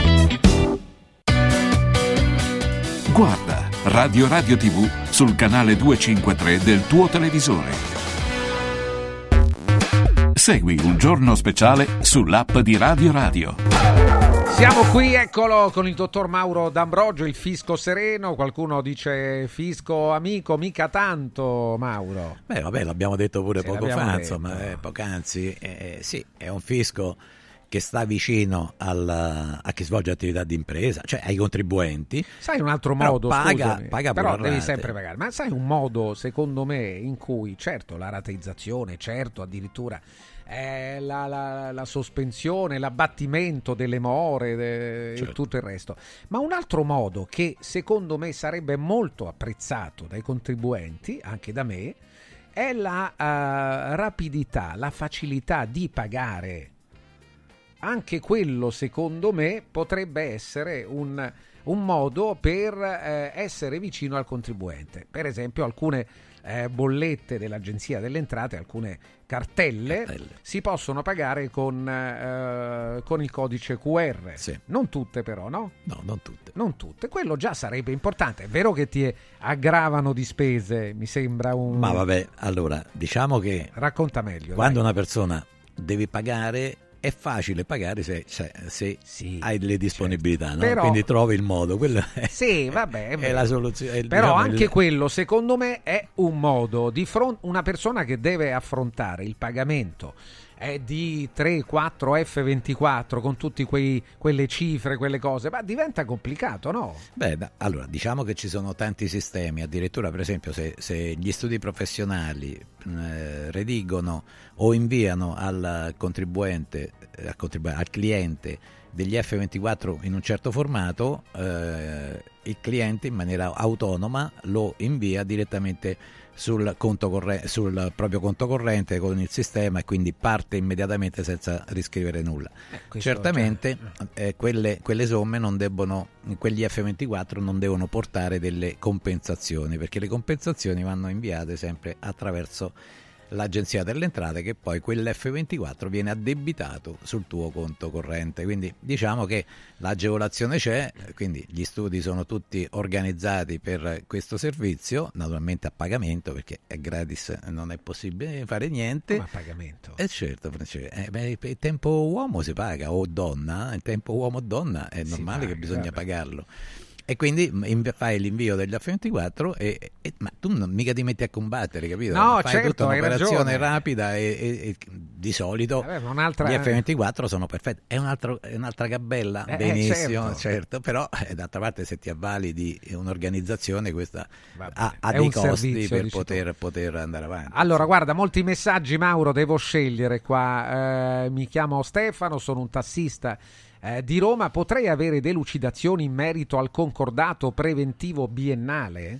Guarda Radio Radio TV sul canale 253 del tuo televisore. Segui un giorno speciale sull'app di Radio Radio. Siamo qui, eccolo, con il dottor Mauro D'Ambrogio, il fisco sereno. Qualcuno dice fisco amico, mica tanto, Mauro. Beh, vabbè, l'abbiamo detto pure Sì, poco fa, detto. insomma, eh, poc'anzi. eh, sì, è un fisco che sta vicino al- a chi svolge attività di impresa, cioè ai contribuenti. Sai un altro Però modo, paga, scusami, paga però devi rate. sempre pagare. Ma sai un modo, secondo me, in cui, certo, la rateizzazione, certo, addirittura eh, la, la- la sospensione, l'abbattimento delle more de- e Certo. tutto il resto. Ma un altro modo che, secondo me, sarebbe molto apprezzato dai contribuenti, anche da me, è la eh, rapidità, la facilità di pagare anche quello secondo me potrebbe essere un, un modo per eh, essere vicino al contribuente. Per esempio alcune eh, bollette dell'Agenzia delle Entrate, alcune cartelle, si possono pagare con, eh, con il codice QR. Non tutte però, no? No, non tutte. Non tutte. Quello già sarebbe importante. È vero che ti aggravano di spese, mi sembra un... Ma vabbè, allora, diciamo che Racconta meglio. quando dai. una persona deve pagare è facile pagare se, se- se hai le disponibilità, no? Però- quindi trovi il modo. Quello è, Sì, vabbè, è è la soluzione. è, Però diciamo, anche il- quello, secondo me, è un modo di fronte una persona che deve affrontare il pagamento eh, di 3, 4 F24 con tutte quelle cifre, quelle cose, ma diventa complicato, no? Beh, da- allora, diciamo che ci sono tanti sistemi, addirittura per esempio se, se gli studi professionali eh, redigono o inviano al contribuente, eh, al, contribu- al cliente degli F24 in un certo formato, eh, il cliente in maniera autonoma lo invia direttamente sul, conto corre- sul proprio conto corrente con il sistema e quindi parte immediatamente senza riscrivere nulla. questo, Certamente eh, quelle, quelle somme non debbono, quegli F24 non devono portare delle compensazioni perché le compensazioni vanno inviate sempre attraverso l'agenzia delle entrate che poi quell'F24 viene addebitato sul tuo conto corrente. Quindi diciamo che l'agevolazione c'è, quindi gli studi sono tutti organizzati per questo servizio, naturalmente a pagamento perché è gratis, non è possibile fare niente. Ma a pagamento? Eh certo, eh, beh, il tempo uomo si paga o donna, il tempo uomo-donna è normale paga, che bisogna vabbè. pagarlo. E quindi fai l'invio degli F24 e, e, ma tu non mica ti metti a combattere, capito? No, fai certo, tutta un'operazione rapida e, e, di solito Vabbè, un'altra... gli F24 sono perfetti. È, un altro, è un'altra gabella, eh, benissimo, certo. certo. però eh, d'altra parte se ti avvali di un'organizzazione questa ha, ha dei costi per poter, poter, andare avanti. Allora, guarda, molti messaggi Mauro, devo scegliere qua. Eh, mi chiamo Stefano, sono un tassista eh, di Roma, potrei avere delucidazioni in merito al concordato preventivo biennale?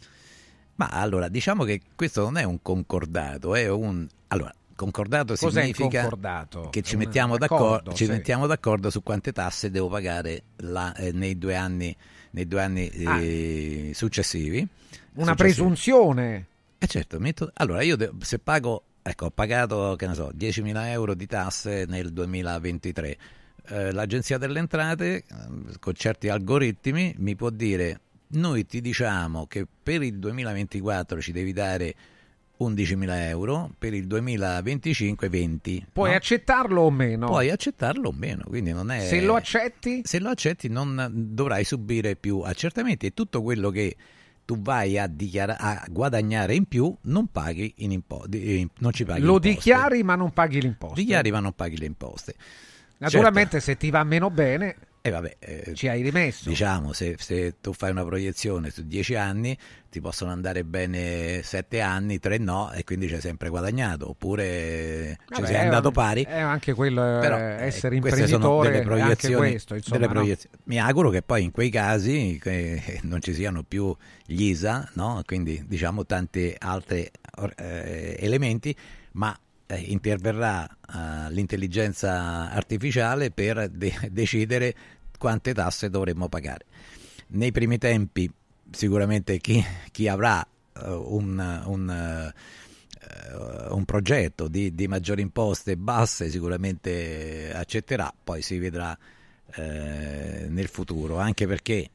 Ma allora, diciamo che questo non è un concordato, è un... Allora, concordato Cos'è significa concordato? che ci mettiamo, d'accordo, ci sì. mettiamo, d'accordo, su quante tasse devo pagare la, eh, nei due anni, nei due anni eh, ah. successivi. Una successivi. presunzione. Eh certo, metto, allora io de- se pago, ecco, ho pagato, che ne so, 10.000 euro di tasse nel 2023 eh, l'Agenzia delle Entrate, eh, con certi algoritmi, mi può dire noi ti diciamo che per il 2024 ci devi dare 11.000 euro, per il 2025 20. Puoi no? accettarlo o meno? Puoi accettarlo o meno, quindi non è... Se lo accetti? Se lo accetti non dovrai subire più accertamenti e tutto quello che tu vai a, dichiara- a guadagnare in più non paghi in impo- non ci paghi Lo dichiari ma non paghi l'imposta. Dichiari ma non paghi le imposte. Naturalmente certo. se ti va meno bene e eh vabbè, eh, ci hai rimesso. Diciamo, se, se, tu fai una proiezione su dieci anni, ti possono andare bene sette anni, tre no, e quindi ci hai sempre guadagnato. Oppure vabbè, ci sei andato un, pari. È anche quello, Però, eh, essere imprenditore, delle proiezioni, questo, insomma, delle proiezioni. No? Mi auguro che poi in quei casi non ci siano più gli ISA, no? quindi diciamo tanti altri eh, elementi, ma eh, interverrà uh, l'intelligenza artificiale per de- decidere quante tasse dovremmo pagare. Nei primi tempi sicuramente chi, chi avrà uh, un, un, uh, un, progetto di, di, maggiori imposte basse sicuramente accetterà, poi si vedrà nel futuro, anche perché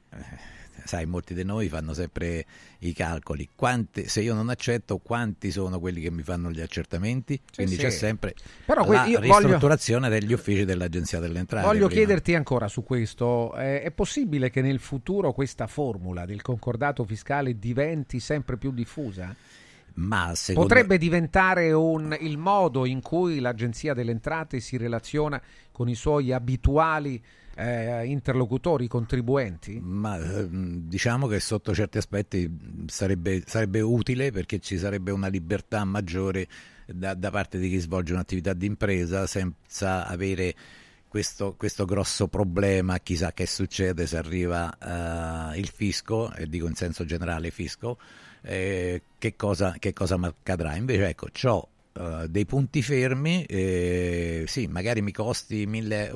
sai, molti di noi fanno sempre i calcoli. Quante, se io non accetto, quanti sono quelli che mi fanno gli accertamenti? Sì, Quindi sì. c'è sempre Però la ristrutturazione voglio... degli uffici dell'Agenzia delle Entrate. Voglio prima. chiederti ancora su questo, eh, è possibile che nel futuro questa formula del concordato fiscale diventi sempre più diffusa? Ma secondo... Potrebbe diventare un, il modo in cui l'Agenzia delle Entrate si relaziona con i suoi abituali eh, interlocutori, contribuenti? Ma ehm, diciamo che sotto certi aspetti sarebbe, sarebbe utile perché ci sarebbe una libertà maggiore da, da parte di chi svolge un'attività di impresa senza avere questo, questo, grosso problema, chissà che succede se arriva uh, il fisco, e dico in senso generale fisco, eh, che, cosa, che cosa accadrà. Invece ecco, ho uh, dei punti fermi, eh, sì, magari mi costi 1000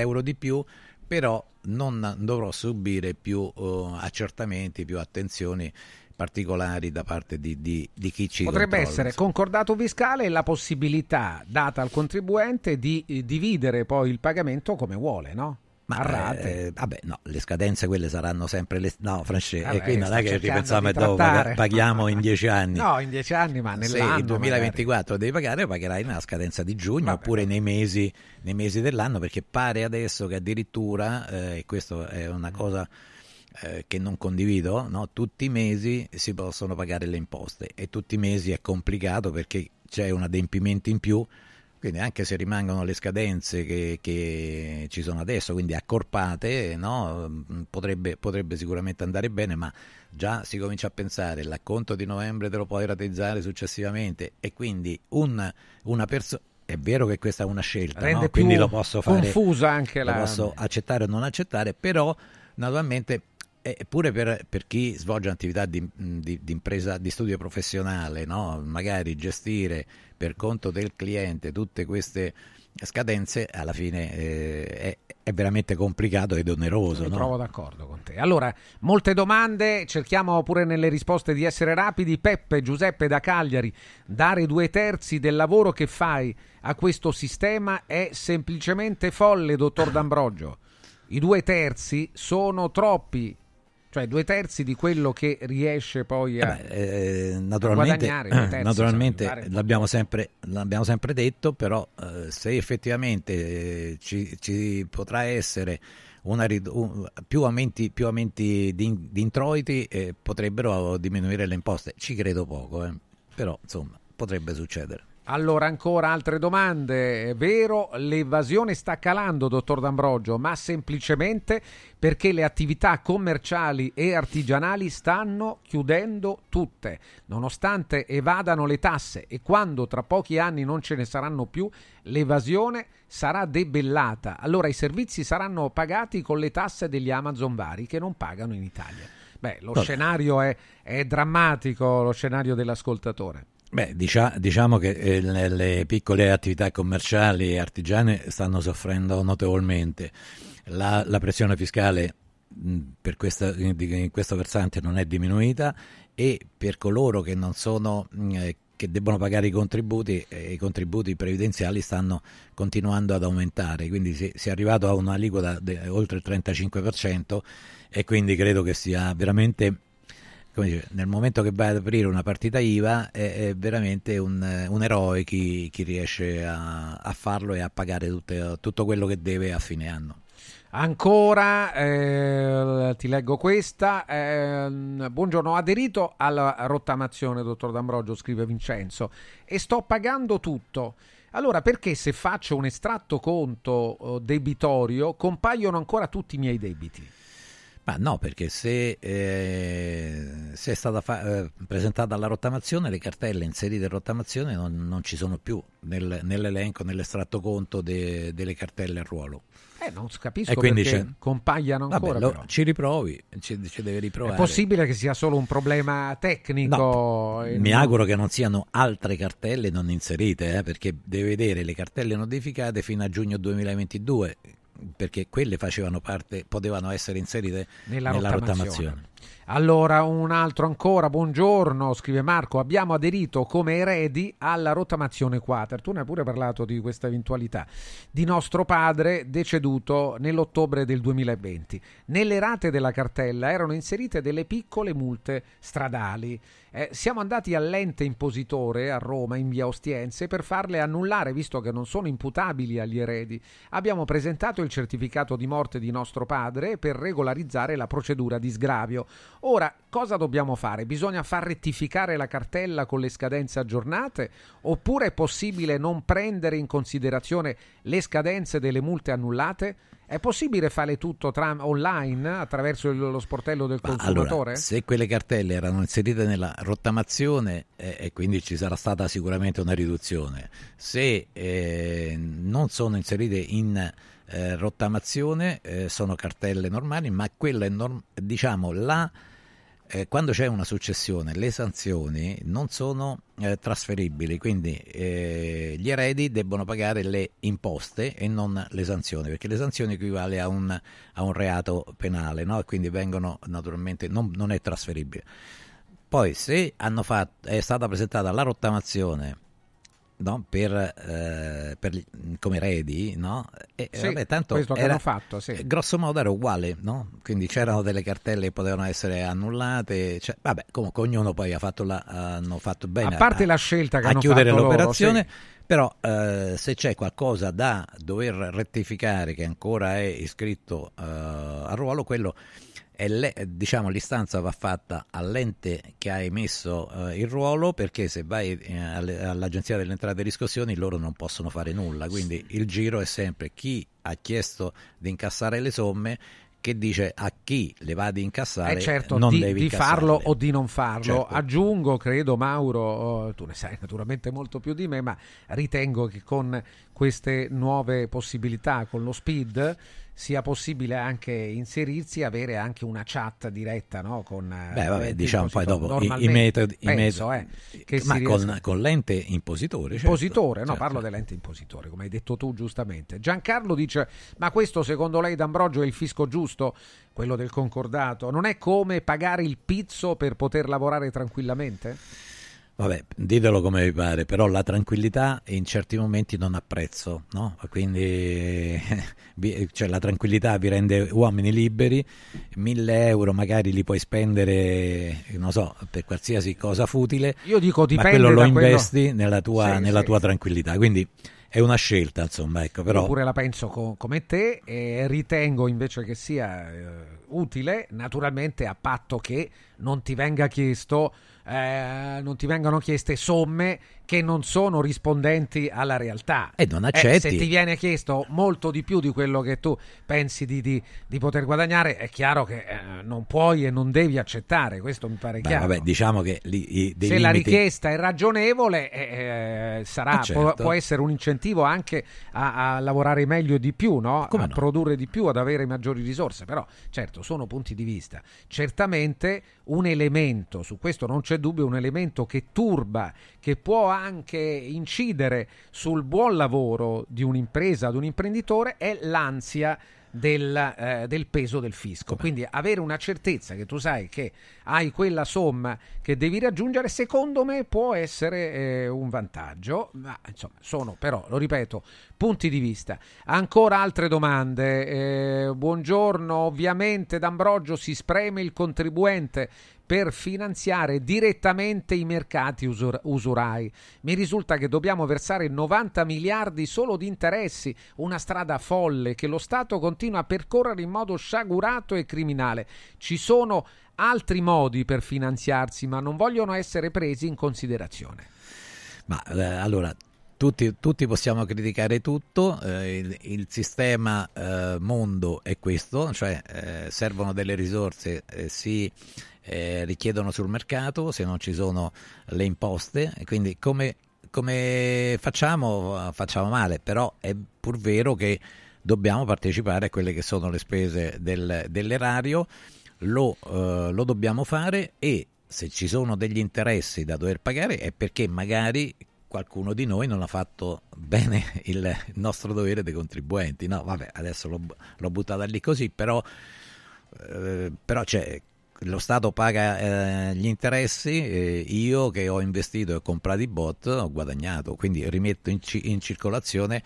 euro di più, però non dovrò subire più uh, accertamenti, più attenzioni particolari da parte di, di, di chi ci Potrebbe controlla. essere concordato fiscale e la possibilità data al contribuente di dividere poi il pagamento come vuole, no? Ma a rate. Eh, vabbè, no, le scadenze quelle saranno sempre le no, Francesco, e qui non è che ripensiamo e dopo paghiamo in dieci anni. No, in dieci anni, ma nell'anno. Se il 2024 magari. devi pagare, pagherai nella scadenza di giugno vabbè, oppure nei mesi, nei mesi, dell'anno, perché pare adesso che addirittura, eh, e questo è una cosa eh, che non condivido, no? tutti i mesi si possono pagare le imposte e tutti i mesi è complicato perché c'è un adempimento in più quindi anche se rimangono le scadenze che, che ci sono adesso, quindi accorpate, no? potrebbe, potrebbe, sicuramente andare bene, ma già si comincia a pensare l'acconto di novembre te lo puoi rateizzare successivamente e quindi un, una persona... È vero che questa è una scelta, no? quindi lo posso fare... Confusa anche la... Lo posso accettare o non accettare, però naturalmente Eppure per, per, chi svolge attività di, di, di, impresa, di studio professionale, no? magari gestire per conto del cliente tutte queste scadenze, alla fine eh, è, è, veramente complicato ed oneroso. Mi no? trovo d'accordo con te. Allora, molte domande, cerchiamo pure nelle risposte di essere rapidi. Peppe, Giuseppe da Cagliari, dare due terzi del lavoro che fai a questo sistema è semplicemente folle, dottor D'Ambrogio. I due terzi sono troppi cioè due terzi di quello che riesce poi a, eh beh, eh, naturalmente, a guadagnare. Terzi, naturalmente cioè, l'abbiamo, sempre, l'abbiamo, sempre, detto, però eh, se effettivamente eh, ci, ci, potrà essere una, un, più aumenti, più aumenti di, di introiti, eh, potrebbero diminuire le imposte. Ci credo poco, eh. però insomma potrebbe succedere. Allora, ancora altre domande. È vero, l'evasione sta calando, dottor D'Ambrogio, ma semplicemente perché le attività commerciali e artigianali stanno chiudendo tutte, nonostante evadano le tasse e quando tra pochi anni non ce ne saranno più, l'evasione sarà debellata. Allora i servizi saranno pagati con le tasse degli Amazon vari che non pagano in Italia. Beh, lo scenario è, è drammatico, lo scenario dell'ascoltatore. Beh, dicia, diciamo che eh, le piccole attività commerciali e artigiane stanno soffrendo notevolmente. La, la pressione fiscale mh, per questa, in questo versante non è diminuita e per coloro che non sono eh, che debbono pagare i contributi, eh, i contributi previdenziali stanno continuando ad aumentare, quindi si è arrivato a un'aliquota di oltre il 35% e quindi credo che sia veramente dice, nel momento che vai ad aprire una partita IVA è, è veramente un, un, eroe chi, chi riesce a, a, farlo e a pagare tutte, tutto quello che deve a fine anno. Ancora, eh, ti leggo questa. Eh, buongiorno, aderito alla rottamazione, dottor D'Ambrogio, scrive Vincenzo, e sto pagando tutto. Allora, perché se faccio un estratto conto eh, debitorio compaiono ancora tutti i miei debiti? Ma no, perché se, eh, se è stata fa- eh, presentata la rottamazione, le cartelle inserite in rottamazione non, non ci sono più nel, nell'elenco, nell'estratto conto de- delle cartelle a ruolo. Eh, non capisco e quindi perché c'è... compaiano ancora. Vabbè, lo, ci riprovi, ci, ci deve riprovare. È possibile che sia solo un problema tecnico? No, mi non... auguro che non siano altre cartelle non inserite, eh, perché deve vedere le cartelle notificate fino a giugno 2022 perché quelle facevano parte, potevano essere inserite nella, nella rottamazione. rottamazione. Allora, un altro ancora, buongiorno, scrive Marco, abbiamo aderito come eredi alla rottamazione quater. Tu ne hai pure parlato di questa eventualità. Di nostro padre deceduto nell'ottobre del 2020. Nelle rate della cartella erano inserite delle piccole multe stradali. Eh, siamo andati all'ente impositore a Roma, in via Ostiense, per farle annullare, visto che non sono imputabili agli eredi. Abbiamo presentato il certificato di morte di nostro padre per regolarizzare la procedura di sgravio. Ora, cosa dobbiamo fare? Bisogna far rettificare la cartella con le scadenze aggiornate? Oppure è possibile non prendere in considerazione le scadenze delle multe annullate? È possibile fare tutto tra, online attraverso il, lo sportello del consumatore? Allora, se quelle cartelle erano inserite nella rottamazione eh, e quindi ci sarà stata sicuramente una riduzione, se eh, non sono inserite in eh, rottamazione eh, sono cartelle normali, ma quella è norm- diciamo la eh, quando c'è una successione le sanzioni non sono eh, trasferibili, quindi eh, gli eredi debbono pagare le imposte e non le sanzioni, perché le sanzioni equivale a un, a un reato penale, no? quindi vengono naturalmente non, non è trasferibile. Poi se fatto, è stata presentata la rottamazione no? per, eh, per, come eredi, no? E, sì, vabbè, tanto questo era, fatto, sì. grosso modo era uguale, no? quindi c'erano delle cartelle che potevano essere annullate, cioè, vabbè, comunque ognuno poi ha fatto la, hanno fatto bene a parte a, la scelta che a hanno chiudere fatto l'operazione. Loro, sì. Però eh, se c'è qualcosa da dover rettificare che ancora è iscritto eh, a ruolo, quello le, diciamo, l'istanza va fatta all'ente che ha emesso uh, il ruolo perché se vai eh, all'agenzia delle entrate e riscossioni loro non possono fare nulla quindi il giro è sempre chi ha chiesto di incassare le somme che dice a chi le va ad incassare eh certo, non di, devi di farlo o di non farlo. Certo. Aggiungo, credo Mauro, oh, tu ne sai naturalmente molto più di me, ma ritengo che con queste nuove possibilità, con lo speed, sia possibile anche inserirsi e avere anche una chat diretta no? con eh, Beh, vabbè, diciamo poi dopo i, metodi, i Penso, metodi- eh, che ma con, riesca- con l'ente impositore. certo. Impositore, no, Certo. parlo dell'ente impositore, come hai detto tu giustamente. Giancarlo dice: Ma questo secondo lei, D'Ambrogio, è il fisco giusto? Quello del concordato? Non è come pagare il pizzo per poter lavorare tranquillamente? Vabbè, ditelo come vi pare, però la tranquillità in certi momenti non ha prezzo, no? Quindi cioè, la tranquillità vi rende uomini liberi, mille euro magari li puoi spendere, non so, per qualsiasi cosa futile, Io dico ma quello lo da quello- investi nella tua, Sì, nella sì, tua tranquillità, quindi è una scelta, insomma, ecco, però... Io pure la penso co- come te e ritengo invece che sia eh, utile, naturalmente a patto che non ti venga chiesto, eh, non ti vengano chieste somme che non sono rispondenti alla realtà. E non Eh, accetti. se ti viene chiesto molto di più di quello che tu pensi di, di- di poter guadagnare, è chiaro che eh, non puoi e non devi accettare, questo mi pare Beh, chiaro. vabbè, diciamo che lì, i- Se la limiti- richiesta è ragionevole, eh, eh, sarà, Ah, può, certo. può essere un incentivo anche a, a lavorare meglio e di più, no? A no? produrre di più, ad avere maggiori risorse. Però, certo, sono punti di vista. Certamente un elemento, su questo non c'è dubbio, un elemento che turba, che può anche incidere sul buon lavoro di un'impresa, di un imprenditore, è l'ansia del, eh, del peso del fisco. Quindi avere una certezza che tu sai che hai quella somma che devi raggiungere, secondo me può essere eh, un vantaggio, ma insomma sono però, lo ripeto, punti di vista. Ancora altre domande. Eh, buongiorno, ovviamente D'Ambrogio si spreme il contribuente per finanziare direttamente i mercati usur- usurai. Mi risulta che dobbiamo versare 90 miliardi solo di interessi, una strada folle che lo Stato continua a percorrere in modo sciagurato e criminale. Ci sono altri modi per finanziarsi, ma non vogliono essere presi in considerazione. Ma eh, allora, tutti, tutti possiamo criticare tutto, eh, il, il sistema eh, mondo è questo, cioè eh, servono delle risorse, eh, si eh, richiedono sul mercato, se non ci sono le imposte, quindi come, come facciamo? Facciamo male, però è pur vero che dobbiamo partecipare a quelle che sono le spese del- dell'erario, lo, eh, lo dobbiamo fare e se ci sono degli interessi da dover pagare è perché magari qualcuno di noi non ha fatto bene il nostro dovere dei contribuenti. No, vabbè, adesso l'ho, l'ho buttata lì così, però, eh, però c'è, lo Stato paga eh, gli interessi, eh, io che ho investito e comprato i bot ho guadagnato, quindi rimetto in, ci- in circolazione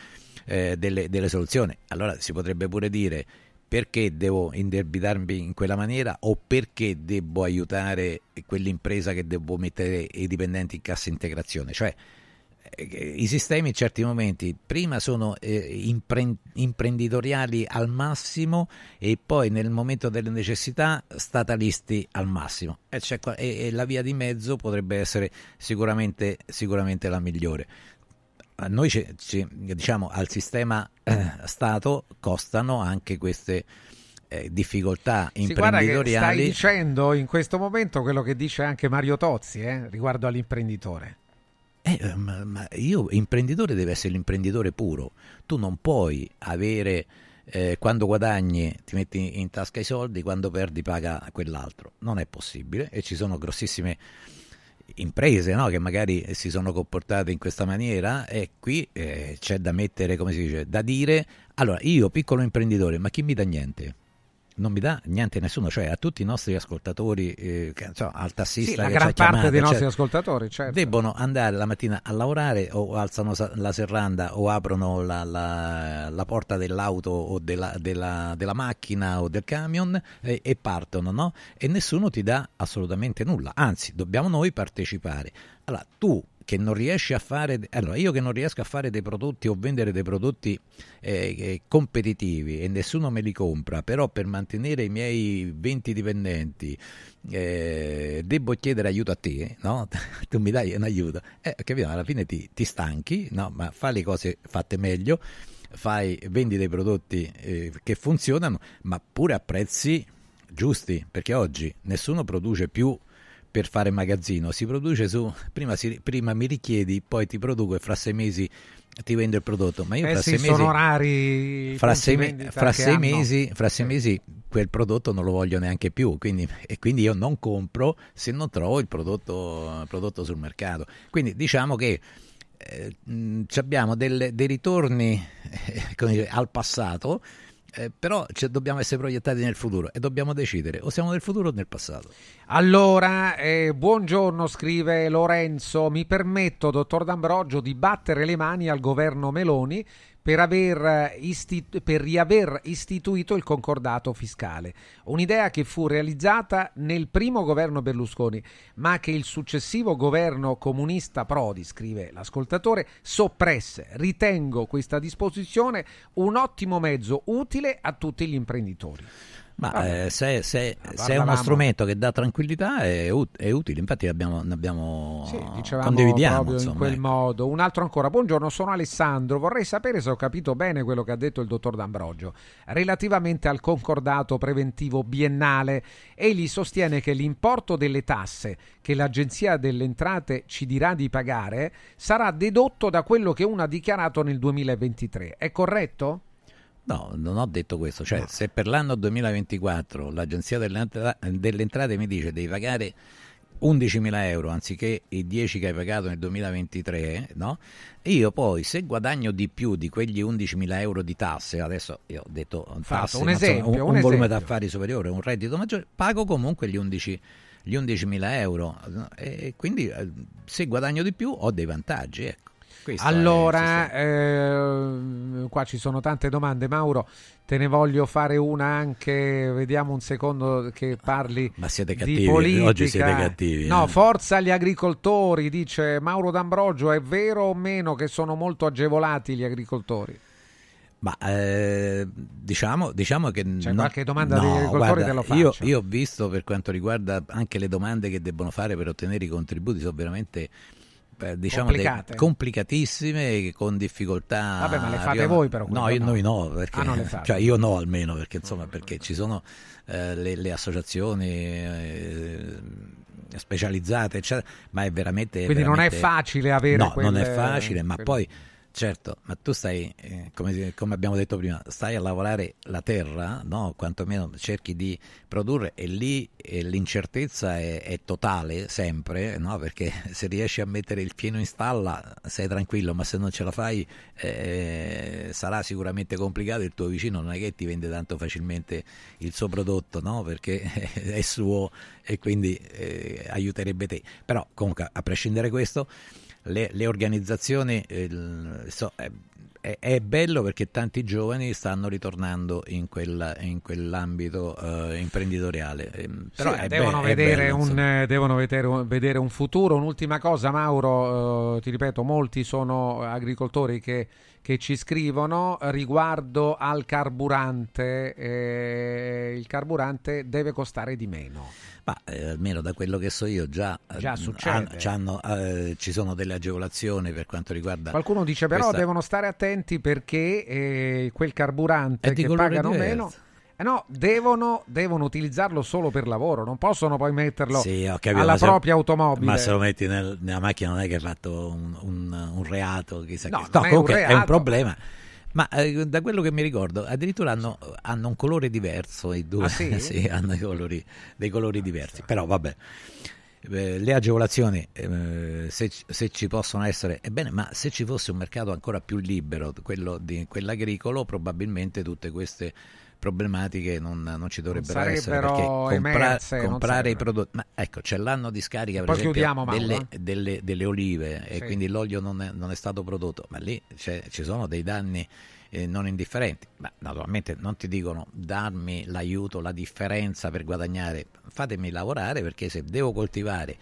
eh, delle, delle soluzioni. Allora si potrebbe pure dire perché devo indebitarmi in quella maniera o perché devo aiutare quell'impresa che devo mettere i dipendenti in cassa integrazione. Cioè, i sistemi in certi momenti prima sono eh, impren- imprenditoriali al massimo e poi nel momento delle necessità statalisti al massimo e, e- e la via di mezzo potrebbe essere sicuramente, sicuramente la migliore. A noi ci- ci- diciamo al sistema eh, Stato costano anche queste eh, difficoltà Sì, che stai imprenditoriali. dicendo in questo momento quello che dice anche Mario Tozzi eh, riguardo all'imprenditore. Eh, ma, ma io, imprenditore deve essere l'imprenditore puro. Tu non puoi avere, eh, quando guadagni ti metti in tasca i soldi, quando perdi paga quell'altro. Non è possibile e ci sono grossissime imprese no, che magari si sono comportate in questa maniera e qui eh, c'è da mettere, come si dice, da dire, allora io piccolo imprenditore, ma chi mi dà niente? Non mi dà niente nessuno, cioè a tutti i nostri ascoltatori, eh, che, insomma, al tassista Sì, la gran parte chiamato, dei nostri eccetera, ascoltatori, certo. debbono andare la mattina a lavorare o alzano la serranda o aprono la, la- la porta dell'auto o della, della- della macchina o del camion e, e partono, no? E nessuno ti dà assolutamente nulla, anzi dobbiamo noi partecipare. Allora tu che non riesci a fare, allora io che non riesco a fare dei prodotti o vendere dei prodotti eh, competitivi e nessuno me li compra, però per mantenere i miei 20 dipendenti eh, devo chiedere aiuto a te, no? tu mi dai un aiuto, eh, capito? alla fine ti, ti stanchi, no? ma fai le cose fatte meglio, fai, vendi dei prodotti eh, che funzionano, ma pure a prezzi giusti, perché oggi nessuno produce più per fare magazzino, si produce su, prima, si, prima mi richiedi, poi ti produco e fra sei mesi ti vendo il prodotto, ma io Eh fra sì, sei sono mesi, rari fra sei, me- fra sei mesi, fra sei mesi quel prodotto non lo voglio neanche più, quindi, e quindi io non compro se non trovo il prodotto, prodotto sul mercato. Quindi diciamo che eh, abbiamo delle- dei ritorni eh, al passato, eh, però ci- dobbiamo essere proiettati nel futuro e dobbiamo decidere o siamo nel futuro o nel passato. Allora, eh, buongiorno, scrive Lorenzo. Mi permetto, dottor D'Ambrogio, di battere le mani al governo Meloni per, aver eh, istit- per riaver istituito il concordato fiscale. Un'idea che fu realizzata nel primo governo Berlusconi, ma che il successivo governo comunista Prodi, scrive l'ascoltatore, soppresse. Ritengo questa disposizione un ottimo mezzo utile a tutti gli imprenditori. Ma eh, se, se- se è uno strumento che dà tranquillità è, ut- è utile, infatti abbiamo, ne abbiamo, Sì, condividiamo. proprio in insomma, quel ecco. modo. Un altro ancora. Buongiorno, sono Alessandro. Vorrei sapere se ho capito bene quello che ha detto il dottor D'Ambrogio relativamente al concordato preventivo biennale. Egli sostiene che l'importo delle tasse che l'Agenzia delle Entrate ci dirà di pagare sarà dedotto da quello che uno ha dichiarato nel 2023. È corretto? No, non ho detto questo, cioè se per l'anno 2024 l'Agenzia delle, Entra- delle Entrate mi dice devi pagare 11.000 euro anziché i 10 che hai pagato nel 2023, no? Io poi se guadagno di più di quegli 11.000 euro di tasse, adesso io ho detto tasse, un ma insomma, esempio, un, un un volume esempio. d'affari superiore, un reddito maggiore, pago comunque gli 11 gli 11.000 euro no? e quindi eh, se guadagno di più ho dei vantaggi. Ecco. Questo Allora, eh, qua ci sono tante domande, Mauro. Te ne voglio fare una anche, vediamo un secondo che parli Ma siete di cattivi, politica. oggi siete cattivi. No, eh. forza agli agricoltori, dice Mauro D'Ambrogio. È vero o meno che sono molto agevolati gli agricoltori? Ma eh, diciamo, diciamo che C'è no- qualche domanda no, degli agricoltori guarda, te lo io, faccio. io ho visto per quanto riguarda anche le domande che debbono fare per ottenere i contributi sono veramente diciamo Complicate. complicatissime con difficoltà Vabbè, ma le fate arrivano- voi però no, io, no? noi no perché, Ah, fate. cioè io no almeno perché insomma perché ci sono eh, le, le associazioni eh, specializzate eccetera ma è veramente Quindi non è veramente- facile avere no quelle- non è facile ma quelle- poi Certo, ma tu stai, eh, come, come abbiamo detto prima, stai a lavorare la terra, no? quantomeno cerchi di produrre e lì eh, l'incertezza è, è totale sempre, no? perché se riesci a mettere il pieno in stalla sei tranquillo, ma se non ce la fai eh, sarà sicuramente complicato, il tuo vicino non è che ti vende tanto facilmente il suo prodotto, no? perché è suo e quindi eh, aiuterebbe te. Però comunque, a prescindere da questo, le, le organizzazioni il- so- è, è- è bello perché tanti giovani stanno ritornando in, quella- in quell'ambito eh, imprenditoriale Ehm, però Sì, devono, be- vedere bello, un, devono vedere, un- vedere un futuro. Un'ultima cosa, Mauro, eh, ti ripeto, molti sono agricoltori che, che ci scrivono riguardo al carburante. eh, il carburante deve costare di meno. Ma eh, almeno da quello che so io già, Già eh, succede. han- c'hanno, eh, ci sono delle agevolazioni per quanto riguarda Qualcuno dice però questa- devono stare attenti perché eh, quel carburante che pagano diverso. meno... Eh no, devono, devono utilizzarlo solo per lavoro, non possono poi metterlo Sì, capito, alla se- propria automobile. Ma se lo metti nel- nella macchina non è che hai fatto un, un- un reato, chissà No, che... non è un comunque è un reato. problema. Ma eh, da quello che mi ricordo, addirittura hanno, hanno un colore diverso i due. Ah, sì? hanno i colori- dei colori diversi. Però vabbè. Eh, Le agevolazioni, eh, se, ci- se ci possono essere, ebbene, ma se ci fosse un mercato ancora più libero, quello di quell'agricolo, probabilmente tutte queste problematiche non, non ci dovrebbero essere sarebbero perché compra- emerse, non comprare i prodotti ma ecco c'è l'anno di scarica per esempio delle, eh. delle- delle olive e Sì. quindi l'olio non è, non è stato prodotto ma lì ci sono dei danni eh, non indifferenti ma naturalmente non ti dicono darmi l'aiuto la differenza per guadagnare fatemi lavorare perché se devo coltivare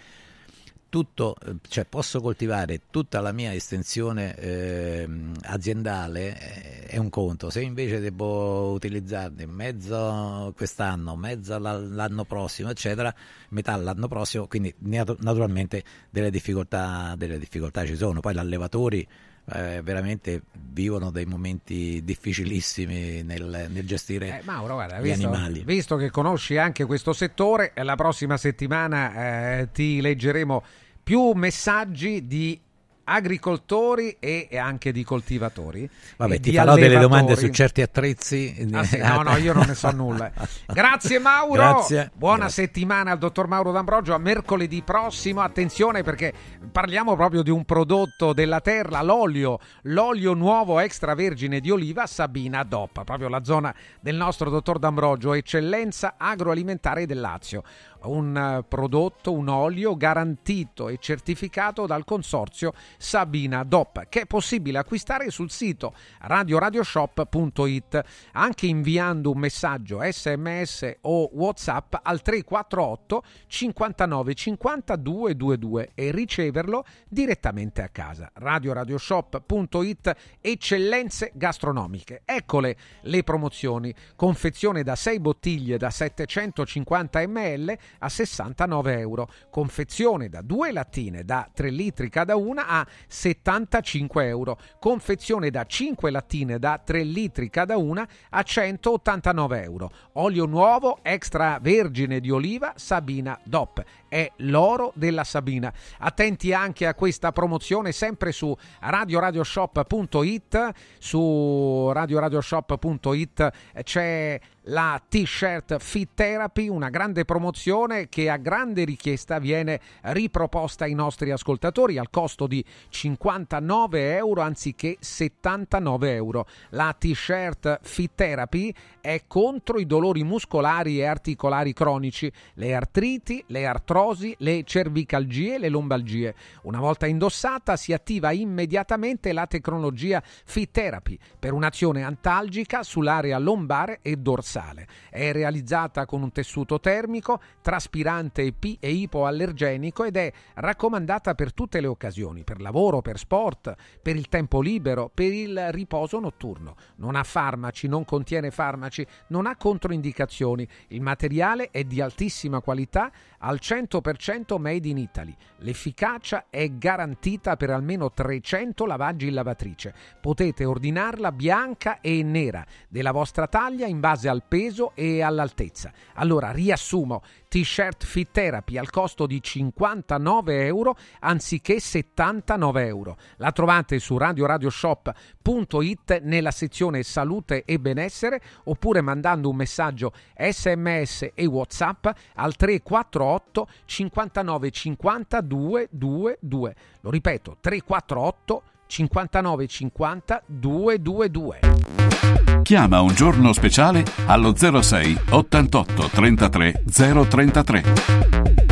tutto, cioè posso coltivare tutta la mia estensione ehm, aziendale eh, è un conto, se invece devo utilizzarne mezzo quest'anno, mezzo la- l'anno prossimo, eccetera, metà l'anno prossimo, quindi natu- naturalmente delle difficoltà, delle difficoltà ci sono. Poi gli allevatori eh, veramente vivono dei momenti difficilissimi nel, nel gestire eh, Mauro, guarda, gli visto, animali. Visto che conosci anche questo settore, la prossima settimana eh, ti leggeremo più messaggi di agricoltori e anche di coltivatori. Vabbè, ti farò delle domande su certi attrezzi. Ah, sì, no, no, io non ne so nulla. Grazie Mauro. Grazie. Buona Grazie. settimana al dottor Mauro D'Ambrogio. A mercoledì prossimo, attenzione perché parliamo proprio di un prodotto della terra, l'olio, l'olio nuovo extravergine di oliva Sabina DOP, proprio la zona del nostro dottor D'Ambrogio, eccellenza agroalimentare del Lazio. Un eh, prodotto, un olio garantito e certificato dal consorzio Sabina DOP che è possibile acquistare sul sito radioradioshop.it anche inviando un messaggio sms o whatsapp al 348 59 50 222 e riceverlo direttamente a casa. Radioradioshop.it eccellenze gastronomiche. Eccole le promozioni. Confezione da 6 bottiglie da 750 ml a 69 euro. Confezione da 2 lattine da 3 litri cada una a 75 euro. Confezione da 5 lattine da 3 litri cada una a 189 euro. Olio nuovo extravergine di oliva Sabina DOP. È l'oro della Sabina. Attenti anche a questa promozione sempre su radioradioshop.it su radioradioshop.it c'è la t-shirt Fit Therapy, una grande promozione che a grande richiesta viene riproposta ai nostri ascoltatori al costo di 59 euro anziché 79 euro. La t-shirt Fit Therapy è contro i dolori muscolari e articolari cronici, le artriti, le artrosi, le cervicalgie e le lombalgie. Una volta indossata si attiva immediatamente la tecnologia Fit Therapy per un'azione antalgica sull'area lombare e dorsale. È realizzata con un tessuto termico, traspirante pi- e ipoallergenico ed è raccomandata per tutte le occasioni, per lavoro, per sport, per il tempo libero, per il riposo notturno. Non ha farmaci, non contiene farmaci, non ha controindicazioni. Il materiale è di altissima qualità, al 100% made in Italy. L'efficacia è garantita per almeno 300 lavaggi in lavatrice. Potete ordinarla bianca e nera, della vostra taglia in base al peso e all'altezza. Allora riassumo: t-shirt Fit Therapy al costo di 59 euro anziché 79 euro. La trovate su radioradioshop.it nella sezione salute e benessere oppure mandando un messaggio sms e whatsapp al 348 59 50 222. Lo ripeto 348 59 50 222. Chiama un giorno speciale allo 06 88 33 033.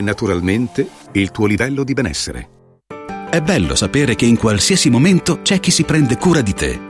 naturalmente il tuo livello di benessere. È bello sapere che in qualsiasi momento c'è chi si prende cura di te.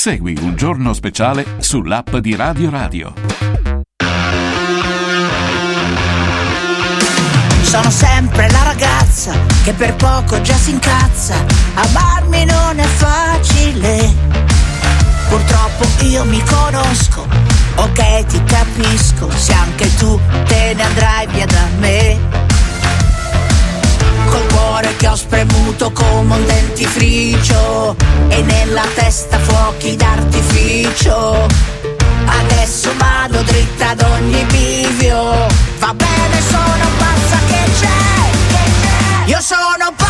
Segui un giorno speciale sull'app di Radio Radio. Sono sempre la ragazza che per poco già si incazza. Amarmi non è facile. Purtroppo io mi conosco, ok ti capisco, se anche tu te ne andrai via da me. Col cuore che ho spremuto come un dentifricio e nella testa fuochi d'artificio. Adesso vado dritta ad ogni bivio. Va bene, sono pazza che c'è. Io sono pazza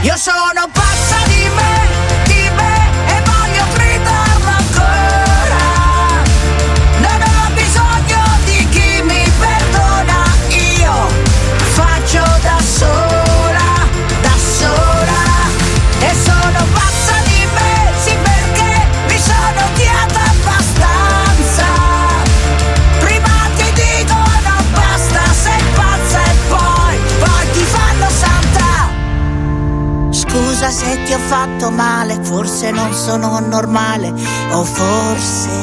c'è. Io sono pazza sono normale, o forse,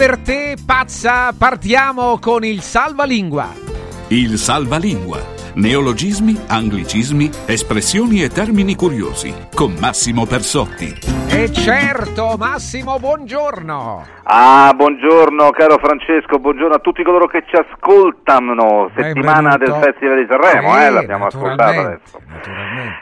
Loredana Bertè, pazza, partiamo con il salvalingua. Il salvalingua. Neologismi, anglicismi, espressioni e termini curiosi. Con Massimo Persotti. E certo, Massimo, buongiorno. Ah, buongiorno caro Francesco, buongiorno a tutti coloro che ci ascoltano. Settimana del. Festival di Sanremo, Sì, eh, l'abbiamo ascoltato adesso.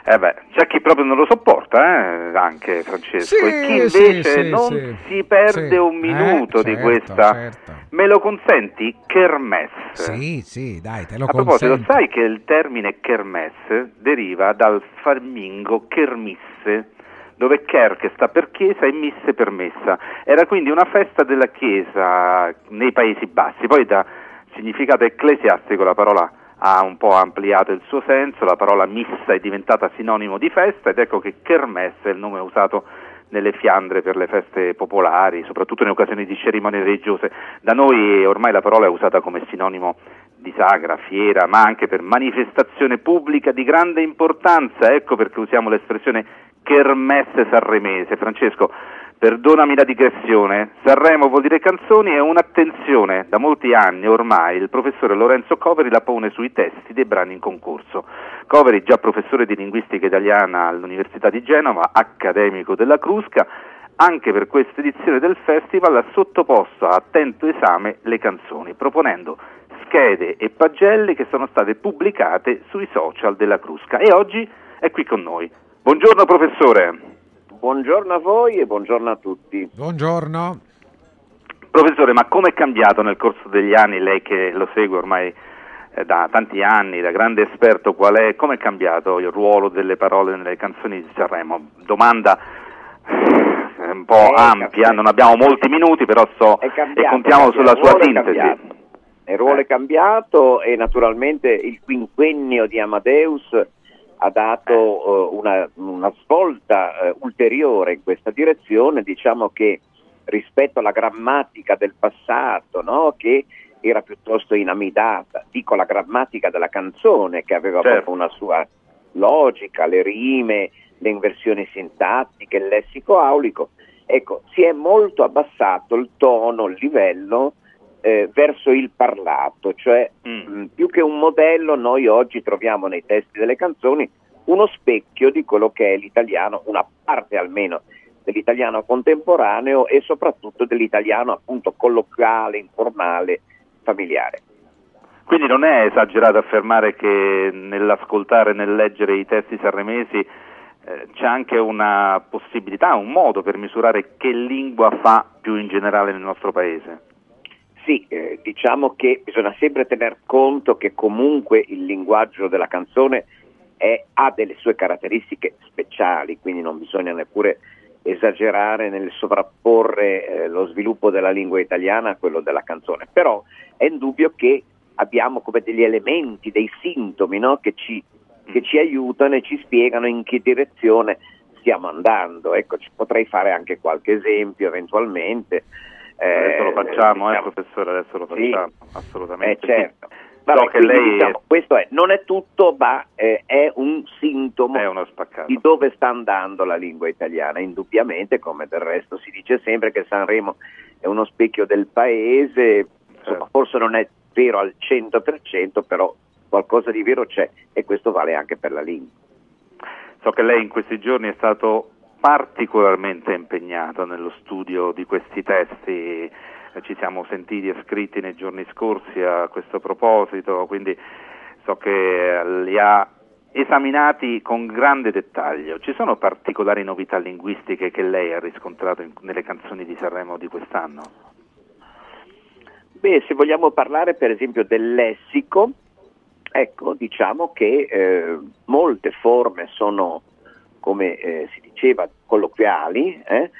Eh beh, c'è chi proprio non lo sopporta, eh, anche Francesco, Sì, e chi invece sì, non sì. si perde un minuto Eh, di certo, questa. certo. Me lo consenti? Kermesse. Sì, sì, dai, te lo A proposito, consento. sai che il termine kermesse deriva dal farmingo kermisse, dove ker che sta per chiesa e misse per messa. Era quindi una festa della chiesa nei Paesi Bassi. Poi da significato ecclesiastico la parola ha un po' ampliato il suo senso, la parola missa è diventata sinonimo di festa ed ecco che kermesse è il nome usato nelle Fiandre per le feste popolari, soprattutto in occasioni di cerimonie religiose. Da noi ormai la parola è usata come sinonimo di sagra, fiera, ma anche per manifestazione pubblica di grande importanza. Ecco perché usiamo l'espressione kermesse sanremese. Francesco, perdonami la digressione, Sanremo vuol dire canzoni e un'attenzione. Da molti anni ormai il professore Lorenzo Coveri la pone sui testi dei brani in concorso. Coveri, già professore di linguistica italiana all'Università di Genova, accademico della Crusca, anche per questa edizione del festival ha sottoposto a attento esame le canzoni, proponendo schede e pagelle che sono state pubblicate sui social della Crusca e oggi è qui con noi. Buongiorno professore. Buongiorno a voi e buongiorno a tutti. Buongiorno. Professore, ma come è cambiato nel corso degli anni, lei che lo segue ormai eh, da tanti anni, da grande esperto qual è, come è cambiato il ruolo delle parole nelle canzoni di Sanremo? Domanda eh, un po' È ampia, non abbiamo molti minuti, però so È e cambiato, contiamo sulla cambiato, sua sintesi. cambiato. Il ruolo è cambiato e naturalmente il quinquennio di Amadeus ha dato eh, una, una svolta eh, ulteriore in questa direzione, diciamo che rispetto alla grammatica del passato, no? che era piuttosto inamidata, dico la grammatica della canzone che aveva Certo. proprio una sua logica, le rime, le inversioni sintattiche, il lessico aulico, ecco, si è molto abbassato il tono, il livello eh, verso il parlato, cioè mh, più che un modello noi oggi troviamo nei testi delle canzoni uno specchio di quello che è l'italiano, una parte almeno dell'italiano contemporaneo e soprattutto dell'italiano appunto colloquiale, informale, familiare. Quindi non è esagerato affermare che nell'ascoltare e nel leggere i testi sanremesi eh, c'è anche una possibilità, un modo per misurare che lingua fa più in generale nel nostro paese. Sì, eh, diciamo che bisogna sempre tener conto che comunque il linguaggio della canzone è- ha delle sue caratteristiche speciali, quindi non bisogna neppure esagerare nel sovrapporre eh, lo sviluppo della lingua italiana a quello della canzone, però è indubbio che abbiamo come degli elementi, dei sintomi no? che, ci, che ci aiutano e ci spiegano in che direzione stiamo andando. Ecco, potrei fare anche qualche esempio eventualmente. Adesso lo Eh, facciamo, eh, diciamo- professore, adesso lo Sì. facciamo, eh, assolutamente. certo. sì. Vabbè, So quindi, lei diciamo, questo è, non è tutto, ma eh, è un sintomo è di dove sta andando la lingua italiana. Indubbiamente, come del resto si dice sempre che Sanremo è uno specchio del paese, insomma, forse non è vero al 100%, però qualcosa di vero c'è e questo vale anche per la lingua. So che lei in questi giorni è stato particolarmente impegnato nello studio di questi testi, eh, ci siamo sentiti e scritti nei giorni scorsi a questo proposito, quindi so che li ha esaminati con grande dettaglio. Ci sono particolari novità linguistiche che lei ha riscontrato in- nelle canzoni di Sanremo di quest'anno? Beh, se vogliamo parlare per esempio del lessico, ecco, diciamo che eh, molte forme sono, come eh, si diceva, colloquiali, eh,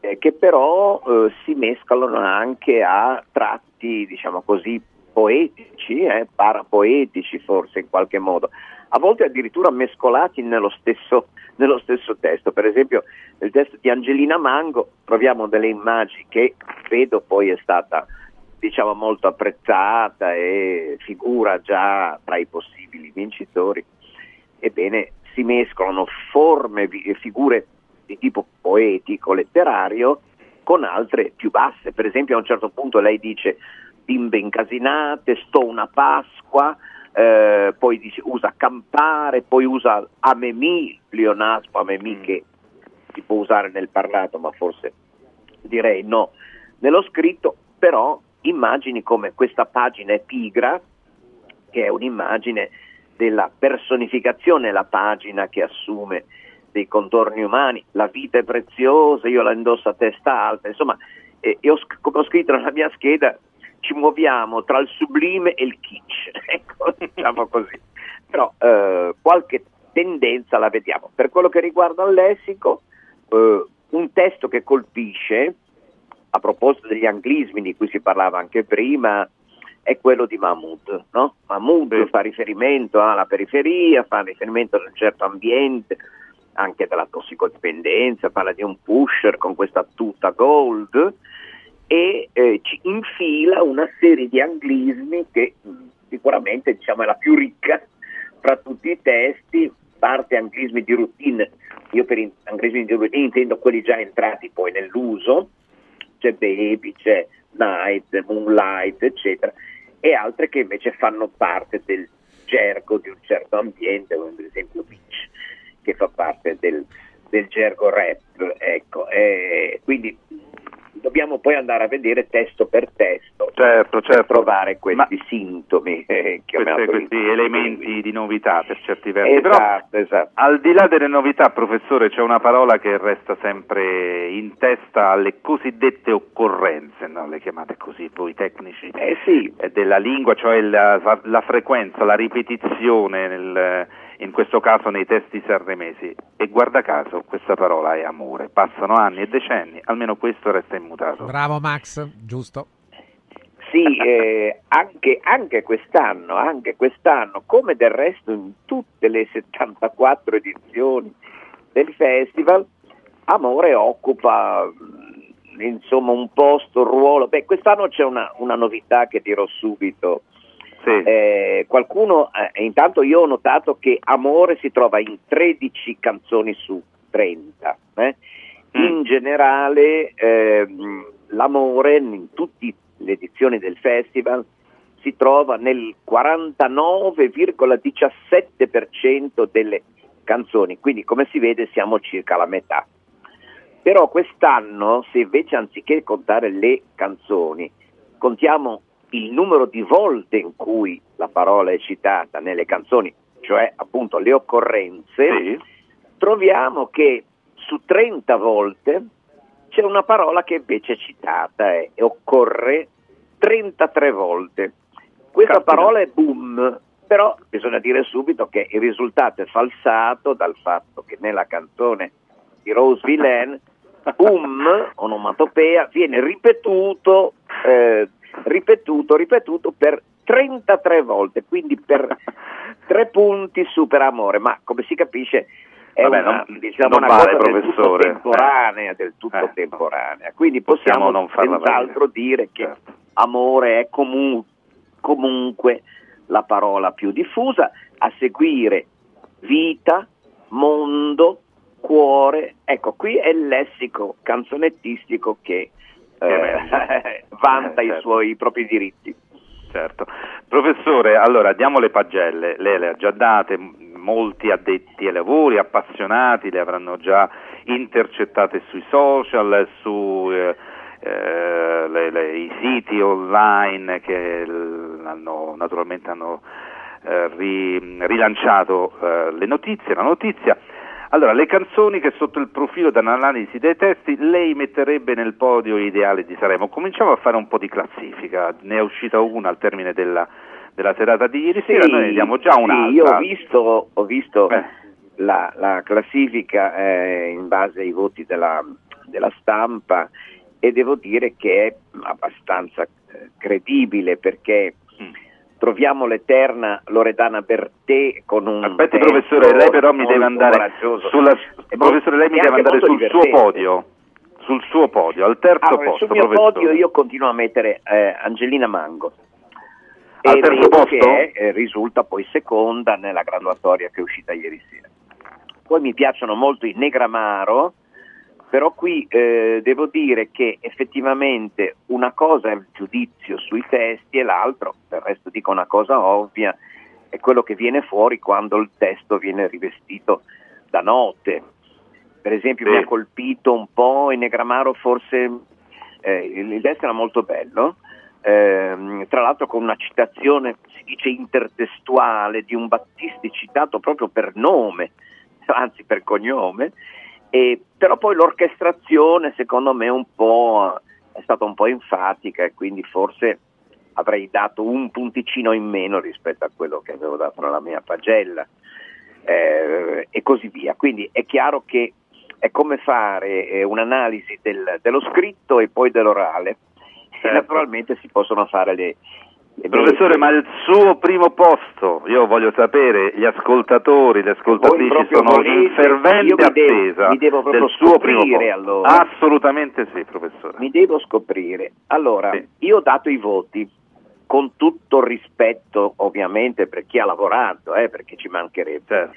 eh, che però eh, si mescolano anche a tratti, diciamo così, poetici, eh, parapoetici forse in qualche modo, a volte addirittura mescolati nello stesso, nello stesso testo. Per esempio nel testo di Angelina Mango troviamo delle immagini che credo poi è stata diciamo molto apprezzata e figura già tra i possibili vincitori. Ebbene, si mescolano forme e figure di tipo poetico, letterario, con altre più basse. Per esempio a un certo punto lei dice bimbe incasinate, sto una Pasqua, eh, poi dice, usa campare, poi usa amemi, plionasmo amemi mm. che si può usare nel parlato, ma forse direi no nello scritto, però immagini come questa pagina è pigra, che è un'immagine della personificazione, la pagina che assume dei contorni umani, la vita è preziosa, io la indosso a testa alta, insomma, eh, io, come ho scritto nella mia scheda, ci muoviamo tra il sublime e il kitsch, ecco, diciamo così. Però eh, qualche tendenza la vediamo. Per quello che riguarda il lessico, eh, un testo che colpisce, a proposito degli anglismi di cui si parlava anche prima, è quello di Mahmoud. No? Mahmoud Beh. fa riferimento alla periferia, fa riferimento ad un certo ambiente, anche della tossicodipendenza, parla di un pusher con questa tuta gold e eh, ci infila una serie di anglismi che mh, sicuramente diciamo, è la più ricca fra tutti i testi, parte anglismi di routine, io per in- anglismi di routine intendo quelli già entrati poi nell'uso, c'è baby, c'è night, moonlight, eccetera, e altre che invece fanno parte del gergo di un certo ambiente, come per esempio beach, che fa parte del, del gergo rap, ecco, e quindi dobbiamo poi andare a vedere testo per testo certo, certo. per trovare questi Ma sintomi, eh, questi, questi elementi di novità per certi versi. Esatto, Però, esatto. Al di là delle novità, professore, c'è una parola che resta sempre in testa alle cosiddette occorrenze, no? le chiamate così voi tecnici eh sì. della lingua, cioè la, la frequenza, la ripetizione nel in questo caso nei testi sanremesi. E guarda caso, questa parola è amore. Passano anni e decenni, almeno questo resta immutato. Bravo Max, giusto. Sì, eh, anche, anche, quest'anno, anche quest'anno, come del resto in tutte le 74 edizioni del festival, Amore occupa insomma un posto, un ruolo. Beh, quest'anno c'è una, una novità che dirò subito sì. Eh, qualcuno, eh, intanto io ho notato che Amore si trova in 13 canzoni su 30. Eh? Mm. In generale ehm, l'amore in tutte le edizioni del festival si trova nel 49,17% delle canzoni, quindi come si vede siamo circa la metà. Però quest'anno, se invece anziché contare le canzoni, contiamo il numero di volte in cui la parola è citata nelle canzoni, cioè appunto le occorrenze, sì. troviamo che su 30 volte c'è una parola che invece è citata e occorre 33 volte. Questa Caspita. parola è boom, però bisogna dire subito che il risultato è falsato dal fatto che nella canzone di Rose Villain boom, onomatopea, viene ripetuto eh, ripetuto, ripetuto per 33 volte, quindi per tre punti super amore, ma come si capisce è Vabbè, una, non- diciamo, non una vale, cosa del tutto professore. temporanea, del tutto Eh. temporanea. Quindi Possiamo possiamo, senz'altro dire che amore è comu- comunque la parola più diffusa, a seguire vita, mondo, cuore. Ecco, qui è il lessico canzonettistico che eh, vanta i certo. suoi i propri diritti. Certo. Professore, allora diamo le pagelle, lei le ha già date, molti addetti ai lavori, appassionati, le avranno già intercettate sui social, su eh, eh, le- le- i siti online che hanno, naturalmente hanno eh, ri- rilanciato eh, le notizie, la notizia. Allora, le canzoni che sotto il profilo dell'analisi dei testi lei metterebbe nel podio ideale di Sanremo. Cominciamo a fare un po' di classifica, ne è uscita una al termine della, della serata di ieri Sì, sera, noi ne diamo già sì, un'altra. io ho visto, ho visto Eh. la, la classifica eh, in base ai voti della, della stampa e devo dire che è abbastanza eh, credibile perché. Troviamo l'eterna Loredana Bertè con un Aspetti professore, lei però mi deve andare sulla, professore, lei mi deve andare sul suo divertente. podio, sul suo podio, al terzo Allora, posto, sul mio professore. podio io continuo a mettere eh, Angelina Mango. Al terzo posto? che eh, risulta poi seconda nella graduatoria che è uscita ieri sera. Poi mi piacciono molto i Negramaro, però qui eh, devo dire che effettivamente una cosa è il giudizio sui testi e l'altro, del resto dico una cosa ovvia, è quello che viene fuori quando il testo viene rivestito da note. Per esempio Sì. mi ha colpito un po' in Negramaro forse eh, il testo era molto bello, ehm, tra l'altro con una citazione, si dice intertestuale, di un Battisti citato proprio per nome, anzi per cognome, e, però poi l'orchestrazione secondo me è stata un po' enfatica e quindi forse avrei dato un punticino in meno rispetto a quello che avevo dato nella mia pagella eh, e così via. Quindi è chiaro che è come fare eh, un'analisi del- dello scritto e poi dell'orale. E naturalmente si possono fare le Professore, ma il suo primo posto, io voglio sapere, gli ascoltatori, le ascoltatrici sono in fervente io mi devo- attesa mi devo del suo primo scoprire, posto. allora. Assolutamente sì, professore. Mi devo scoprire. Allora, io ho dato i voti con tutto rispetto, ovviamente, per chi ha lavorato, eh, perché ci mancherebbe.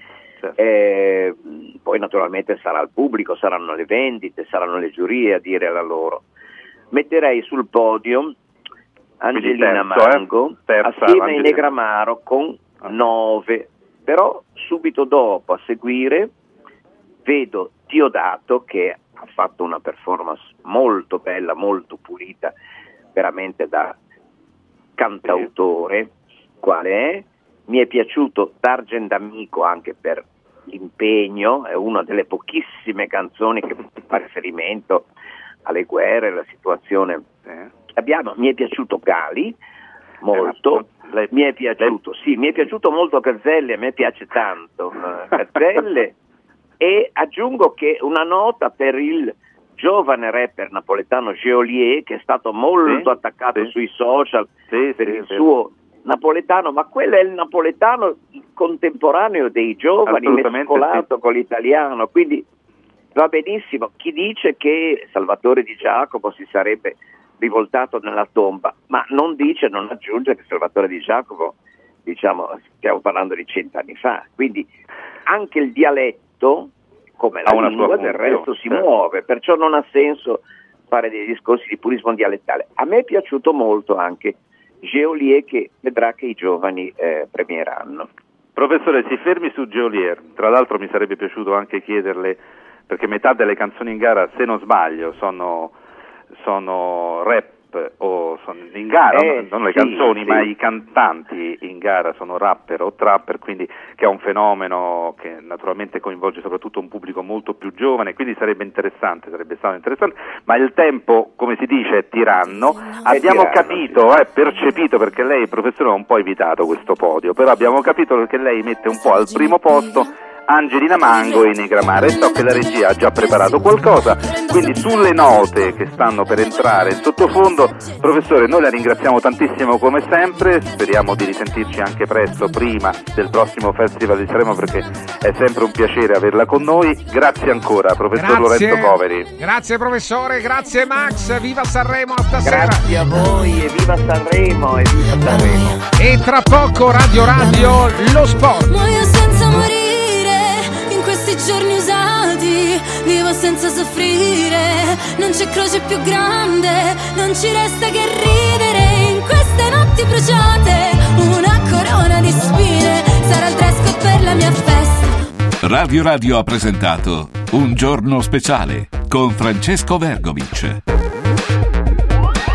Eh, poi naturalmente sarà il pubblico, saranno le vendite, saranno le giurie a dire la loro. Metterei sul podio Angelina terzo, eh? Mango Terza, assieme ai. Negramaro con 9, però subito dopo a seguire vedo Diodato che ha fatto una performance molto bella, molto pulita, veramente da cantautore, quale è? Mi è piaciuto D'Argent Amico anche per l'impegno, è una delle pochissime canzoni che fa riferimento alle guerre, alla situazione che abbiamo. Mi è piaciuto Gali, molto, mi è piaciuto, sì, mi è piaciuto molto Gazzelle, a me piace tanto eh, Gazzelle e aggiungo che una nota per il giovane rapper napoletano Geolier che è stato molto Sì, attaccato sì. sui social Sì, per il suo napoletano, ma quello è il napoletano contemporaneo dei giovani mescolato con l'italiano, quindi va benissimo. Chi dice che Salvatore Di Giacomo si sarebbe rivoltato nella tomba, ma non dice, non aggiunge che Salvatore Di Giacomo, diciamo, stiamo parlando di cent'anni fa, quindi anche il dialetto, come la lingua, del resto si certo. muove, perciò non ha senso fare dei discorsi di purismo dialettale. A me è piaciuto molto anche Geolier che vedrà che i giovani eh, premieranno. Professore, si fermi su Geolier. Tra l'altro mi sarebbe piaciuto anche chiederle, perché metà delle canzoni in gara, se non sbaglio, sono, sono rap o sono in gara, Eh, non le sì, canzoni, sì. ma i cantanti in gara sono rapper o trapper, quindi che è un fenomeno che naturalmente coinvolge soprattutto un pubblico molto più giovane, quindi sarebbe interessante, sarebbe stato interessante, ma il tempo, come si dice, è tiranno. Abbiamo tiranno, capito, eh, percepito, perché lei, professore, ha un po' evitato questo podio, però abbiamo capito che lei mette un po' al primo posto Angelina Mango e Negramare. So che la regia ha già preparato qualcosa, quindi sulle note che stanno per entrare in sottofondo, professore, noi la ringraziamo tantissimo come sempre, speriamo di risentirci anche presto, prima del prossimo Festival di Sanremo, perché è sempre un piacere averla con noi. Grazie ancora, professor Grazie. Lorenzo Poveri. Grazie professore, grazie Max, viva Sanremo a stasera. Grazie a voi e viva Sanremo e viva Sanremo. E tra poco Radio Radio lo sport. Questi giorni usati, vivo senza soffrire, non c'è croce più grande, non ci resta che ridere in queste notti bruciate, una corona di spine, sarà il dress code per la mia festa. Radio Radio ha presentato Un giorno speciale con Francesco Vergovic.